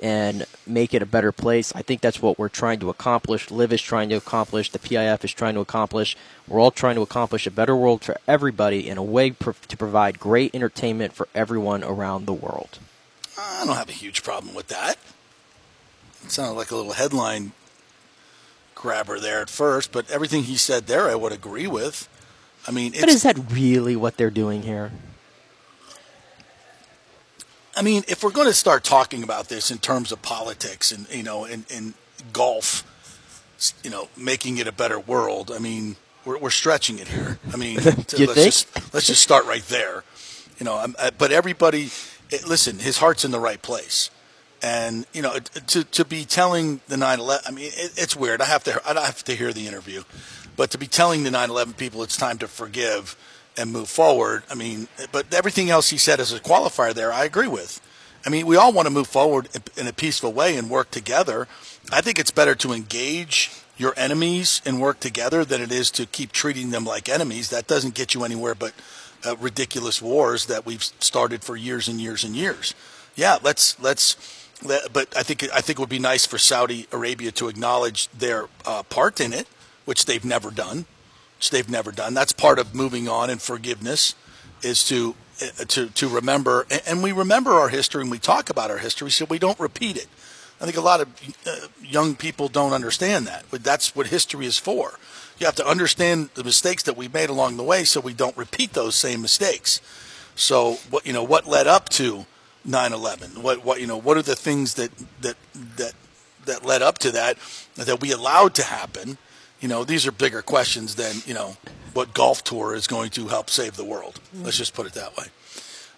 and make it a better place. I think that's what we're trying to accomplish. LIV is trying to accomplish. The PIF is trying to accomplish. We're all trying to accomplish a better world for everybody in a way pr- to provide great entertainment for everyone around the world. I don't have a huge problem with that. It sounded like a little headline grabber there at first, but everything he said there I would agree with. I mean, it's, But is that really what they're doing here? I mean, if we're going to start talking about this in terms of politics and you know, in, in golf, you know, making it a better world, I mean, we're, we're stretching it here. I mean, [LAUGHS] You let's think? just let's just start right there. You know, I- but everybody, listen, his heart's in the right place, and you know, to to be telling the 9/11, I mean, it, it's weird. I have to I have to hear the interview, but to be telling the 9/11 people it's time to forgive and move forward. I mean, but everything else he said as a qualifier there, I agree with. I mean, we all want to move forward in- a peaceful way and work together. I think it's better to engage your enemies and work together than it is to keep treating them like enemies. That doesn't get you anywhere but uh, ridiculous wars that we've started for years and years and years. Yeah, let's let's. Let, but I think I think it would be nice for Saudi Arabia to acknowledge their uh, part in it, which they've never done which they've never done. That's part of moving on and forgiveness is to uh, to to remember and- we remember our history and we talk about our history so we don't repeat it. I think a lot of uh, young people don't understand that. That's what history is for. You have to understand the mistakes that we made along the way so we don't repeat those same mistakes. So what you know what led up to 9/11? What what you know what are the things that that that that led up to that that we allowed to happen? You know, these are bigger questions than you know what golf tour is going to help save the world. Let's just put it that way.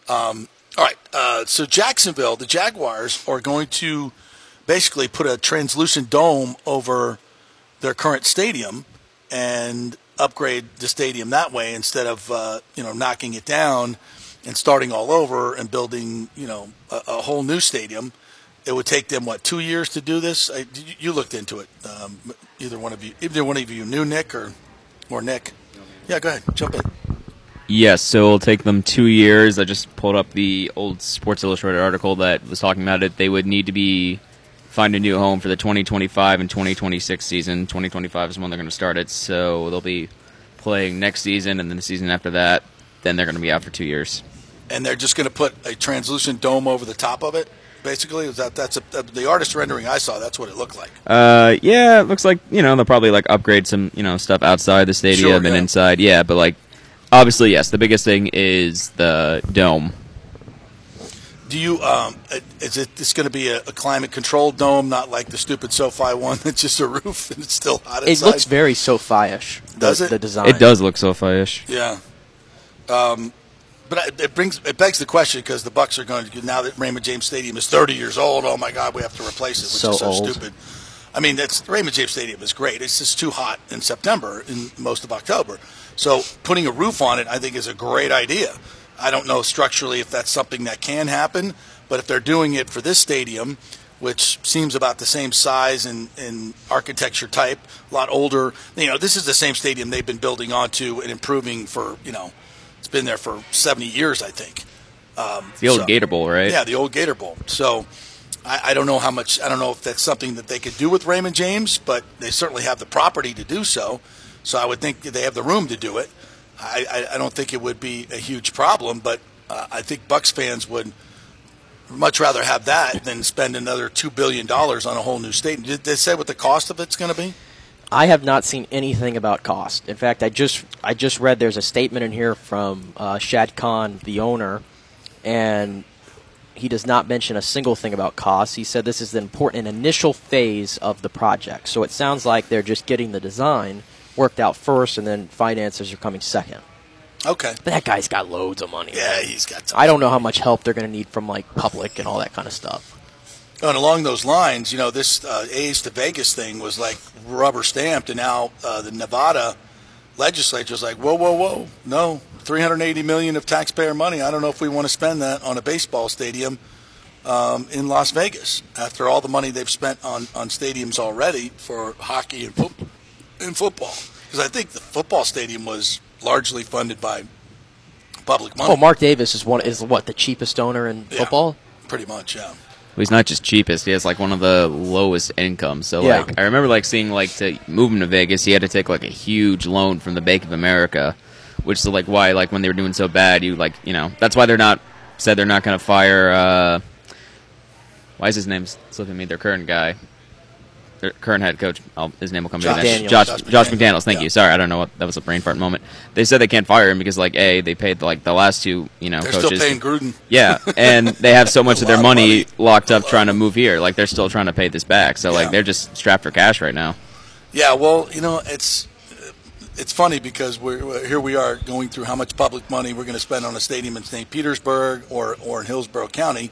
Um, all right, uh, so Jacksonville, the Jaguars are going to basically put a translucent dome over their current stadium and upgrade the stadium that way instead of uh, you know knocking it down and starting all over and building you know a, a whole new stadium. It would take them what two years to do this? I, you- you looked into it. Um, either one of you, either one of you knew Nick or or Nick. Yeah, go ahead, jump in. Yes, so it'll take them two years. I just pulled up the old Sports Illustrated article that was talking about it. They would need to be find a new home for the 2025 and 2026 season. 2025 is when they're going to start it, so they'll be playing next season, and then the season after that. Then they're going to be out for two years. and they're just going to put a translucent dome over the top of it. Basically, is that that's a, the artist rendering I saw? That's what it looked like. Uh, yeah, it looks like you know they'll probably like upgrade some you know stuff outside the stadium Sure, and yeah. inside. Yeah, but like obviously yes, the biggest thing is the dome. Do you? Um, is it? It's going to be a, a climate controlled dome, not like the stupid SoFi one that's just a roof and it's still hot inside? It looks very SoFi-ish. The, Does it? The design. It does look SoFi-ish. Yeah. Um, but it brings it begs the question because the Bucks are going to now that Raymond James Stadium is 30 years old. Oh my God, we have to replace it, which So is so old. stupid. I mean, that's Raymond James Stadium is great. It's just too hot in September in most of October. So putting a roof on it, I think, is a great idea. I don't know structurally if that's something that can happen, but if they're doing it for this stadium, which seems about the same size and, and architecture type, a lot older, you know, this is the same stadium they've been building onto and improving for, you know, it's been there for 70 years, I think. Um, The old so- Gator Bowl, right? Yeah, the old Gator Bowl. So I, I don't know how much, I don't know if that's something that they could do with Raymond James, but they certainly have the property to do so. So I would think they have the room to do it. I, I, I don't think it would be a huge problem, but uh, I think Bucks fans would much rather have that than spend another two billion dollars on a whole new stadium. Did they say what the cost of it's going to be? I have not seen anything about cost. In fact, I just I just read there's a statement in here from uh, Shad Khan, the owner, and he does not mention a single thing about costs. He said this is an important initial phase of the project. So it sounds like they're just getting the design worked out first, and then finances are coming second. Okay. But that guy's got loads of money. Yeah, he's got. I don't know how much help they're going to need from like public and all that kind of stuff. And along those lines, you know, this uh, A's to Vegas thing was like rubber stamped, and now uh, the Nevada legislature is like, whoa, whoa, whoa, no, 380 million of taxpayer money. I don't know if we want to spend that on a baseball stadium um, in Las Vegas after all the money they've spent on, on stadiums already for hockey and, fo- and football. Because I think the football stadium was largely funded by public money. Oh, Mark Davis is one is what the cheapest owner in Yeah. football. Pretty much, yeah. He's not just cheapest; he has like one of the lowest incomes. So, Yeah. like, I remember like seeing like to move him to Vegas, he had to take like a huge loan from the Bank of America, which is like why like when they were doing so bad, you like you know that's why they're not said they're not going to fire. uh Why is his name slipping me? Their current guy, their current head coach. Oh, his name will come to me Josh next. Josh, Josh Josh McDaniels, McDaniels. Thank yeah. you. Sorry, I don't know what that was a brain fart moment. They said they can't fire him because like a they paid like the last two you know They're still coaches. paying Gruden. Yeah, and [LAUGHS] they have so much of their lot of money, locked up trying to move here. Like they're still trying to pay this back. So Yeah. like they're just strapped for cash right now. Yeah, well, you know, it's it's funny because we're we're- here we are going through how much public money we're going to spend on a stadium in St. Petersburg or or in Hillsborough County,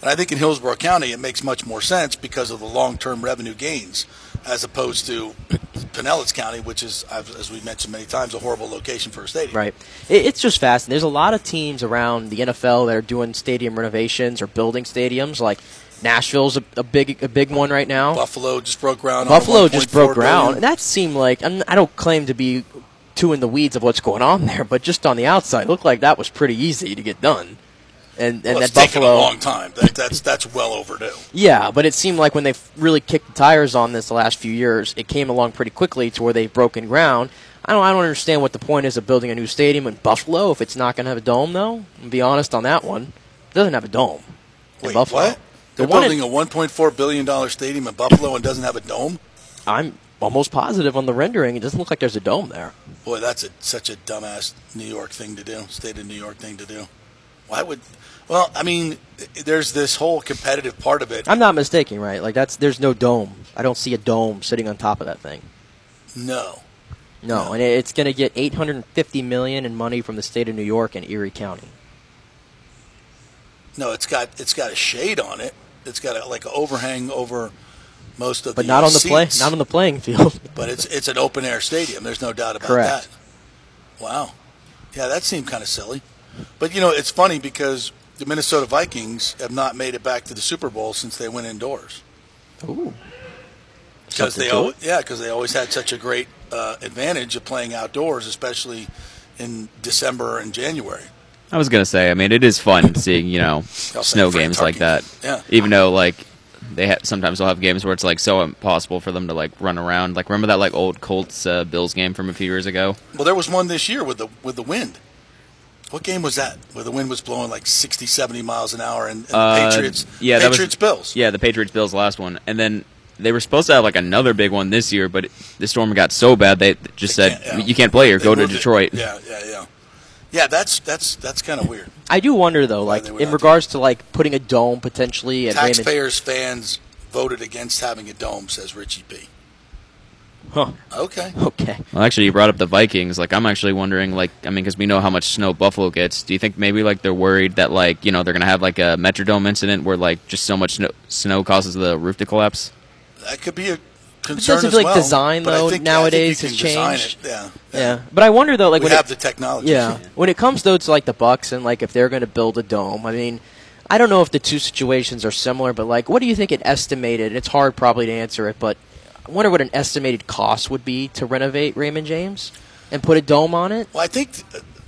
and I think in Hillsborough County it makes much more sense because of the long-term revenue gains as opposed to Pinellas County, which is, as we mentioned many times, a horrible location for a stadium. Right. It's just fascinating. There's a lot of teams around the NFL that are doing stadium renovations or building stadiums. Like Nashville's a, a big a big one right now. Buffalo just broke ground. Buffalo just broke ground. billion. And that seemed like I'm, I don't claim to be too in the weeds of what's going on there, but just on the outside, it looked like that was pretty easy to get done. And and Well, that it's taken Buffalo a long time. That, that's that's well overdue. Yeah, but it seemed like when they really kicked the tires on this the last few years, it came along pretty quickly to where they've broken ground. I don't, I don't understand what the point is of building a new stadium in Buffalo if it's not going to have a dome, though. I'll be honest on that one. It doesn't have a dome. in Wait, Buffalo. what? They're in- building a 1.4 billion dollar stadium in Buffalo and doesn't have a dome. I'm almost positive on the rendering. It doesn't look like there's a dome there. Boy, that's a, such a dumbass New York thing to do, state of New York thing to do. Why would? Well, I mean, there's this whole competitive part of it. I'm not mistaken, right? Like that's there's no dome. I don't see a dome sitting on top of that thing. No, No, and it's going to get 850 million in money from the state of New York and Erie County. no, it's got it's got a shade on it. It's got a, like an overhang over most of But the not on the play, not on the playing [LAUGHS] field. But it's it's an open air stadium. There's no doubt about Correct. that. Wow. Yeah, that seemed kind of silly. But you know, it's funny because the Minnesota Vikings have not made it back to the Super Bowl since they went indoors. Ooh. Because they yeah, because they always had such a great uh, advantage of playing outdoors, especially in December and January. I was gonna say, I mean, it is fun seeing you know [LAUGHS] snow games like that. Yeah. Even though like they ha- sometimes they'll have games where it's like so impossible for them to like run around. Like remember that like old Colts uh, Bills game from a few years ago? Well, there was one this year with the with the wind. What game was that? Where the wind was blowing like 60, 70 miles an hour, and, and the Uh, Patriots, yeah, that Patriots was, Bills. Yeah, the Patriots Bills last one, and then they were supposed to have like another big one this year, but the storm got so bad they just said yeah. you can't play here. They Go to moved it. Detroit. Yeah, yeah, yeah. Yeah, that's that's that's kind of weird. I do wonder though, like in regards to like putting a dome potentially at Raymond. Taxpayers, fans voted against having a dome, says Richie P. Huh. Okay. Okay. Well, actually, you brought up the Vikings. Like, I'm actually wondering, like, I mean, because we know how much snow Buffalo gets. Do you think maybe like they're worried that like you know they're gonna have like a Metrodome incident where like just so much snow, snow causes the roof to collapse? That could be a concern Doesn't as like well. design but though think- nowadays I has can design changed. it. Yeah, Yeah, but I wonder though, like we when have it, the technology. Yeah, when it comes though to like the Bucks and like if they're going to build a dome, I mean, I don't know if the two situations are similar, but like, what do you think it estimated? It's hard probably to answer it, but I wonder what an estimated cost would be to renovate Raymond James and put a dome on it. Well, I think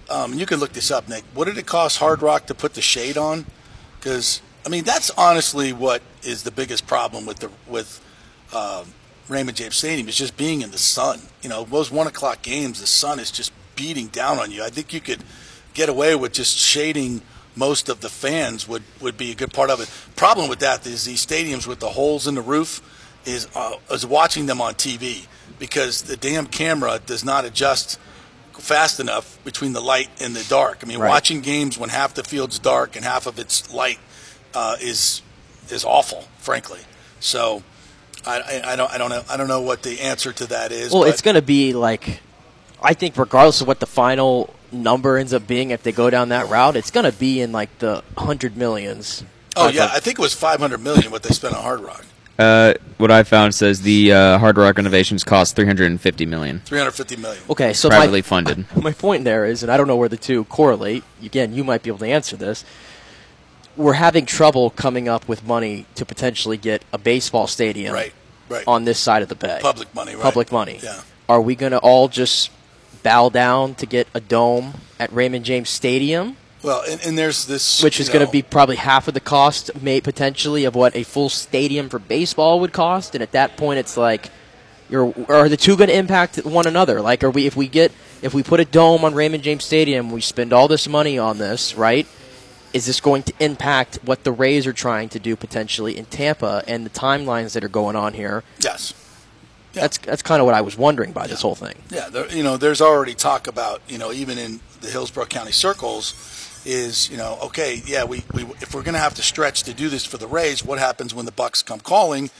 uh, um, you can look this up, Nick. What did it cost Hard Rock to put the shade on? Because I mean, that's honestly what is the biggest problem with the with um, Raymond James Stadium is just being in the sun. You know, those one o'clock games, the sun is just beating down on you. I think you could get away with just shading most of the fans would, would be a good part of it. Problem with that is these stadiums with the holes in the roof is uh, is watching them on TV because the damn camera does not adjust fast enough between the light and the dark. I mean, Right. watching games when half the field's dark and half of it's light uh, is is awful, frankly. So I, I, I don't I don't know I don't know what the answer to that is. Well, it's going to be like, I think regardless of what the final number ends up being, if they go down that route, it's going to be in like the hundred millions. oh yeah, of- I think it was 500 million what they spent on Hard Rock. Uh, what I found says the uh, Hard Rock renovations cost 350 million. 350 million. Okay, so privately my, funded. [LAUGHS] My point there is, and I don't know where the two correlate. Again, you might be able to answer this. We're having trouble coming up with money to potentially get a baseball stadium Right, right. on this side of the bay. Public money, right. Public money. Yeah. Are we going to all just bow down to get a dome at Raymond James Stadium? Well, and, and there's this which is going to be probably half of the cost, may potentially, of what a full stadium for baseball would cost. And at that point, it's like, you're, are the two going to impact one another? Like, are we if we get if we put a dome on Raymond James Stadium, we spend all this money on this, right? Is this going to impact what the Rays are trying to do potentially in Tampa and the timelines that are going on here? Yes. That's that's kind of what I was wondering by this whole thing. Yeah, there, you know, there's already talk about, you know, even in the Hillsborough County circles, is you know, okay, yeah, we, we if we're going to have to stretch to do this for the Rays, what happens when the Bucks come calling?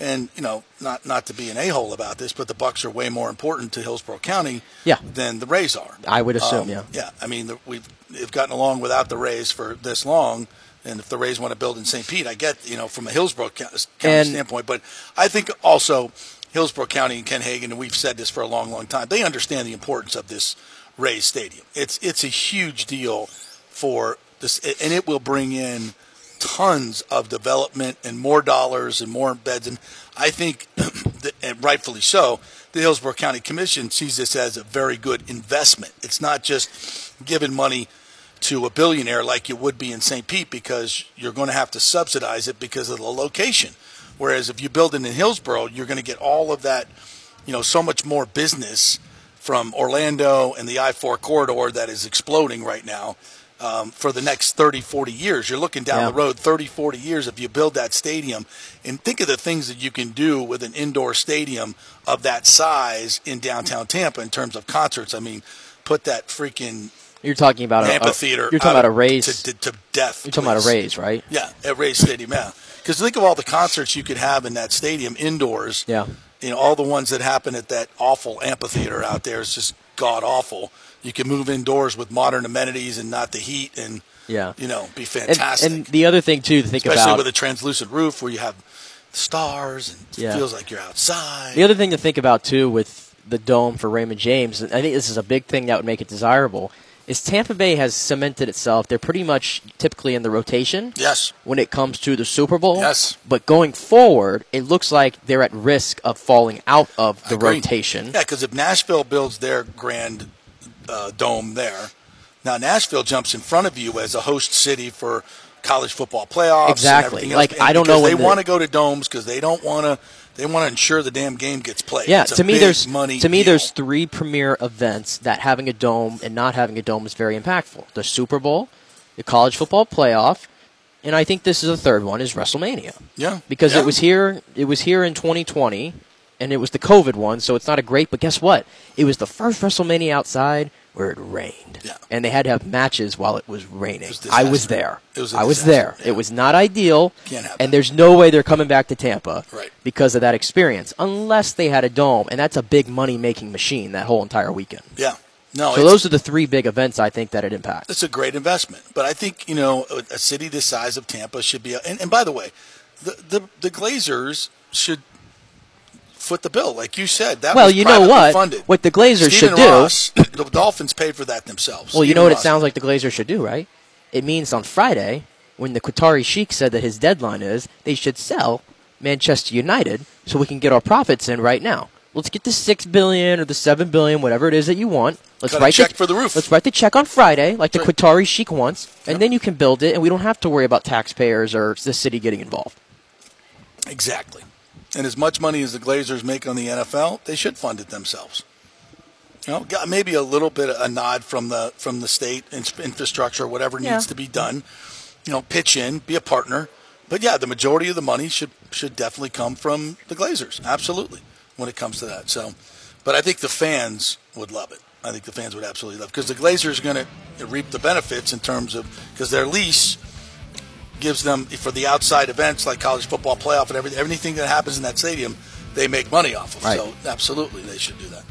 And you know, not not to be an a hole about this, but the Bucks are way more important to Hillsborough County Yeah. than the Rays are. I would assume, Um, yeah. Yeah, I mean, the, we've they've gotten along without the Rays for this long, and if the Rays want to build in St. Pete, I get you know from a Hillsborough County And- standpoint, but I think also Hillsborough County and Ken Hagan, and we've said this for a long, long time. They understand the importance of this Rays Stadium. It's it's a huge deal for this, and it will bring in tons of development and more dollars and more beds. And I think, [CLEARS THROAT] and rightfully so, the Hillsborough County Commission sees this as a very good investment. It's not just giving money to a billionaire like it would be in St. Pete because you're going to have to subsidize it because of the location. Whereas if you build it in Hillsborough, you're going to get all of that, you know, so much more business from Orlando and the I 4 corridor that is exploding right now um, for the next 30, 40 years. You're looking down Yeah. the road 30, 40 years if you build that stadium. And think of the things that you can do with an indoor stadium of that size in downtown Tampa in terms of concerts. I mean, put that freaking You're talking about a- a- amphitheater. you're talking about a Rays- to, to, to death. You're talking about a. Rays, right? Yeah, at Rays Stadium. Yeah, because think of all the concerts you could have in that stadium indoors. Yeah. You know, all the ones that happen at that awful amphitheater out there is just god awful. You can move indoors with modern amenities and not the heat, and Yeah. you know, be fantastic. and the other thing too to think Especially about with a translucent roof where you have stars and it Yeah. feels like you're outside. The other thing to think about too with the dome for Raymond James, and I think this is a big thing that would make it desirable, is Tampa Bay has cemented itself. They're pretty much typically in the rotation. Yes. When it comes to the Super Bowl. Yes. But going forward, it looks like they're at risk of falling out of the Agreed. rotation. Yeah, because if Nashville builds their grand uh, dome there, now Nashville jumps in front of you as a host city for college football playoffs. Exactly. Like, else. I don't know They the- want to go to domes because they don't want to. They want to ensure the damn game gets played. Yeah, It's to me there's money. to me deal. there's three premier events that having a dome and not having a dome is very impactful. The Super Bowl, the college football playoff, and I think this is the third one is WrestleMania. Yeah. Because Yeah. it was here it was here in 2020 and it was the COVID one, so it's not a great, but guess what? It was the first WrestleMania outside where it rained. Yeah. And they had to have matches while it was raining. was I was there. It was a I was there. It was not ideal. And there's no way they're coming back to Tampa Right. because of that experience, unless they had a dome, and that's a big money making machine that whole entire weekend. Yeah. No, so those are the three big events I think that it impacts. It's a great investment, but I think you know a, a city the size of Tampa should be. And, and by the way, the, the the Glazers should foot the bill, like you said. That Well, was you know what? Funded. What the Glazers should do- Ross, the Dolphins paid for that themselves. Well, you Stephen know what it sounds like the Glazers should do, right? It means on Friday, when the Qatari Sheikh said that his deadline is, they should sell Manchester United so we can get our profits in right now. Let's get the six billion or the seven billion, whatever it is that you want. Let's Cut write check the, for the roof. Let's write the check on Friday, like the Qatari Sheikh wants, and then you can build it, and we don't have to worry about taxpayers or the city getting involved. Exactly. And as much money as the Glazers make on the NFL, they should fund it themselves. You know, maybe a little bit of a nod from the from the state in- infrastructure, whatever Yeah. needs to be done. You know, pitch in, be a partner. But yeah, the majority of the money should should definitely come from the Glazers. Absolutely, when it comes to that. So, but I think the fans would love it. I think the fans would absolutely love it. because the Glazers are going to reap the benefits in terms of because their lease gives them for the outside events like college football playoff and everything, everything that happens in that stadium, they make money off of. Right. So absolutely, they should do that.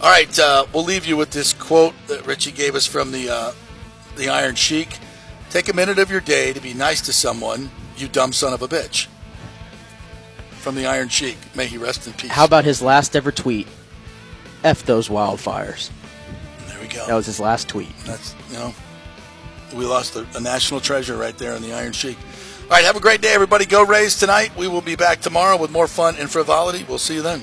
All right, uh, we'll leave you with this quote that Richie gave us from the uh, the Iron Sheik. Take a minute of your day to be nice to someone, you dumb son of a bitch. From the Iron Sheik. May he rest in peace. How about his last ever tweet? F those wildfires. There we go. That was his last tweet. That's you know, we lost a, a national treasure right there in the Iron Sheik. All right, have a great day, everybody. Go Rays tonight. We will be back tomorrow with more fun and frivolity. We'll see you then.